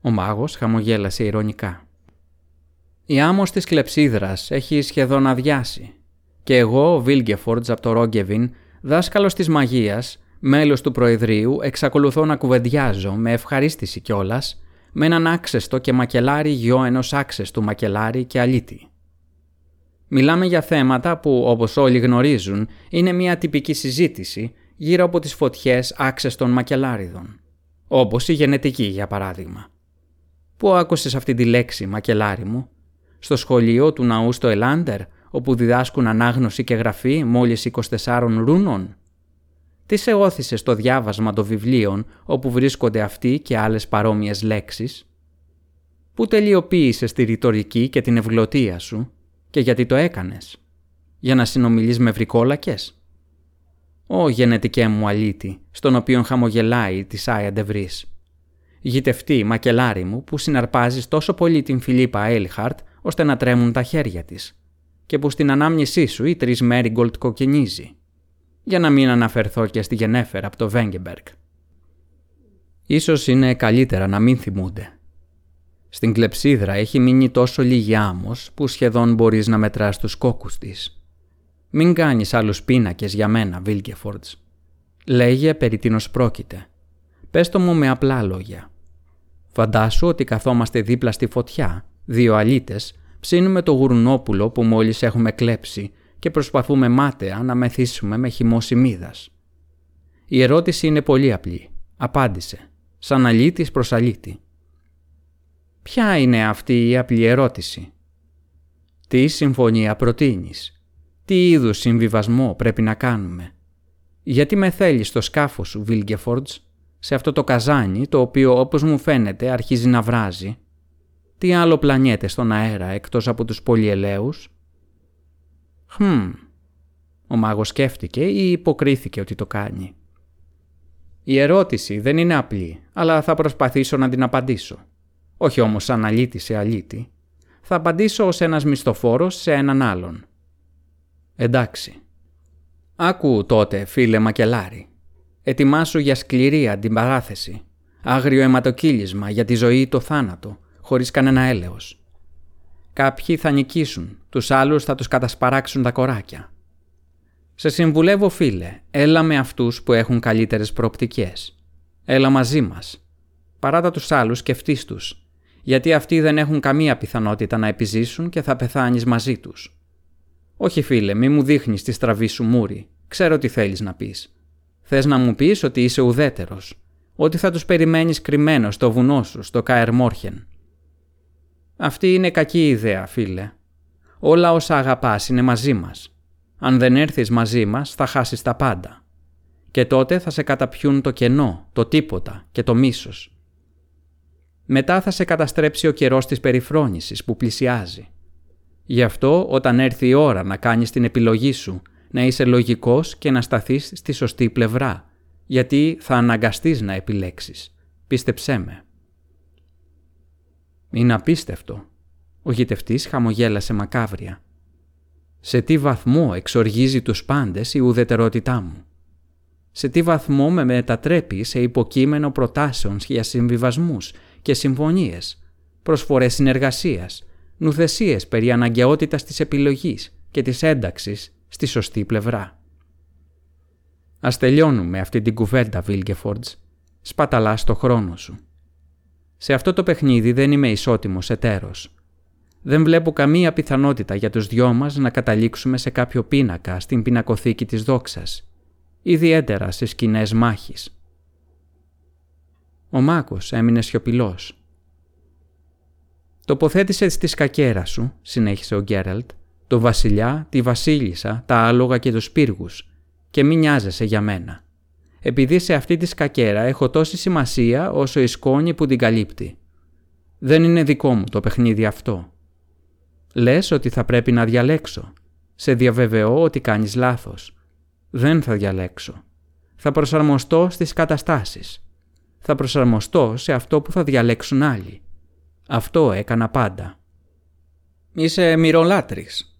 Ο μάγος χαμογέλασε ηρωνικά. Η άμμος της κλεψίδρας έχει σχεδόν αδειάσει και εγώ, ο Βίλγκεφορτς από το Ρόγκεβιν, δάσκαλος της μαγείας, μέλος του Προεδρείου, εξακολουθώ να κουβεντιάζω με ευχαρίστηση κιόλας με έναν άξεστο και μακελάρι γιο ενός άξεστου μακελάρι και αλήτη. Μιλάμε για θέματα που, όπως όλοι γνωρίζουν, είναι μια τυπική συζήτηση γύρω από τις φωτιές άξεστων μακελάριδων. Όπως η γενετική, για παράδειγμα. Πού άκουσες αυτή τη λέξη, μακελάρι μου; Στο σχολείο του ναού στο Ελάντερ, όπου διδάσκουν ανάγνωση και γραφή μόλις 24 ρούνων; Τι σε όθησε στο διάβασμα των βιβλίων όπου βρίσκονται αυτοί και άλλες παρόμοιες λέξεις; Πού τελειοποίησες τη ρητορική και την ευγλωτία σου; Και γιατί το έκανες; Για να συνομιλείς με βρικόλακες; Ω γενετικέ μου αλήτη, στον οποίον χαμογελάει τη Σάια Ντεβρής. Γητευτή μακελάρι μου που συναρπάζεις τόσο πολύ την Φιλίπα Έλχαρτ ώστε να τρέμουν τα χέρια της και που στην ανάμνησή σου η τρεις Μέριγκολτ κοκκινίζει. Για να μην αναφερθώ και στη Γενέφερ από το Βέγκεμπεργκ. Ίσως είναι καλύτερα να μην θυμούνται. Στην κλεψίδρα έχει μείνει τόσο λίγη άμμος που σχεδόν μπορείς να μετράς τους κόκκους της. Μην κάνεις άλλους πίνακες για μένα, Βίλκεφορτς. Λέγε περί τίνος πρόκειται. Πες το μου με απλά λόγια. Φαντάσου ότι καθόμαστε δίπλα στη φωτιά, δύο αλίτες, ψήνουμε το γουρνόπουλο που μόλις έχουμε κλέψει και προσπαθούμε μάταια να μεθύσουμε με χυμό σημίδας. Η ερώτηση είναι πολύ απλή. Απάντησε. Σαν αλήτης προς αλήτη. Ποια είναι αυτή η απλή ερώτηση; Τι συμφωνία προτείνεις; Τι είδους συμβιβασμό πρέπει να κάνουμε; Γιατί με θέλεις στο σκάφος σου, Βίλγκεφορντς, σε αυτό το καζάνι το οποίο όπως μου φαίνεται αρχίζει να βράζει; Τι άλλο πλανιέται στον αέρα εκτός από τους πολυελαίους; Χμ. Ο μάγος σκέφτηκε ή υποκρίθηκε ότι το κάνει. Η ερώτηση δεν είναι απλή, αλλά θα προσπαθήσω να την απαντήσω. Όχι όμως σαν αλήτη σε αλήτη. Θα απαντήσω ως ένας μισθοφόρος σε έναν άλλον. Εντάξει. Άκου τότε, φίλε Μακελάρη. Ετοιμάσου για σκληρή αντιπαράθεση. Άγριο αιματοκύλισμα για τη ζωή ή το θάνατο χωρίς κανένα έλεος. Κάποιοι θα νικήσουν, τους άλλους θα τους κατασπαράξουν τα κοράκια. Σε συμβουλεύω φίλε, έλα με αυτούς που έχουν καλύτερες προοπτικές. Έλα μαζί μας. Παράτα τους άλλους σκεφτείς τους, γιατί αυτοί δεν έχουν καμία πιθανότητα να επιζήσουν και θα πεθάνεις μαζί τους. Όχι φίλε, μη μου δείχνεις τη στραβή σου μούρη. Ξέρω τι θέλεις να πεις. Θες να μου πεις ότι είσαι ουδέτερος, ότι θα τους περιμένεις κρυμμένος στο βουνό σου, στο Κάερ Μόρχεν. Αυτή είναι κακή ιδέα, φίλε. Όλα όσα αγαπάς είναι μαζί μας. Αν δεν έρθεις μαζί μας θα χάσεις τα πάντα. Και τότε θα σε καταπιούν το κενό, το τίποτα και το μίσος. Μετά θα σε καταστρέψει ο καιρός της περιφρόνησης που πλησιάζει. Γι' αυτό όταν έρθει η ώρα να κάνεις την επιλογή σου, να είσαι λογικός και να σταθείς στη σωστή πλευρά, γιατί θα αναγκαστείς να επιλέξεις. Πίστεψέ με. Είναι απίστευτο. Ο γητευτής χαμογέλασε μακάβρια. Σε τι βαθμό εξοργίζει τους πάντες η ουδετερότητά μου; Σε τι βαθμό με μετατρέπει σε υποκείμενο προτάσεων για συμβιβασμούς και συμφωνίες, προσφορές συνεργασίας, νουθεσίες περί αναγκαιότητας της επιλογής και της ένταξης στη σωστή πλευρά. Ας τελειώνουμε αυτή την κουβέντα, Βίλγκεφορντς. Σπαταλάς το χρόνο σου. Σε αυτό το παιχνίδι δεν είμαι ισότιμος εταίρος. Δεν βλέπω καμία πιθανότητα για τους δυο μας να καταλήξουμε σε κάποιο πίνακα στην πινακοθήκη της δόξας, ιδιαίτερα σε σκηνές μάχης. Ο Μάκος έμεινε σιωπηλός. Τοποθέτησε στη σκακέρα σου, συνέχισε ο Γκέραλτ, το βασιλιά, τη βασίλισσα, τα άλογα και τους πύργους και μην νοιάζεσαι για μένα. Επειδή σε αυτή τη σκακέρα έχω τόση σημασία όσο η σκόνη που την καλύπτει. Δεν είναι δικό μου το παιχνίδι αυτό. Λες ότι θα πρέπει να διαλέξω. Σε διαβεβαιώ ότι κάνεις λάθος. Δεν θα διαλέξω. Θα προσαρμοστώ στις καταστάσεις. Θα προσαρμοστώ σε αυτό που θα διαλέξουν άλλοι. Αυτό έκανα πάντα. Είσαι μυρολάτρης.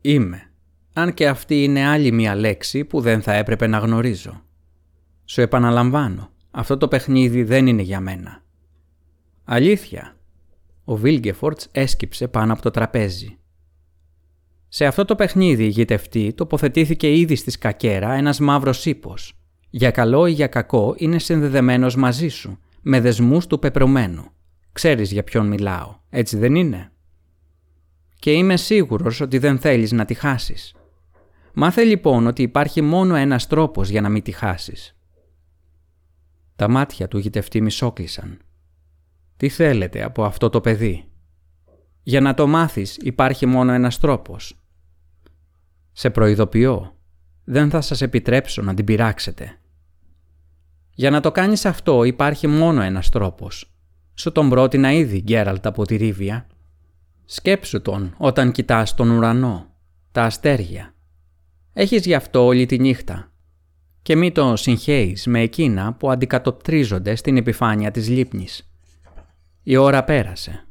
Είμαι. Αν και αυτή είναι άλλη μία λέξη που δεν θα έπρεπε να γνωρίζω. Σου επαναλαμβάνω, αυτό το παιχνίδι δεν είναι για μένα. Αλήθεια. Ο Βίλγκεφορτς έσκυψε πάνω από το τραπέζι. Σε αυτό το παιχνίδι ηγητευτή τοποθετήθηκε ήδη στη σκακέρα ένας μαύρος ύπος. Για καλό ή για κακό είναι συνδεδεμένος μαζί σου, με δεσμούς του πεπρωμένου. Ξέρεις για ποιον μιλάω, έτσι δεν είναι; Και είμαι σίγουρος ότι δεν θέλεις να τη χάσεις. Μάθε λοιπόν ότι υπάρχει μόνο ένας τρόπος για να μην τη χάσεις. Τα μάτια του γητευτή μισόκλεισαν. Τι θέλετε από αυτό το παιδί; Για να το μάθεις υπάρχει μόνο ένας τρόπος. Σε προειδοποιώ. Δεν θα σας επιτρέψω να την πειράξετε. Για να το κάνεις αυτό υπάρχει μόνο ένας τρόπος. Σου τον πρότεινα ήδη, Γκέραλτ από τη Ρίβια. Σκέψου τον όταν κοιτάς τον ουρανό, τα αστέρια. Έχεις γι' αυτό όλη τη νύχτα. Και μη το συγχέεις με εκείνα που αντικατοπτρίζονται στην επιφάνεια της λύπνης. Η ώρα πέρασε.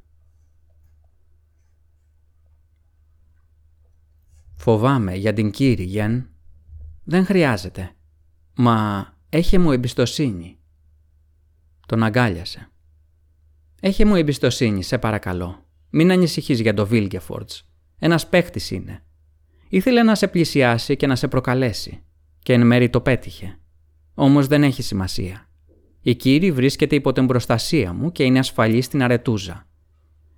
Φοβάμαι για την κύριε Γεν. Δεν χρειάζεται. Μα έχε μου εμπιστοσύνη. Τον αγκάλιασε. Έχε μου εμπιστοσύνη, σε παρακαλώ. Μην ανησυχείς για το Βίλγκεφορτς. Ένας παίχτης είναι. Ήθελε να σε πλησιάσει και να σε προκαλέσει. Και εν μέρη το πέτυχε. Όμως δεν έχει σημασία. Η κύρι βρίσκεται υπό την προστασία μου και είναι ασφαλή στην αρετούζα.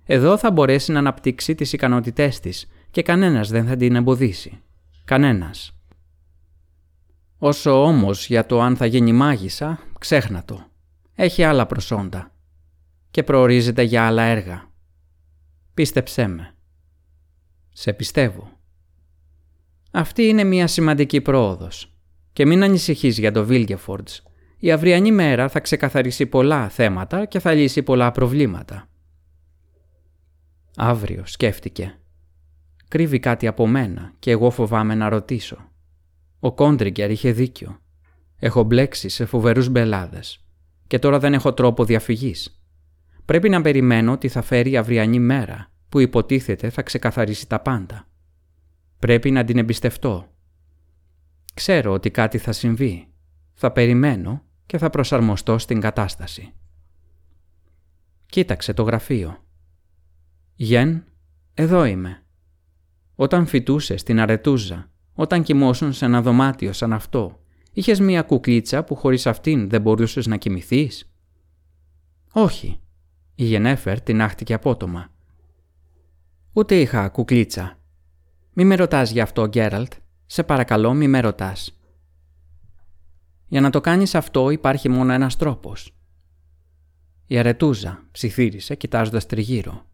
Εδώ θα μπορέσει να αναπτύξει τις ικανότητές της και κανένας δεν θα την εμποδίσει. Κανένας. Όσο όμως για το αν θα γίνει μάγισσα, ξέχνα το. Έχει άλλα προσόντα. Και προορίζεται για άλλα έργα. Πίστεψέ με. Σε πιστεύω. Αυτή είναι μια σημαντική πρόοδος. Και μην ανησυχείς για το Βίλγεφορντς. Η αυριανή μέρα θα ξεκαθαρίσει πολλά θέματα και θα λύσει πολλά προβλήματα. Αύριο, σκέφτηκε. Κρύβει κάτι από μένα και εγώ φοβάμαι να ρωτήσω. Ο Κόντριγκερ είχε δίκιο. Έχω μπλέξει σε φοβερούς μπελάδες και τώρα δεν έχω τρόπο διαφυγής. Πρέπει να περιμένω ότι θα φέρει η αυριανή μέρα που υποτίθεται θα ξεκαθαρίσει τα πάντα. Πρέπει να την εμπιστευτώ. Ξέρω ότι κάτι θα συμβεί. Θα περιμένω και θα προσαρμοστώ στην κατάσταση. Κοίταξε το γραφείο. Γεν, εδώ είμαι. Όταν φοιτούσε στην αρετούζα, όταν κοιμώσουν σε ένα δωμάτιο σαν αυτό, είχες μία κουκλίτσα που χωρίς αυτήν δεν μπορούσες να κοιμηθείς; Όχι. Η Γενέφερ την άχτηκε απότομα. Ούτε είχα κουκλίτσα. Μη με ρωτάς γι' αυτό, Γκέραλτ. Σε παρακαλώ μη με ρωτάς. Για να το κάνεις αυτό υπάρχει μόνο ένας τρόπος. Η αρετούζα ψιθύρισε κοιτάζοντας τριγύρω.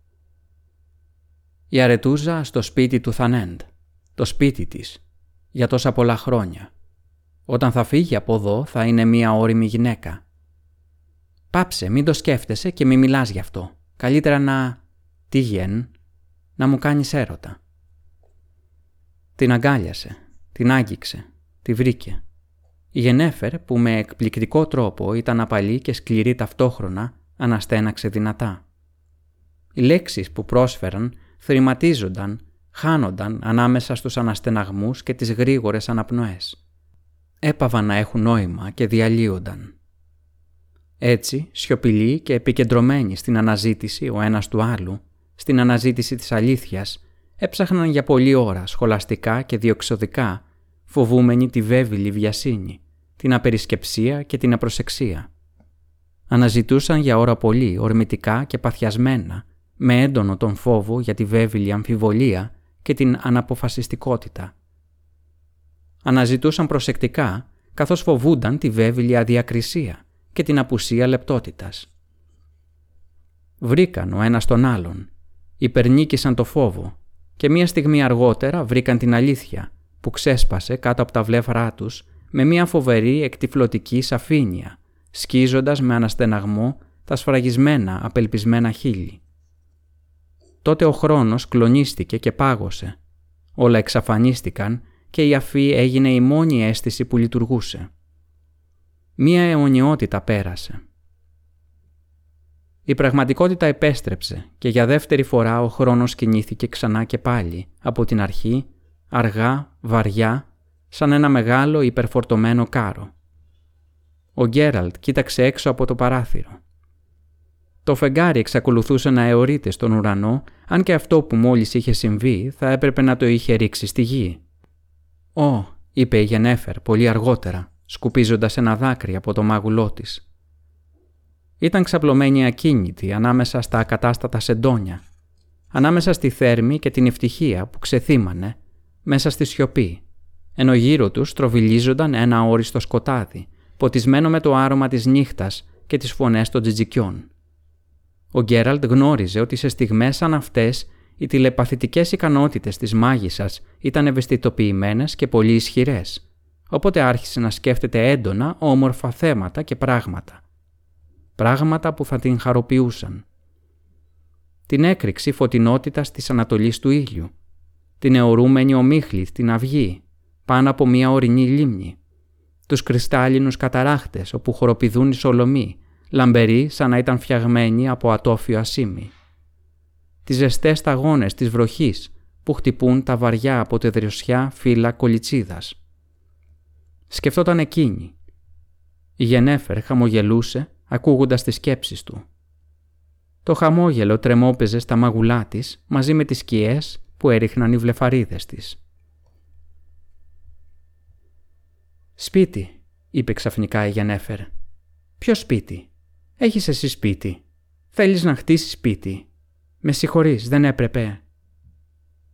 Η αρετούζα στο σπίτι του Θανέντ. Το σπίτι της. Για τόσα πολλά χρόνια. Όταν θα φύγει από εδώ θα είναι μία όρημη γυναίκα. Πάψε, μην το σκέφτεσαι και μην μιλάς γι' αυτό. Καλύτερα να... Τι γεν, να μου κάνεις έρωτα. Την αγκάλιασε, την άγγιξε, τη βρήκε. Η Γενέφερ που με εκπληκτικό τρόπο ήταν απαλή και σκληρή ταυτόχρονα αναστέναξε δυνατά. Οι λέξεις που πρόσφεραν θρηματίζονταν, χάνονταν ανάμεσα στους αναστεναγμούς και τις γρήγορες αναπνοές. Έπαβαν να έχουν νόημα και διαλύονταν. Έτσι, σιωπηλοί και επικεντρωμένοι στην αναζήτηση ο ένας του άλλου, στην αναζήτηση της αλήθειας, έψαχναν για πολλή ώρα σχολαστικά και διοξοδικά, φοβούμενοι τη βέβηλη βιασύνη, την απερισκεψία και την απροσεξία. Αναζητούσαν για ώρα πολύ, ορμητικά και παθιασμένα, με έντονο τον φόβο για τη βέβηλη αμφιβολία και την αναποφασιστικότητα. Αναζητούσαν προσεκτικά, καθώς φοβούνταν τη βέβηλη αδιακρισία και την απουσία λεπτότητας. Βρήκαν ο ένας τον άλλον, υπερνίκησαν το φόβο και μία στιγμή αργότερα βρήκαν την αλήθεια που ξέσπασε κάτω από τα βλέφαρά τους με μία φοβερή εκτιφλωτική σαφήνεια, σκίζοντας με αναστεναγμό τα σφραγισμένα απελπισμένα χείλη. Τότε ο χρόνος κλονίστηκε και πάγωσε. Όλα εξαφανίστηκαν και η αφή έγινε η μόνη αίσθηση που λειτουργούσε. Μία αιωνιότητα πέρασε. Η πραγματικότητα επέστρεψε και για δεύτερη φορά ο χρόνος κινήθηκε ξανά και πάλι, από την αρχή, αργά, βαριά, σαν ένα μεγάλο υπερφορτωμένο κάρο. Ο Γκέραλτ κοίταξε έξω από το παράθυρο. Το φεγγάρι εξακολουθούσε να αιωρείται στον ουρανό, αν και αυτό που μόλις είχε συμβεί θα έπρεπε να το είχε ρίξει στη γη. «Ω», είπε η Γενέφερ πολύ αργότερα, σκουπίζοντας ένα δάκρυ από το μάγουλό της. Ήταν ξαπλωμένη ακίνητη ανάμεσα στα ακατάστατα σεντόνια, ανάμεσα στη θέρμη και την ευτυχία που ξεθύμανε, μέσα στη σιωπή, ενώ γύρω τους τροβιλίζονταν ένα όριστο σκοτάδι, ποτισμένο με το άρωμα της νύχτας και τις φωνές των τζιτζικιών. Ο Γκέραλτ γνώριζε ότι σε στιγμές σαν αυτές οι τηλεπαθητικές ικανότητες της μάγισσας ήταν ευαισθητοποιημένες και πολύ ισχυρές, οπότε άρχισε να σκέφτεται έντονα όμορφα θέματα και πράγματα. Πράγματα που θα την χαροποιούσαν. Την έκρηξη φωτεινότητας της ανατολής του ήλιου, την αιωρούμενη ομίχλη στην αυγή, πάνω από μια ορεινή λίμνη, τους κρυστάλλινους καταράχτες όπου χοροπηδούν οι σολομοί, λαμπεροί σαν να ήταν φτιαγμένοι από ατόφιο ασίμι. Τις ζεστές σταγόνες της βροχής που χτυπούν τα βαριά από τεδριωσιά φύλλα κολιτσίδας. Σκεφτόταν εκείνη. Η Γενέφερ χαμογελούσε ακούγοντας τις σκέψεις του. Το χαμόγελο τρεμόπαιζε στα μαγουλά της μαζί με τις σκιές που έριχναν οι βλεφαρίδες της. «Σπίτι», είπε ξαφνικά η Γενέφερ. «Ποιο σπίτι» Έχεις εσύ σπίτι. Θέλεις να χτίσεις σπίτι. Με συγχωρείς, δεν έπρεπε.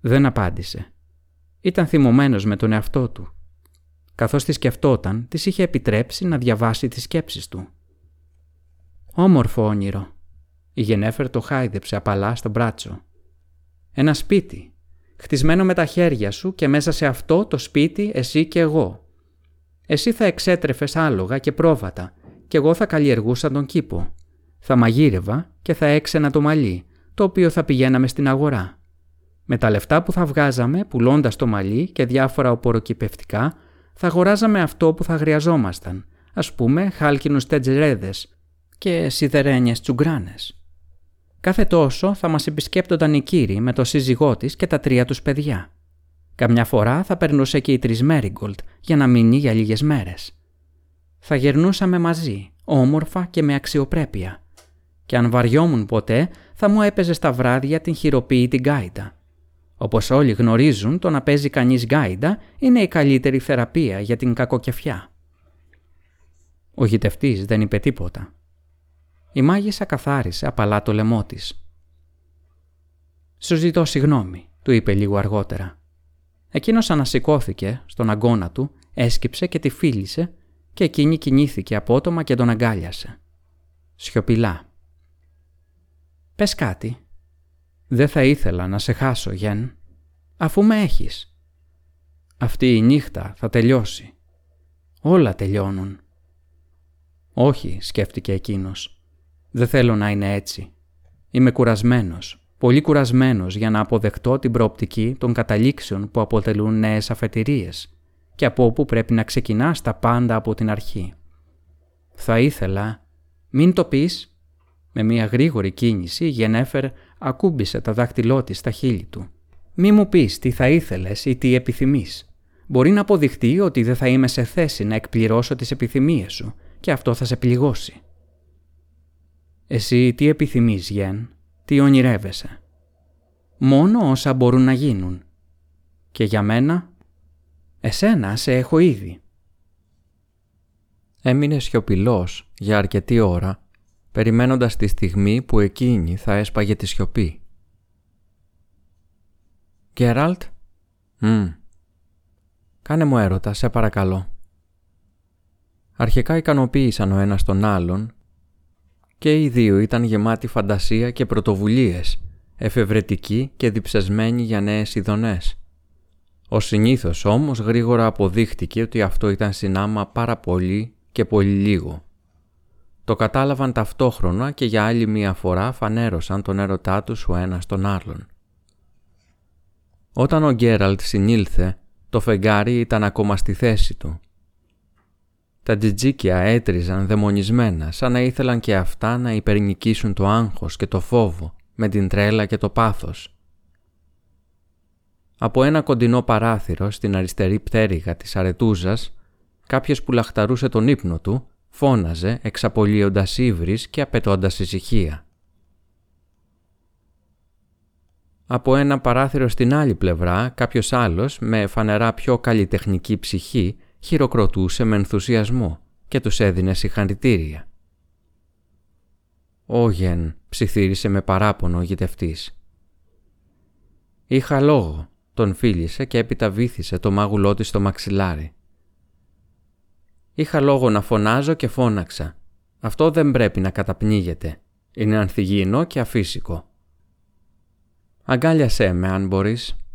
Δεν απάντησε. Ήταν θυμωμένος με τον εαυτό του. Καθώς τη σκεφτόταν, της είχε επιτρέψει να διαβάσει τις σκέψεις του. Όμορφο όνειρο. Η Γενέφερ το χάιδεψε απαλά στο μπράτσο. Ένα σπίτι. Χτισμένο με τα χέρια σου και μέσα σε αυτό το σπίτι εσύ και εγώ. Εσύ θα εξέτρεφες άλογα και πρόβατα και εγώ θα καλλιεργούσα τον κήπο. Θα μαγείρευα και θα έξαινα το μαλλί, το οποίο θα πηγαίναμε στην αγορά. Με τα λεφτά που θα βγάζαμε πουλώντας το μαλλί και διάφορα οποροκυπευτικά, θα αγοράζαμε αυτό που θα χρειαζόμασταν, ας πούμε χάλκινους τετζερέδες και σιδερένιες τσουγκράνες. Κάθε τόσο θα μας επισκέπτονταν οι κύριοι με το σύζυγό της και τα τρία τους παιδιά. Καμιά φορά θα περνούσε και η Τρισμέριγκολτ για να μείνει για λίγες μέρες θα γερνούσαμε μαζί, όμορφα και με αξιοπρέπεια. Και αν βαριόμουν ποτέ, θα μου έπαιζε τα βράδια την χειροποίητη γκάιντα. Όπως όλοι γνωρίζουν, το να παίζει κανείς γκάιντα είναι η καλύτερη θεραπεία για την κακοκεφιά. Ο γητευτής δεν είπε τίποτα. Η μάγισσα καθάρισε απαλά το λαιμό της. «Σου ζητώ συγγνώμη», του είπε λίγο αργότερα. Εκείνος ανασηκώθηκε στον αγκώνα του, έσκυψε και τη φίλησε και εκείνη κινήθηκε απότομα και τον αγκάλιασε. Σιωπηλά. «Πες κάτι. Δεν θα ήθελα να σε χάσω, Γεν, αφού με έχεις. Αυτή η νύχτα θα τελειώσει. Όλα τελειώνουν. Όχι, σκέφτηκε εκείνος. Δεν θέλω να είναι έτσι. Είμαι κουρασμένος, πολύ κουρασμένος για να αποδεχτώ την προοπτική των καταλήξεων που αποτελούν νέες αφετηρίες και από όπου πρέπει να ξεκινάς τα πάντα από την αρχή. Θα ήθελα... Μην το πεις... Με μια γρήγορη κίνηση η Γενέφερ ακούμπησε τα δάχτυλό της στα χείλη του. «Μη μου πεις τι θα ήθελες ή τι επιθυμείς. Μπορεί να αποδειχτεί ότι δεν θα είμαι σε θέση να εκπληρώσω τις επιθυμίες σου και αυτό θα σε πληγώσει. Εσύ τι επιθυμείς, Γεν, τι ονειρεύεσαι; Μόνο όσα μπορούν να γίνουν. Και για μένα, εσένα σε έχω ήδη. Έμεινε σιωπηλός για αρκετή ώρα, περιμένοντας τη στιγμή που εκείνη θα έσπαγε τη σιωπή. «Γκέραλτ» «Μμ, κάνε μου έρωτα, σε παρακαλώ». Αρχικά ικανοποίησαν ο ένας τον άλλον και οι δύο ήταν γεμάτοι φαντασία και πρωτοβουλίες, εφευρετικοί και διψασμένοι για νέες ειδονές. Ο συνήθως όμως γρήγορα αποδείχτηκε ότι αυτό ήταν συνάμα πάρα πολύ και πολύ λίγο. Το κατάλαβαν ταυτόχρονα και για άλλη μία φορά φανέρωσαν τον έρωτά τους ο ένας τον άλλον. Όταν ο Γκέραλτ συνήλθε, το φεγγάρι ήταν ακόμα στη θέση του τα τζιτζίκια έτριζαν δαιμονισμένα, σαν να ήθελαν και αυτά να υπερνικήσουν το άγχος και το φόβο, με την τρέλα και το πάθος. Από ένα κοντινό παράθυρο στην αριστερή πτέρυγα της αρετούζας, κάποιος που λαχταρούσε τον ύπνο του, φώναζε εξαπολύοντας ύβρις και απαιτώντας ησυχία. Από ένα παράθυρο στην άλλη πλευρά, κάποιος άλλος, με φανερά πιο καλλιτεχνική ψυχή, χειροκροτούσε με ενθουσιασμό και τους έδινε συγχαρητήρια. «Όγεν», ψιθύρισε με παράπονο ο γητευτής. «Είχα λόγο», τον φίλησε και έπειτα βήθησε το μάγουλό της στο μαξιλάρι. «Είχα λόγο να φωνάζω και φώναξα. Αυτό δεν πρέπει να καταπνίγεται. Είναι ανθυγιεινό και αφύσικο. Αγκάλιασέ με αν μπορείς».